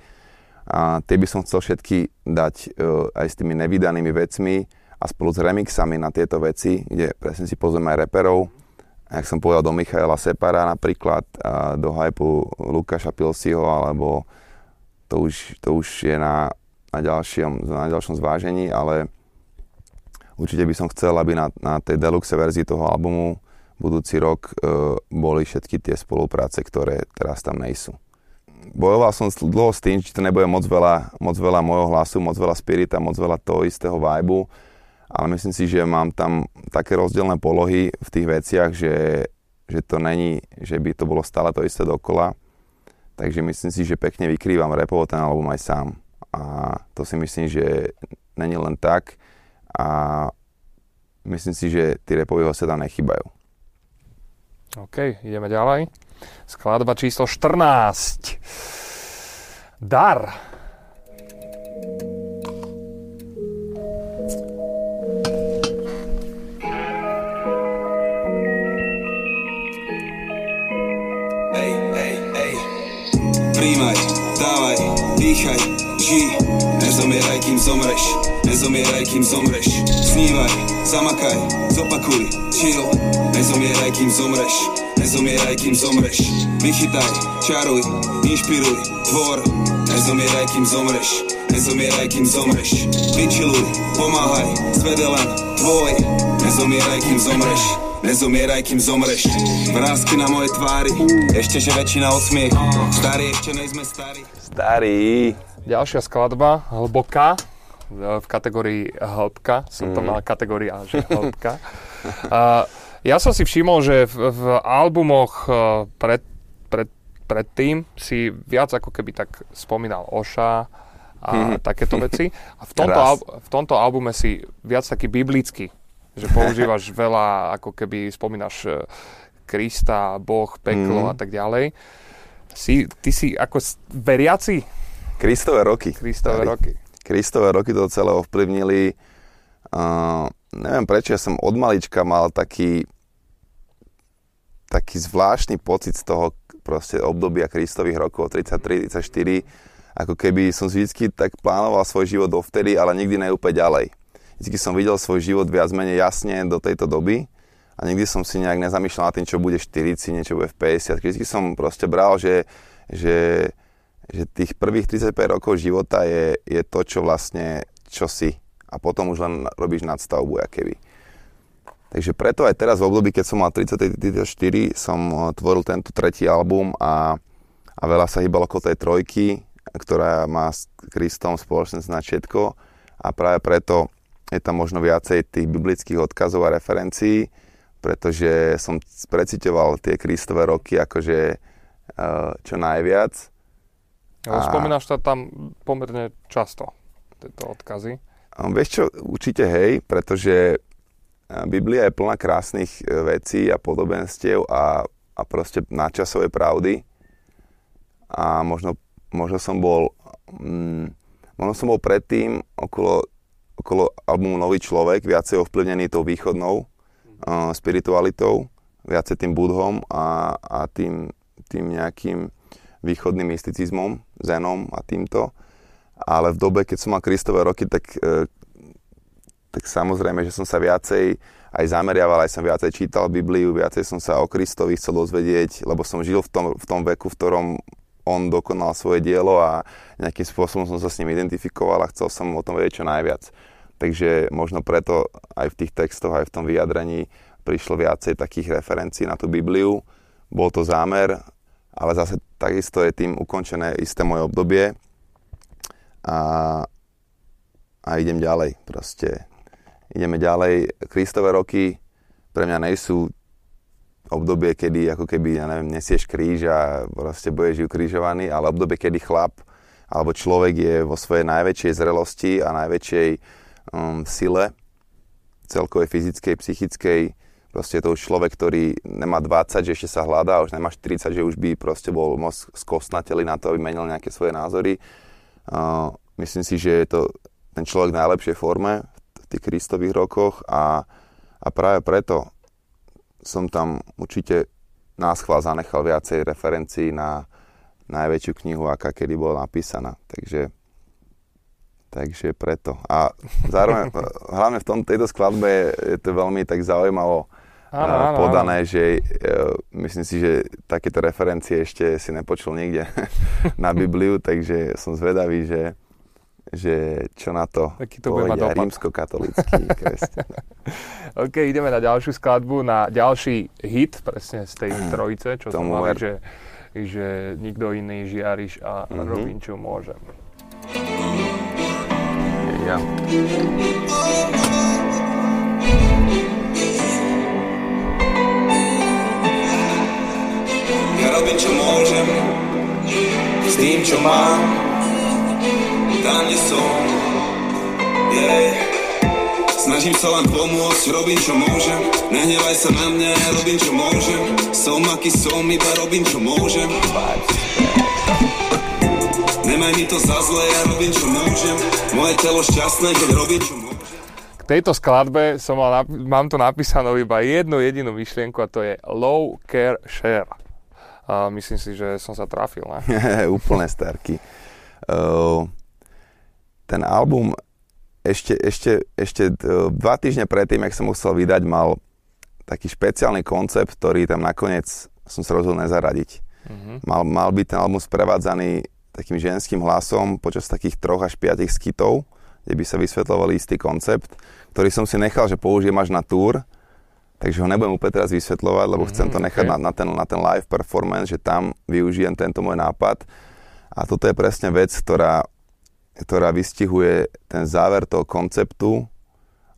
A tie by som chcel všetky dať uh, aj s tými nevydanými vecmi a spolu s remixami na tieto veci, kde presne si pozrieme aj reperov, jak som povedal, do Michaela Separa napríklad, a do hypu Lukáša Pilsiho, alebo to už, to už je na, na, ďalšom, na ďalšom zvážení, ale určite by som chcel, aby na, na tej deluxe verzii toho albumu budúci rok e, boli všetky tie spolupráce, ktoré teraz tam nejsú. Bojoval som dlho s tým, či to nebude moc veľa, moc veľa môjho hlasu, moc veľa spirita, moc veľa toho istého vibu, ale myslím si, že mám tam také rozdielne polohy v tých veciach, že, že to není, že by to bolo stále to isté dokola. Takže myslím si, že pekne vykrývam repovo ten album aj sám. A to si myslím, že není len tak. A myslím si, že tí repoví hostia tam nechybajú. OK, ideme ďalej. Skladba číslo 14. Dar. Ej, ej, ej. Príjmaj, dávaj, dýchaj, ži Nezomieraj, kým zomreš. Nezomieraj, kým zomreš. Snívaj, zamakaj, zopakuj, chill. Nezomieraj, kým zomreš Nezomieraj, kým zomreš. Vychytaj, čaruj, inšpiruj, tvor. Nezomieraj, kým zomreš. Nezomieraj, kým zomreš. Vyčiluj, pomáhaj, svet len tvoj. Nezomieraj, kým zomreš. Nezomieraj, kým zomreš. Vrázky na mojej tvári Ešte, že väčšina odsmiech. Starí, ešte nejsme starí Starý. Ďalšia skladba, hlboká, v kategórii hĺbka, som to mal kategória, že [LAUGHS] hĺbka. A ja som si všimol, že v, v albumoch eh, pred, pred, predtým si viac ako keby tak spomínal Oša a takéto [LAUGHS] veci. A v tomto, al, v tomto albume si viac taký biblický, že používaš [LAUGHS] veľa, ako keby spomínaš eh, Krista, Boh, peklo a tak ďalej. Si, ty si ako veriaci Kristové roky. Kristové roky. Kristové roky to celé ovplyvnili. Uh, neviem prečo, ja som od malička mal taký taký zvláštny pocit z toho proste obdobia Kristových rokov 33-34, ako keby som vždy tak plánoval svoj život dovtedy, ale nikdy neúplne ďalej. Vždy som videl svoj život viac menej jasne do tejto doby a nikdy som si nejak nezamýšľal nad tým, čo bude v 40, niečo bude v 50. Vždy som proste bral, že, že, že tých prvých 35 rokov života je, je to, čo vlastne, čo si. A potom už len robíš nadstavbu, keby. Takže preto aj teraz v období, keď som mal 34, som eh, tvoril tento tretí album a, a veľa sa hýbalo okolo tej trojky, ktorá má s Kristom spoločné na všetko a práve preto je tam možno viacej tých biblických odkazov a referencií, pretože som precitoval tie Kristové roky akože uh, čo najviac. a... spomínaš sa tam pomerne často, tieto odkazy. Vieš čo, určite hej, pretože Biblia je plná krásnych e, vecí a podobenstiev a, a proste nadčasovej pravdy. A možno, možno som bol mm, možno som bol predtým okolo, okolo albumu Nový človek viacej ovplyvnený tou východnou uh, spiritualitou, viacej tým budhom a, a tým, tým nejakým východným mysticizmom, zenom a týmto. Ale v dobe, keď som mal Kristové roky, tak uh, tak samozrejme, že som sa viacej aj zameriaval, aj som viacej čítal Bibliu, viacej som sa o Kristovi chcel dozvedieť, lebo som žil v tom, v tom veku, v ktorom on dokonal svoje dielo a nejakým spôsobom som sa s ním identifikoval a chcel som o tom vedieť čo najviac. Takže možno preto aj v tých textoch, aj v tom vyjadrení prišlo viacej takých referencií na tú Bibliu. Bol to zámer, ale zase takisto je tým ukončené isté moje obdobie a, a idem ďalej. Proste ideme ďalej. Kristové roky pre mňa nejsú obdobie, kedy ako keby, ja neviem, nesieš kríž a proste budeš ukrižovaný, ale obdobie, kedy chlap alebo človek je vo svojej najväčšej zrelosti a najväčšej um, sile, celkovej fyzickej, psychickej, proste je to už človek, ktorý nemá 20, že ešte sa hľadá, už nemá 40, že už by proste bol moc skostnatelý na to, aby menil nejaké svoje názory. Myslím si, že je to ten človek v najlepšej forme tých Kristových rokoch a, a práve preto som tam určite náschval zanechal viacej referencií na najväčšiu knihu, aká kedy bola napísaná. Takže, takže preto. A zároveň, [LAUGHS] hlavne v tom, tejto skladbe je, je to veľmi tak zaujímavo áno, áno, podané, áno. že uh, myslím si, že takéto referencie ešte si nepočul nikde [LAUGHS] na Bibliu, takže som zvedavý, že, že čo na to Aký to povedia rímsko-katolický kresťan. [LAUGHS] OK, ideme na ďalšiu skladbu, na ďalší hit, presne z tej mm. trojice, čo som mal, že, že nikto iný žiariš a mm-hmm. robím, čo môžem. Ja. Robím, čo môžem, s tým, čo mám, tam, kde som. Yeah. Snažím sa len pomôcť, robím čo môžem Nehnevaj sa na mňa, ja robím čo môžem Som aký som, iba robím čo môžem Nemaj mi to za zle, ja robím čo môžem Moje telo šťastné, keď robím čo môžem tejto skladbe som mal, mám tu napísanú iba jednu jedinú myšlienku a to je Low Care Share. A myslím si, že som sa trafil, ne? [LAUGHS] Úplne starky. Uh, ten album ešte, ešte, ešte dva týždne predtým, jak som ho chcel vydať, mal taký špeciálny koncept, ktorý tam nakoniec som sa rozhodol nezaradiť. Mm-hmm. Mal, mal byť ten album sprevádzaný takým ženským hlasom počas takých troch až piatich skitov, kde by sa vysvetľoval istý koncept, ktorý som si nechal, že použijem až na túr, takže ho nebudem úplne teraz vysvetľovať, lebo mm-hmm, chcem to nechať okay. na, na, ten, na ten live performance, že tam využijem tento môj nápad. A toto je presne vec, ktorá ktorá vystihuje ten záver toho konceptu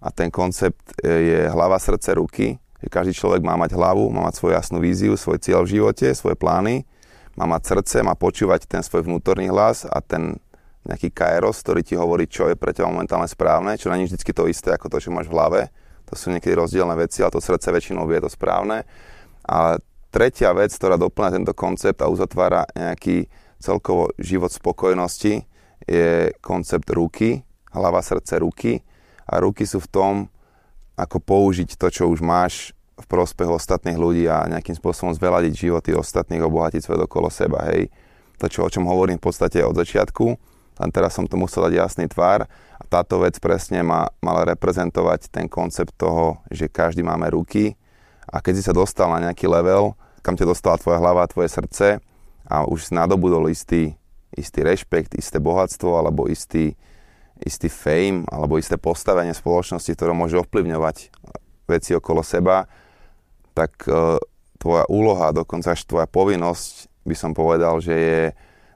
a ten koncept e, je hlava, srdce, ruky. Že každý človek má mať hlavu, má mať svoju jasnú víziu, svoj cieľ v živote, svoje plány, má mať srdce, má počúvať ten svoj vnútorný hlas a ten nejaký kairos, ktorý ti hovorí, čo je pre teba momentálne správne, čo není vždy to isté ako to, čo máš v hlave. To sú niekedy rozdielne veci, ale to srdce väčšinou vie to správne. A tretia vec, ktorá doplňa tento koncept a uzatvára nejaký celkovo život spokojnosti, je koncept ruky, hlava, srdce, ruky. A ruky sú v tom, ako použiť to, čo už máš v prospech ostatných ľudí a nejakým spôsobom zveladiť životy ostatných, obohatiť svet okolo seba, hej. To, čo, o čom hovorím v podstate od začiatku, len teraz som to musel dať jasný tvár a táto vec presne má, mala reprezentovať ten koncept toho, že každý máme ruky a keď si sa dostal na nejaký level, kam ťa dostala tvoja hlava, tvoje srdce a už si nadobudol istý istý rešpekt, isté bohatstvo alebo istý, istý fame alebo isté postavenie spoločnosti, ktoré môže ovplyvňovať veci okolo seba, tak uh, tvoja úloha, dokonca až tvoja povinnosť by som povedal, že je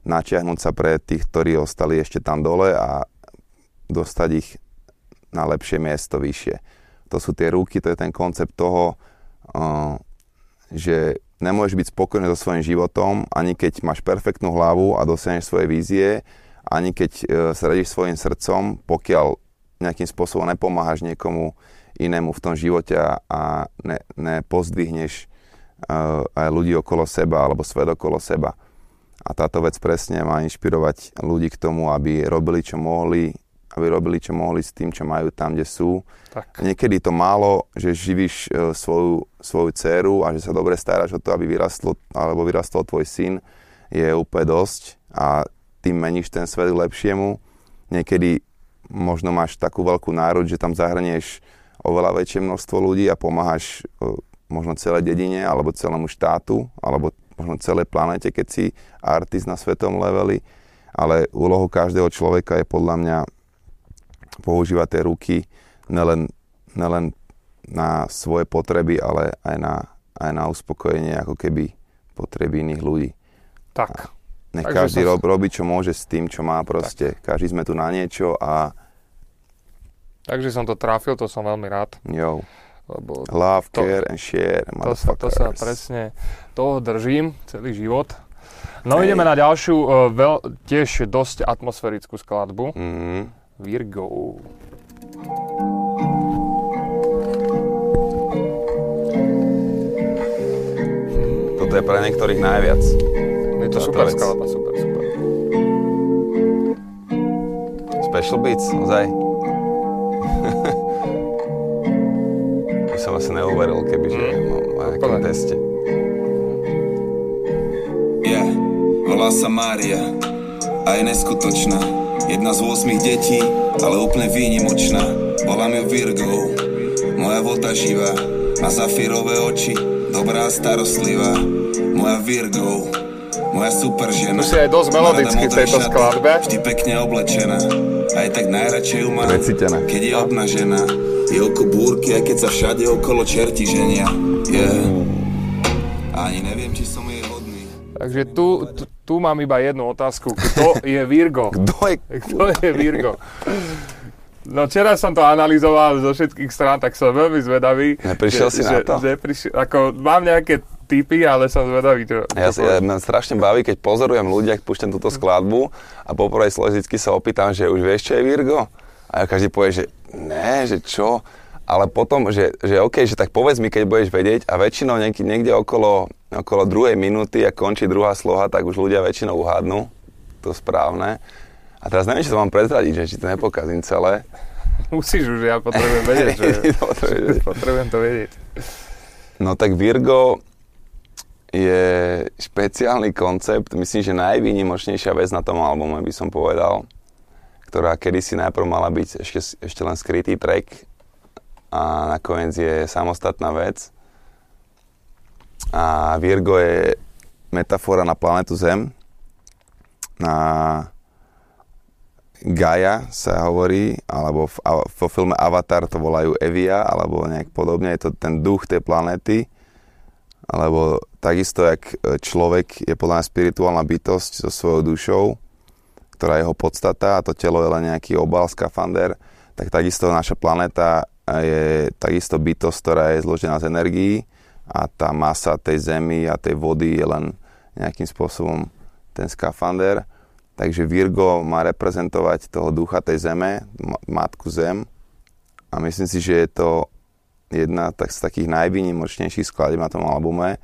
natiahnuť sa pre tých, ktorí ostali ešte tam dole a dostať ich na lepšie miesto vyššie. To sú tie ruky, to je ten koncept toho, že nemôžeš byť spokojný so svojím životom, ani keď máš perfektnú hlavu a dosiahneš svoje vízie, ani keď e, sa svojim srdcom, pokiaľ nejakým spôsobom nepomáhaš niekomu inému v tom živote a ne, nepozdvihneš uh, aj ľudí okolo seba alebo svet okolo seba. A táto vec presne má inšpirovať ľudí k tomu, aby robili, čo mohli, aby robili, čo mohli s tým, čo majú tam, kde sú. Tak. Niekedy to málo, že živíš uh, svoju, svoju dceru a že sa dobre staráš o to, aby vyrastlo, alebo vyrastol tvoj syn, je úplne dosť a tým meníš ten svet k lepšiemu. Niekedy možno máš takú veľkú národ, že tam zahrnieš oveľa väčšie množstvo ľudí a pomáhaš možno celé dedine, alebo celému štátu, alebo možno celej planete, keď si artist na svetom leveli. Ale úlohou každého človeka je podľa mňa používať tie ruky nelen, nelen na svoje potreby, ale aj na, aj na uspokojenie ako keby potreby iných ľudí. Tak. A nech Takže každý som... robí, čo môže s tým, čo má proste. Tak. Každý sme tu na niečo a Takže som to trafil, to som veľmi rád. Jo. Lebo Love, to, care and share. To sa, to sa presne toho držím celý život. No hey. ideme na ďalšiu, uh, veľ, tiež dosť atmosférickú skladbu. Mm-hmm. Virgo. Toto je pre niektorých najviac. Je to super skladba, super, super. Special Beats, ozaj. Neuveril, keby že mm. no, na nejakom teste. Yeah, volá sa Mária a je neskutočná. Jedna z 8 detí, ale úplne výnimočná. Volám ju Virgo, moja voda živá, má zafírové oči, dobrá a starostlivá. Moja Virgo, moja super žena. Už si aj dosť melodicky v tejto skladbe. Vždy pekne oblečená, aj tak najradšej ju mám, keď je obnažená. Je oko búrky, aj keď sa všade okolo čerti ženia. Yeah. Ani neviem, či som jej hodný. Takže tu, tu, tu mám iba jednu otázku. Kto je Virgo? [LAUGHS] Kto je, [LAUGHS] Kto je Virgo? No včera som to analyzoval zo všetkých strán, tak som veľmi zvedavý. Neprišiel že, si na to? Že, prišiel, ako, mám nejaké typy, ale som zvedavý, čo... Ja, ja mňa strašne baví, keď pozorujem ľudia, keď púšťam túto skladbu a po prvej složicky sa opýtam, že už vieš, čo je Virgo? A každý povie, že ne, že čo? Ale potom, že, že OK, že tak povedz mi, keď budeš vedieť a väčšinou niekde, niekde okolo, okolo druhej minúty, a končí druhá sloha, tak už ľudia väčšinou uhádnu to správne. A teraz neviem, či to mám prezradiť, že či to nepokazím celé. Musíš už, ja potrebujem vedieť, že, [LAUGHS] potrebujem to vedieť. No tak Virgo je špeciálny koncept, myslím, že najvýnimočnejšia vec na tom albume, by som povedal, ktorá kedysi najprv mala byť ešte, ešte len skrytý track a nakoniec je samostatná vec. A Virgo je metafora na planetu Zem. Na Gaia sa hovorí, alebo v, vo filme Avatar to volajú Evia, alebo nejak podobne, je to ten duch tej planéty alebo takisto, jak človek je podľa mňa spirituálna bytosť so svojou dušou, ktorá je jeho podstata a to telo je len nejaký obal, skafander, tak takisto naša planéta je takisto bytosť, ktorá je zložená z energií a tá masa tej zemi a tej vody je len nejakým spôsobom ten skafander. Takže Virgo má reprezentovať toho ducha tej zeme, matku zem a myslím si, že je to jedna tak z takých najvýnimočnejších skladeb na tom albume.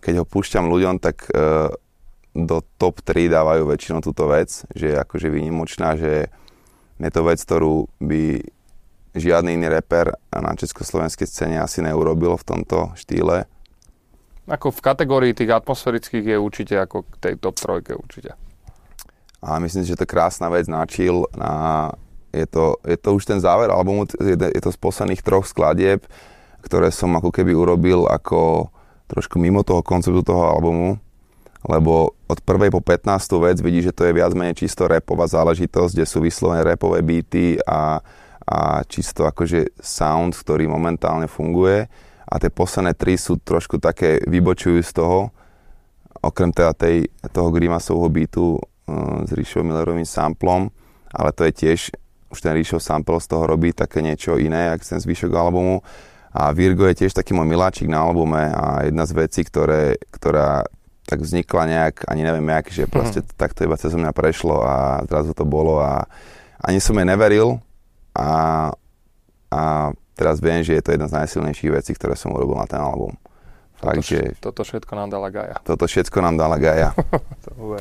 Keď ho púšťam ľuďom, tak e, do top 3 dávajú väčšinou túto vec, že je akože výnimočná, že je to vec, ktorú by žiadny iný reper na československej scéne asi neurobil v tomto štýle. Ako v kategórii tých atmosférických je určite ako k tej top trojke určite. A myslím si, že to krásna vec na chill, na je to, je to už ten záver albumu, je, je to z posledných troch skladieb, ktoré som ako keby urobil ako trošku mimo toho konceptu toho albumu, lebo od prvej po 15. vec vidí, že to je viac menej čisto repová záležitosť, kde sú vyslovené repové beaty a, a čisto akože sound, ktorý momentálne funguje a tie posledné tri sú trošku také, vybočujú z toho okrem teda tej, toho Grimasovho beatu s Ríšom Millerovým samplom, ale to je tiež, už ten Ríšov sample z toho robí také niečo iné, ako ten zvyšok albumu. A Virgo je tiež taký môj miláčik na albume a jedna z vecí, ktoré, ktorá tak vznikla nejak, ani neviem jak, že proste mm. takto iba cez mňa prešlo a zrazu to bolo a ani som jej neveril a, a teraz viem, že je to jedna z najsilnejších vecí, ktoré som urobil na ten album. Fakt, toto, že, toto všetko nám dala Gaja. Toto všetko nám dala Gaja.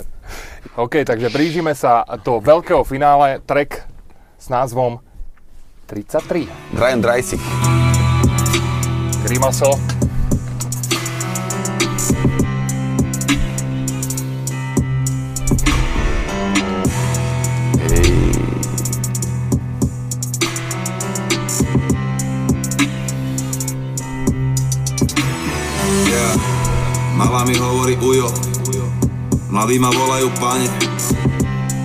[LAUGHS] OK, takže blížime sa do veľkého finále. Track s názvom 33. Brian Dreisig. Grimaso. Mama mi hovorí ujo, mladí ma volajú pane.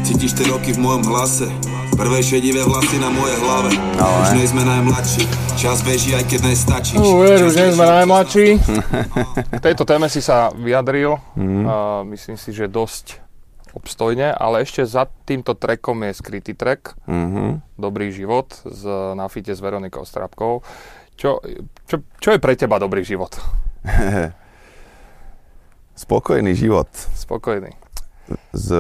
Cítiš tie roky v mojom hlase, prvé šedivé vlasy na mojej hlave. Ale. Už nie sme najmladší, čas beží aj keď nestačíš. Uh, už nie sme najmladší. [LAUGHS] K tejto téme si sa vyjadril, mm. uh, myslím si, že dosť obstojne, ale ešte za týmto trekom je skrytý trek, mm-hmm. Dobrý život z, na fite s Veronikou Strapkou. Čo, čo, čo je pre teba dobrý život? [LAUGHS] Spokojný život. Spokojný. S,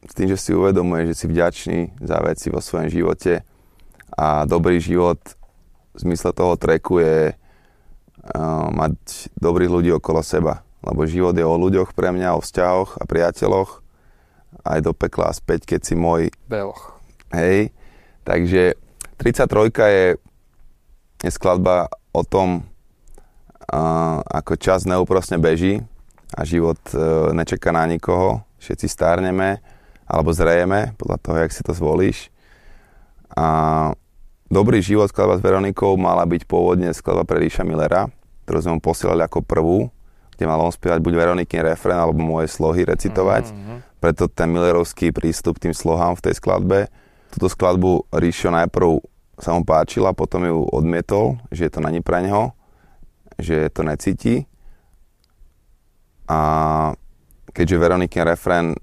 s tým, že si uvedomuje, že si vďačný za veci vo svojom živote a dobrý život v zmysle toho treku je uh, mať dobrých ľudí okolo seba. Lebo život je o ľuďoch pre mňa, o vzťahoch a priateľoch aj do pekla a späť, keď si môj... Beloch. Hej, takže 33 je, je skladba o tom, uh, ako čas neúprosne beží a život e, nečaká na nikoho, všetci stárneme alebo zrejeme, podľa toho, jak si to zvolíš. A Dobrý život skladba s Veronikou mala byť pôvodne skladba pre Ríša Millera, ktorú sme mu posielali ako prvú, kde mal on spievať buď Veronikin refren alebo moje slohy recitovať. Mm-hmm. Preto ten Millerovský prístup tým slohám v tej skladbe. Túto skladbu Ríšo najprv sa mu páčila, potom ju odmietol, že to není pre neho, že to necíti a keďže Veronikin refrén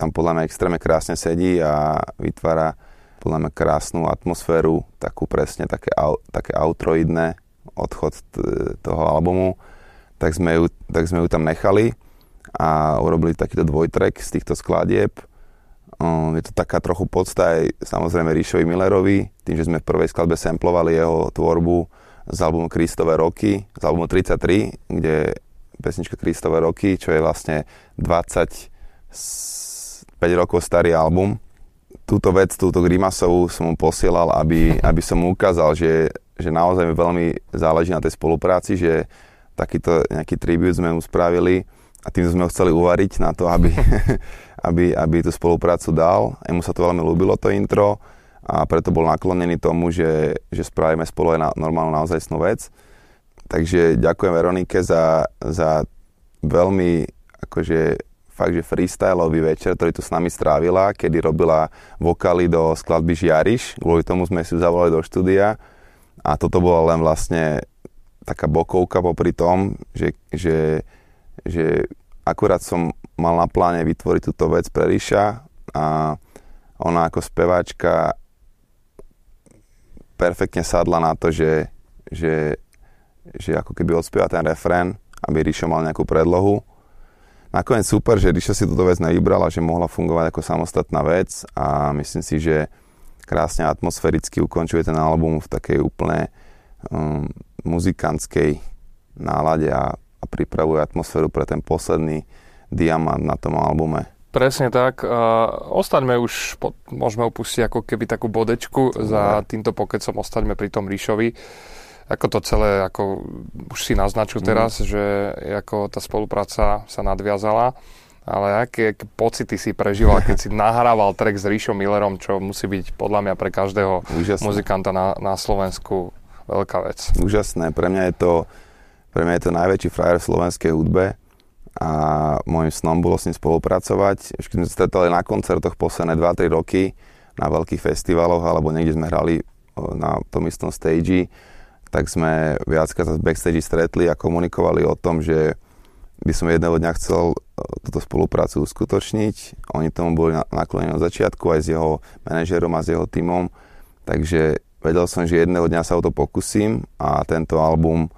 tam podľa mňa extrémne krásne sedí a vytvára podľa mňa krásnu atmosféru, takú presne také, také outroidné odchod t- toho albumu, tak sme, ju, tak sme ju tam nechali a urobili takýto dvojtrek z týchto skladieb. Um, je to taká trochu podsta aj samozrejme Ríšovi Millerovi, tým, že sme v prvej skladbe samplovali jeho tvorbu z albumu Kristové roky, z albumu 33, kde pesnička Kristové roky, čo je vlastne 25 rokov starý album. Túto vec, túto Grimasovú som mu posielal, aby, [LAUGHS] aby som mu ukázal, že, že naozaj mi veľmi záleží na tej spolupráci, že takýto nejaký tribut sme mu spravili a tým sme ho chceli uvariť na to, aby, [LAUGHS] aby, aby tú spoluprácu dal. Jemu sa to veľmi ľúbilo, to intro a preto bol naklonený tomu, že, že spravíme spolu aj na, normálnu naozajstnú vec. Takže ďakujem Veronike za, za veľmi akože fakt, že freestyleový večer, ktorý tu s nami strávila, kedy robila vokály do skladby Žiariš. Kvôli tomu sme si ju zavolali do štúdia. A toto bola len vlastne taká bokovka popri tom, že, že, že akurát som mal na pláne vytvoriť túto vec pre Ríša a ona ako speváčka perfektne sadla na to, že, že že ako keby odspieva ten refrén, aby Ríšo mal nejakú predlohu. Nakoniec super, že Ríšo si túto vec nevybrala, že mohla fungovať ako samostatná vec a myslím si, že krásne atmosféricky ukončuje ten album v takej úplne um, muzikantskej nálade a, a pripravuje atmosféru pre ten posledný diamant na tom albume. Presne tak. Ostaňme už, môžeme opustiť ako keby takú bodečku za týmto pokecom, ostaňme pri tom Ríšovi. Ako to celé, ako už si naznačil teraz, mm. že ako tá spolupráca sa nadviazala, ale aké, aké pocity si prežíval, keď si [LAUGHS] nahrával track s Ríšom Millerom, čo musí byť podľa mňa pre každého Úžasné. muzikanta na, na Slovensku veľká vec. Úžasné, pre mňa je to, pre mňa je to najväčší frajer v slovenskej hudbe a môjim snom bolo s ním spolupracovať. Už keď sme sa stretali na koncertoch posledné 2-3 roky, na veľkých festivaloch, alebo niekde sme hrali na tom istom stage, tak sme viackrát sa z backstage stretli a komunikovali o tom, že, by som jedného dňa chcel túto spoluprácu uskutočniť. Oni tomu boli naklonení od začiatku aj s jeho manažerom a s jeho tímom, takže vedel som, že jedného dňa sa o to pokusím a tento album e,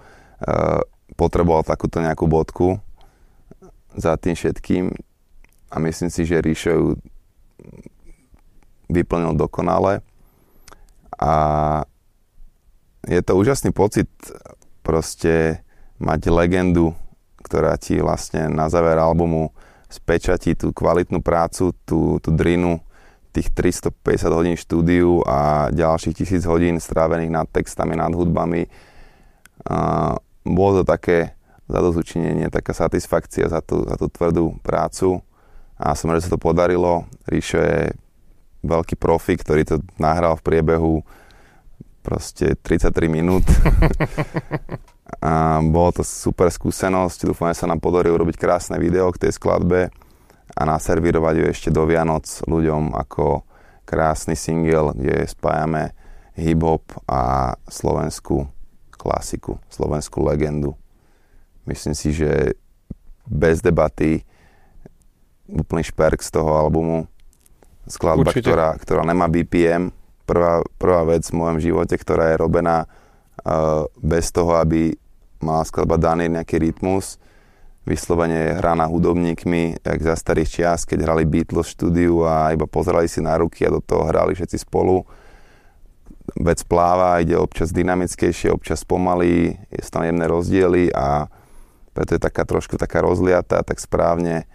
potreboval takúto nejakú bodku za tým všetkým. A myslím si, že Ríšo ju vyplnil dokonale. A je to úžasný pocit proste mať legendu ktorá ti vlastne na záver albumu spečatí tú kvalitnú prácu, tú, tú drinu, tých 350 hodín štúdiu a ďalších tisíc hodín strávených nad textami, nad hudbami. A bolo to také zadozučinenie, taká satisfakcia za tú, za tú tvrdú prácu a som rád, že sa to podarilo. Ríšo je veľký profi, ktorý to nahral v priebehu proste 33 minút. [LAUGHS] A bolo to super skúsenosť, dúfam, že sa nám podarí urobiť krásne video k tej skladbe a naservírovať ju ešte do Vianoc ľuďom ako krásny single, kde spájame hip-hop a slovenskú klasiku, slovenskú legendu. Myslím si, že bez debaty úplný šperk z toho albumu. Skladba, ktorá, ktorá nemá BPM. Prvá, prvá vec v mojom živote, ktorá je robená uh, bez toho, aby mala skladba daný nejaký rytmus, vyslovene hraná hudobníkmi, jak za starých čias, keď hrali Beatles v štúdiu a iba pozerali si na ruky a do toho hrali všetci spolu. Vec pláva, ide občas dynamickejšie, občas pomaly, je tam jemné rozdiely a preto je taká trošku taká rozliatá, tak správne,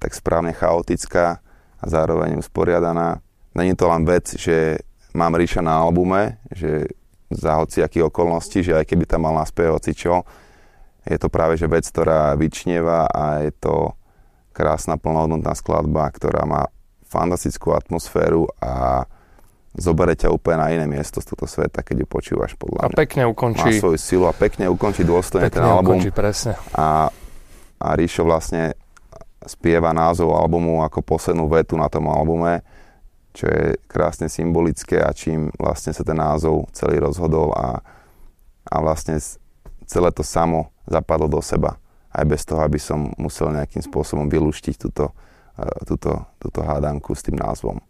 tak správne chaotická a zároveň usporiadaná. Není to len vec, že mám Ríša na albume, že za hociakých okolností, že aj keby tam mal naspievať čo, je to práve že vec, ktorá vyčnieva a je to krásna plnohodnotná skladba, ktorá má fantastickú atmosféru a zoberie ťa úplne na iné miesto z tohto sveta, keď ju počúvaš podľa mňa. A pekne ukončí. Má svoju silu a pekne ukončí dôstojne ten album. Ukončí, presne. A, a Ríšo vlastne spieva názov albumu ako poslednú vetu na tom albume čo je krásne symbolické a čím vlastne sa ten názov celý rozhodol a, a vlastne celé to samo zapadlo do seba. Aj bez toho, aby som musel nejakým spôsobom vylúštiť túto, e, túto, túto hádanku s tým názvom.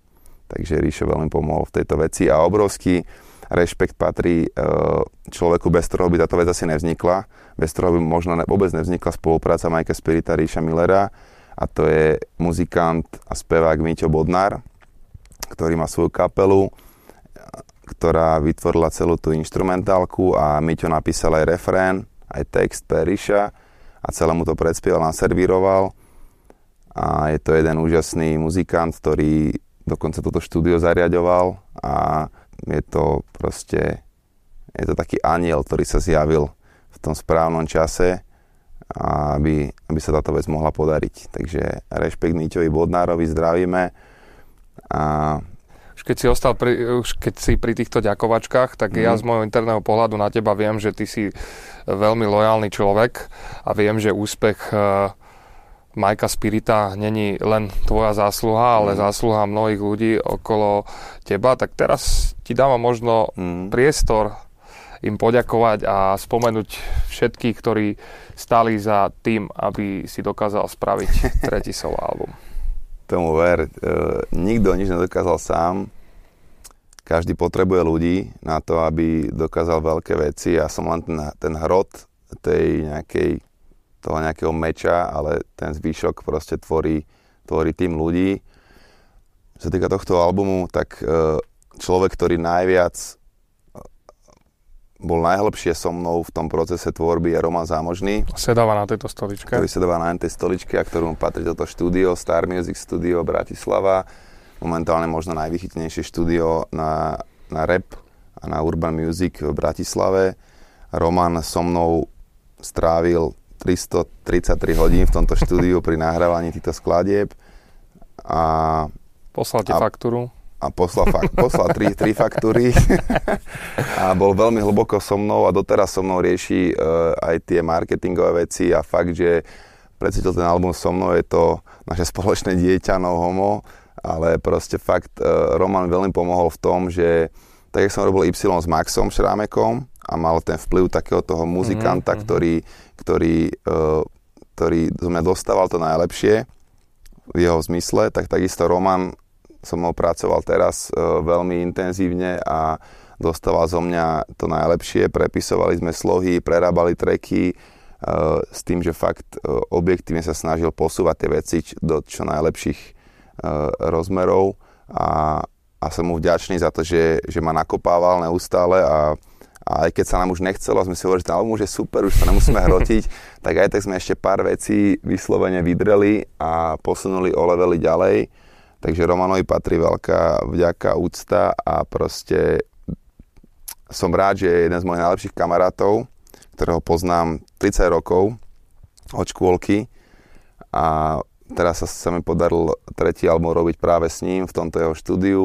Takže Ríšo veľmi pomohol v tejto veci a obrovský rešpekt patrí e, človeku, bez ktorého by táto vec asi nevznikla, bez ktorého by možno vôbec nevznikla spolupráca Majka Spirita Ríša Millera a to je muzikant a spevák Míťo Bodnár, ktorý má svoju kapelu, ktorá vytvorila celú tú instrumentálku a Miťo napísal aj refrén, aj text Periša a celé mu to predspieval, naservíroval. A je to jeden úžasný muzikant, ktorý dokonca toto štúdio zariadoval a je to proste, je to taký aniel, ktorý sa zjavil v tom správnom čase, aby, aby sa táto vec mohla podariť. Takže rešpekt Míťovi Bodnárovi, zdravíme a už keď si ostal pri, už keď si pri týchto ďakovačkách, tak mm. ja z môjho interného pohľadu na teba viem, že ty si veľmi lojálny človek a viem, že úspech uh, Majka Spirita není len tvoja zásluha, ale mm. zásluha mnohých ľudí okolo teba. Tak teraz ti dávam možno mm. priestor im poďakovať a spomenúť všetkých, ktorí stáli za tým, aby si dokázal spraviť [LAUGHS] tretí solo album tomu ver, e, nikto nič nedokázal sám. Každý potrebuje ľudí na to, aby dokázal veľké veci. Ja som len ten, ten hrot tej nejakej, toho nejakého meča, ale ten zvyšok proste tvorí, tvorí tým ľudí. Čo sa týka tohto albumu, tak e, človek, ktorý najviac bol najhlbšie so mnou v tom procese tvorby je Roman Zámožný. Sedáva na tejto stoličke. Ktorý sedáva na tej stoličke a ktorú patrí toto štúdio, Star Music Studio Bratislava. Momentálne možno najvychytnejšie štúdio na, na rap a na urban music v Bratislave. Roman so mnou strávil 333 hodín v tomto štúdiu pri nahrávaní týchto skladieb. A, Poslal ti faktúru? A poslal, fakt, poslal tri, tri faktúry [LAUGHS] a bol veľmi hlboko so mnou a doteraz so mnou rieši uh, aj tie marketingové veci a fakt, že predsvetil ten album so mnou, je to naše spoločné dieťa, no homo, ale proste fakt uh, Roman veľmi pomohol v tom, že tak, jak som robil Y s Maxom Šrámekom a mal ten vplyv takého toho muzikanta, mm-hmm. ktorý, ktorý uh, ktorý zo mňa dostával to najlepšie v jeho zmysle, tak takisto Roman som mnou pracoval teraz e, veľmi intenzívne a dostával zo mňa to najlepšie. Prepisovali sme slohy, prerábali treky e, s tým, že fakt e, objektívne sa snažil posúvať tie veci do čo najlepších rozmerov a, a som mu vďačný za to, že, že ma nakopával neustále a, a aj keď sa nám už nechcelo, sme si hovorili, že ten album už je super, už sa nemusíme [LAUGHS] hrotiť, tak aj tak sme ešte pár vecí vyslovene vydreli a posunuli o levely ďalej. Takže Romanovi patrí veľká vďaka, úcta a proste som rád, že je jeden z mojich najlepších kamarátov, ktorého poznám 30 rokov od škôlky a teraz sa, sa mi podaril tretí album robiť práve s ním v tomto jeho štúdiu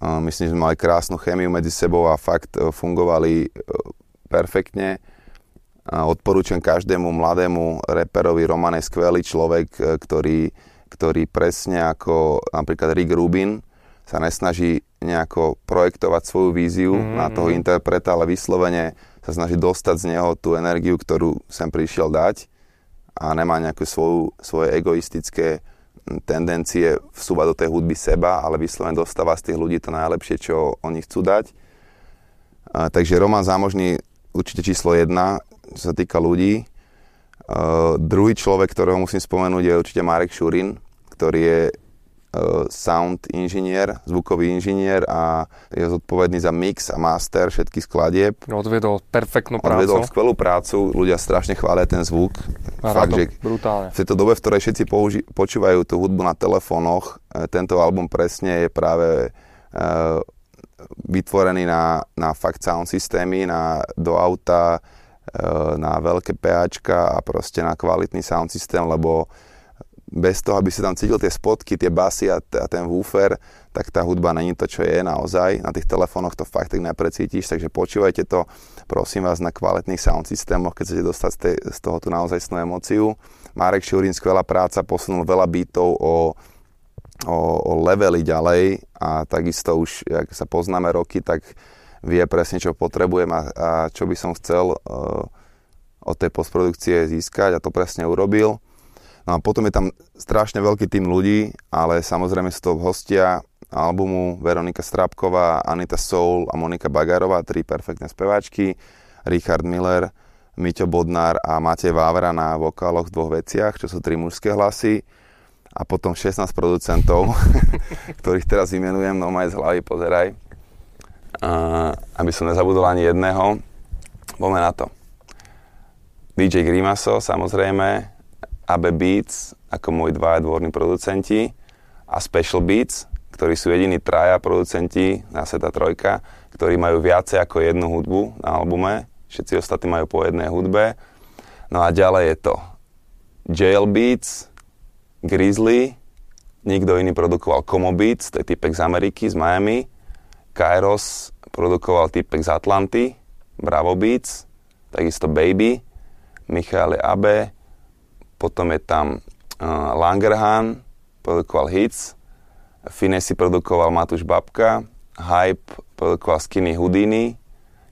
Myslím, že sme mali krásnu chemiu medzi sebou a fakt e, fungovali e, perfektne. Odporúčam každému mladému reperovi, Roman je skvelý človek, e, ktorý, ktorý presne ako napríklad Rick Rubin sa nesnaží nejako projektovať svoju víziu mm-hmm. na toho interpreta, ale vyslovene sa snaží dostať z neho tú energiu, ktorú sem prišiel dať a nemá nejaké svoju, svoje egoistické tendencie vsúvať do tej hudby seba, ale vyslovene dostáva z tých ľudí to najlepšie, čo oni chcú dať. A, takže Roman Zámožný určite číslo jedna, čo sa týka ľudí. Uh, druhý človek, ktorého musím spomenúť, je určite Marek Šurin, ktorý je uh, sound inžinier, zvukový inžinier a je zodpovedný za mix a master všetkých skladieb. Odvedol perfektnú prácu. Odvedol skvelú prácu, ľudia strašne chvália ten zvuk. Fakt, že brutálne. v tejto dobe, v ktorej všetci použi- počúvajú tú hudbu na telefónoch, e, tento album presne je práve uh, vytvorený na, na fakt sound systémy, na, do auta, uh, na veľké PAčka a proste na kvalitný sound systém, lebo bez toho, aby si tam cítil tie spotky, tie basy a, t- a ten woofer, tak tá hudba není to, čo je naozaj. Na tých telefónoch to fakt tak neprecítiš, takže počúvajte to, prosím vás, na kvalitných sound systémoch, keď chcete dostať z, tej, z toho tú naozaj snú emóciu. Marek Šurín, skvelá práca, posunul veľa beatov o, o, o levely ďalej a takisto už, ak sa poznáme roky, tak vie presne, čo potrebujem a, a čo by som chcel uh, od tej postprodukcie získať a to presne urobil. No a potom je tam strašne veľký tým ľudí, ale samozrejme sú to hostia albumu Veronika Strapková, Anita Soul a Monika Bagarová, tri perfektné speváčky, Richard Miller, Miťo Bodnár a Matej Vávra na vokáloch v dvoch veciach, čo sú tri mužské hlasy a potom 16 producentov, [LAUGHS] ktorých teraz vymenujem, no maj z hlavy, pozeraj. Uh, aby som nezabudol ani jedného. Poďme na to. DJ Grimaso, samozrejme, AB Beats ako moji dvaja dvorní producenti a Special Beats, ktorí sú jediní traja producenti na Seta Trojka, ktorí majú viacej ako jednu hudbu na albume. Všetci ostatní majú po jednej hudbe. No a ďalej je to Jail Beats, Grizzly, nikto iný produkoval Como Beats, to je typek z Ameriky, z Miami. Kairos produkoval typek z Atlanty, Bravo Beats, takisto Baby, Michal Abe, potom je tam uh, Langerhan, produkoval Hits, Finesi produkoval Matúš Babka, Hype produkoval Skinny Houdini,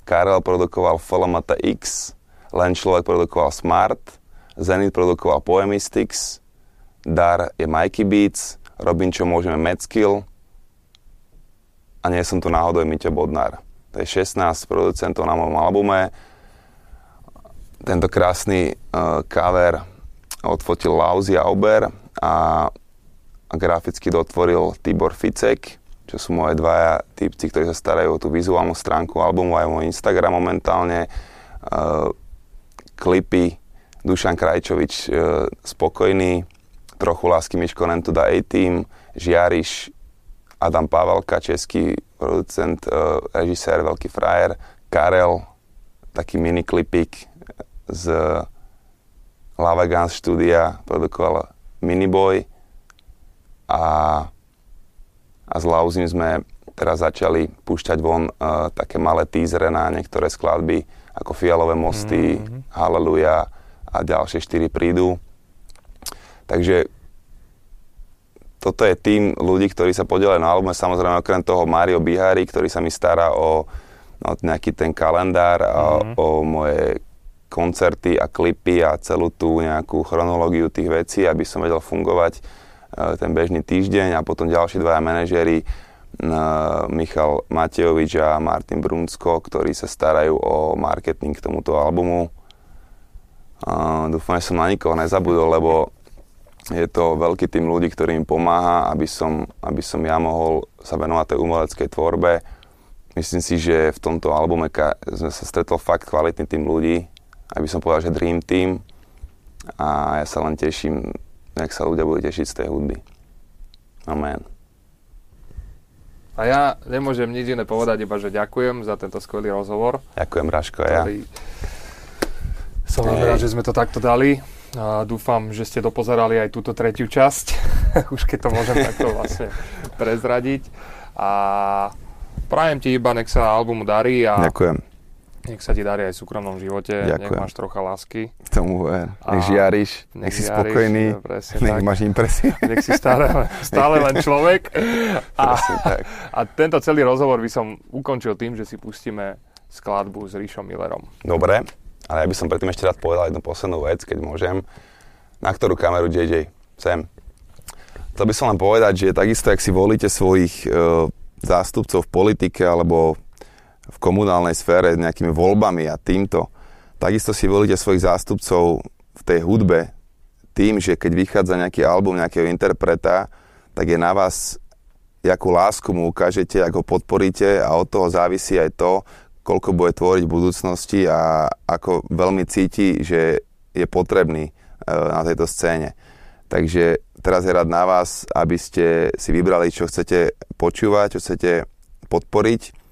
Karel produkoval FLMT X, Len človek produkoval Smart, Zenit produkoval Poemistics, Dar je Mikey Beats, Robin čo môžeme Medskill a nie som tu náhodou Miťo Bodnár. To je 16 producentov na mojom albume. Tento krásny uh, cover odfotil Lauzi Auber a, a graficky dotvoril Tibor Ficek, čo sú moje dvaja typci, ktorí sa starajú o tú vizuálnu stránku albumu aj môj Instagram momentálne. Uh, klipy. Dušan Krajčovič uh, spokojný, trochu lásky Miško Nentuda A-Team, Žiariš Adam Pavelka, český producent, uh, režisér, veľký frajer, Karel, taký mini klipík z Lava Guns štúdia produkoval Miniboy a, a s Lauzim sme teraz začali púšťať von uh, také malé teasery na niektoré skladby ako Fialové mosty, mm-hmm. Hallelujah a ďalšie štyri prídu. Takže toto je tým ľudí, ktorí sa podielajú na albume. Samozrejme okrem toho Mario Bihari, ktorý sa mi stará o, o nejaký ten kalendár a mm-hmm. o moje koncerty a klipy a celú tú nejakú chronológiu tých vecí, aby som vedel fungovať uh, ten bežný týždeň a potom ďalší dvaja manažéri uh, Michal Matejovič a Martin Brunsko, ktorí sa starajú o marketing k tomuto albumu. Dúfam, že som na nikoho nezabudol, lebo je to veľký tým ľudí, ktorý im pomáha, aby som, aby som ja mohol sa venovať tej umeleckej tvorbe Myslím si, že v tomto albume sme sa stretol fakt kvalitný tým ľudí, aby som povedal, že Dream Team a ja sa len teším, jak sa ľudia budú tešiť z tej hudby. Amen. A ja nemôžem nič iné povedať, iba že ďakujem za tento skvelý rozhovor. Ďakujem, Raško, ja. Som veľmi rád, že sme to takto dali. A dúfam, že ste dopozerali aj túto tretiu časť, [LAUGHS] už keď to môžem takto vlastne prezradiť. A prajem ti iba, nech sa albumu darí a Ďakujem. Nech sa ti darí aj v súkromnom živote, Ďakujem. nech máš trocha lásky. K tomu ver. Nech žiariš, nech, nech si žiariš, spokojný, presne nech tak. máš impresie. Nech si stále, stále len človek. [LAUGHS] A, tak. a tento celý rozhovor by som ukončil tým, že si pustíme skladbu s Ríšom Millerom. Dobre, ale ja by som predtým ešte rád povedal jednu poslednú vec, keď môžem. Na ktorú kameru JJ? Sem. Chcel by som len povedať, že takisto, ak si volíte svojich uh, zástupcov v politike alebo v komunálnej sfére nejakými voľbami a týmto. Takisto si volíte svojich zástupcov v tej hudbe tým, že keď vychádza nejaký album nejakého interpreta, tak je na vás, akú lásku mu ukážete, ako ho podporíte a od toho závisí aj to, koľko bude tvoriť v budúcnosti a ako veľmi cíti, že je potrebný e, na tejto scéne. Takže teraz je rád na vás, aby ste si vybrali, čo chcete počúvať, čo chcete podporiť.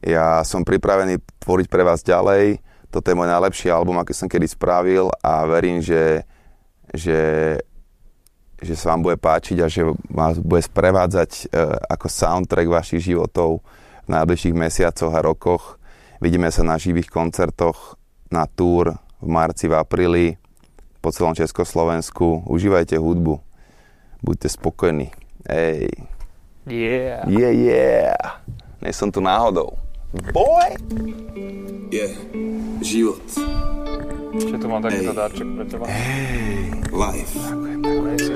Ja som pripravený tvoriť pre vás ďalej. Toto je môj najlepší album, aký som kedy spravil a verím, že, že, že sa vám bude páčiť a že vás bude sprevádzať e, ako soundtrack vašich životov v najbližších mesiacoch a rokoch. Vidíme sa na živých koncertoch, na túr v marci, v apríli po celom Československu. Užívajte hudbu. Buďte spokojní. Ej. Yeah. Yeah, yeah. Nej som tu náhodou. Boy! Yeah. Život. Ešte tu mám takýto darček pre teba. Hey. Life.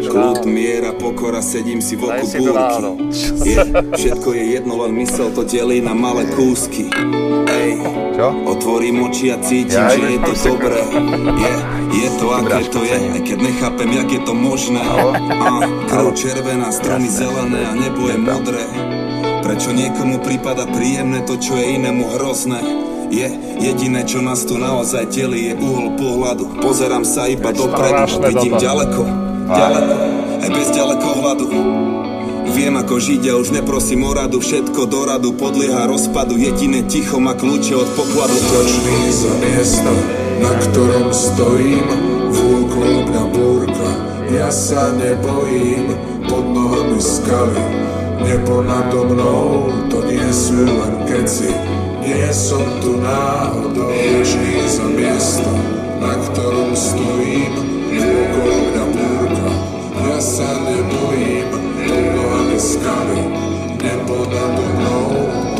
Kľud, miera, pokora, sedím si v oku búrky. Je, všetko je jedno, len mysel to delí na malé kúsky. Ej, Čo? otvorím oči a cítim, Ja, že je to dobré. Je, je to, aké to je, aj keď nechápem, jak je to možné. A, krv červená, stromy zelené a nebo je modré. Prečo niekomu prípada príjemné to, čo je inému hrozné? Je jediné, čo nás tu naozaj delí, je uhol pohľadu. Pozerám sa iba dopredu, vidím toto. ďaleko, ďaleko, aj bez ďalekohľadu. Viem ako žiť a už neprosím o radu Všetko do radu podlieha rozpadu Jediné ticho má kľúče od pokladu Vďačný za miesto, na ktorom stojím Vôkolo mňa búrka, ja sa nebojím Pod nohami skaly, nebo nado mnou To nie sú len keci, nie som tu náhodou. Vďačný za miesto, na ktorom stojím mňa búrka, ja sa nebojím Pod nohami skaly, nebo nado mnou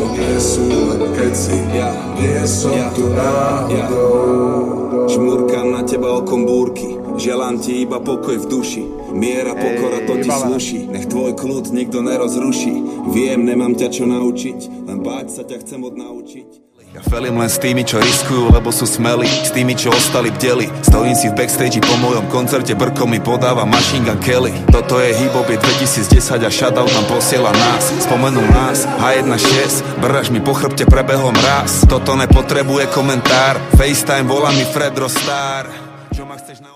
To nie sú len keci, Ja, nie som tu náhodou. Žmurkám na teba okom búrky Želám ti iba pokoj v duši. Miera, pokora, to ti slúši Nech tvoj kľud nikto nerozruší. Viem, nemám ťa čo naučiť. Len báť sa ťa chcem odnaučiť Ja felím len s tými, čo riskujú, lebo sú smelí. S tými, čo ostali v deli. Stojím si v backstage po mojom koncerte. Brko mi podáva Machine Gun Kelly. Toto je hip-hop, je 2010 a shoutout nám posiela nás. Spomenul nás, H16 Brraž mi po chrbte prebehol mraz. Toto nepotrebuje komentár. FaceTime volá mi Fred Rostar. Čo ma chceš naučiť?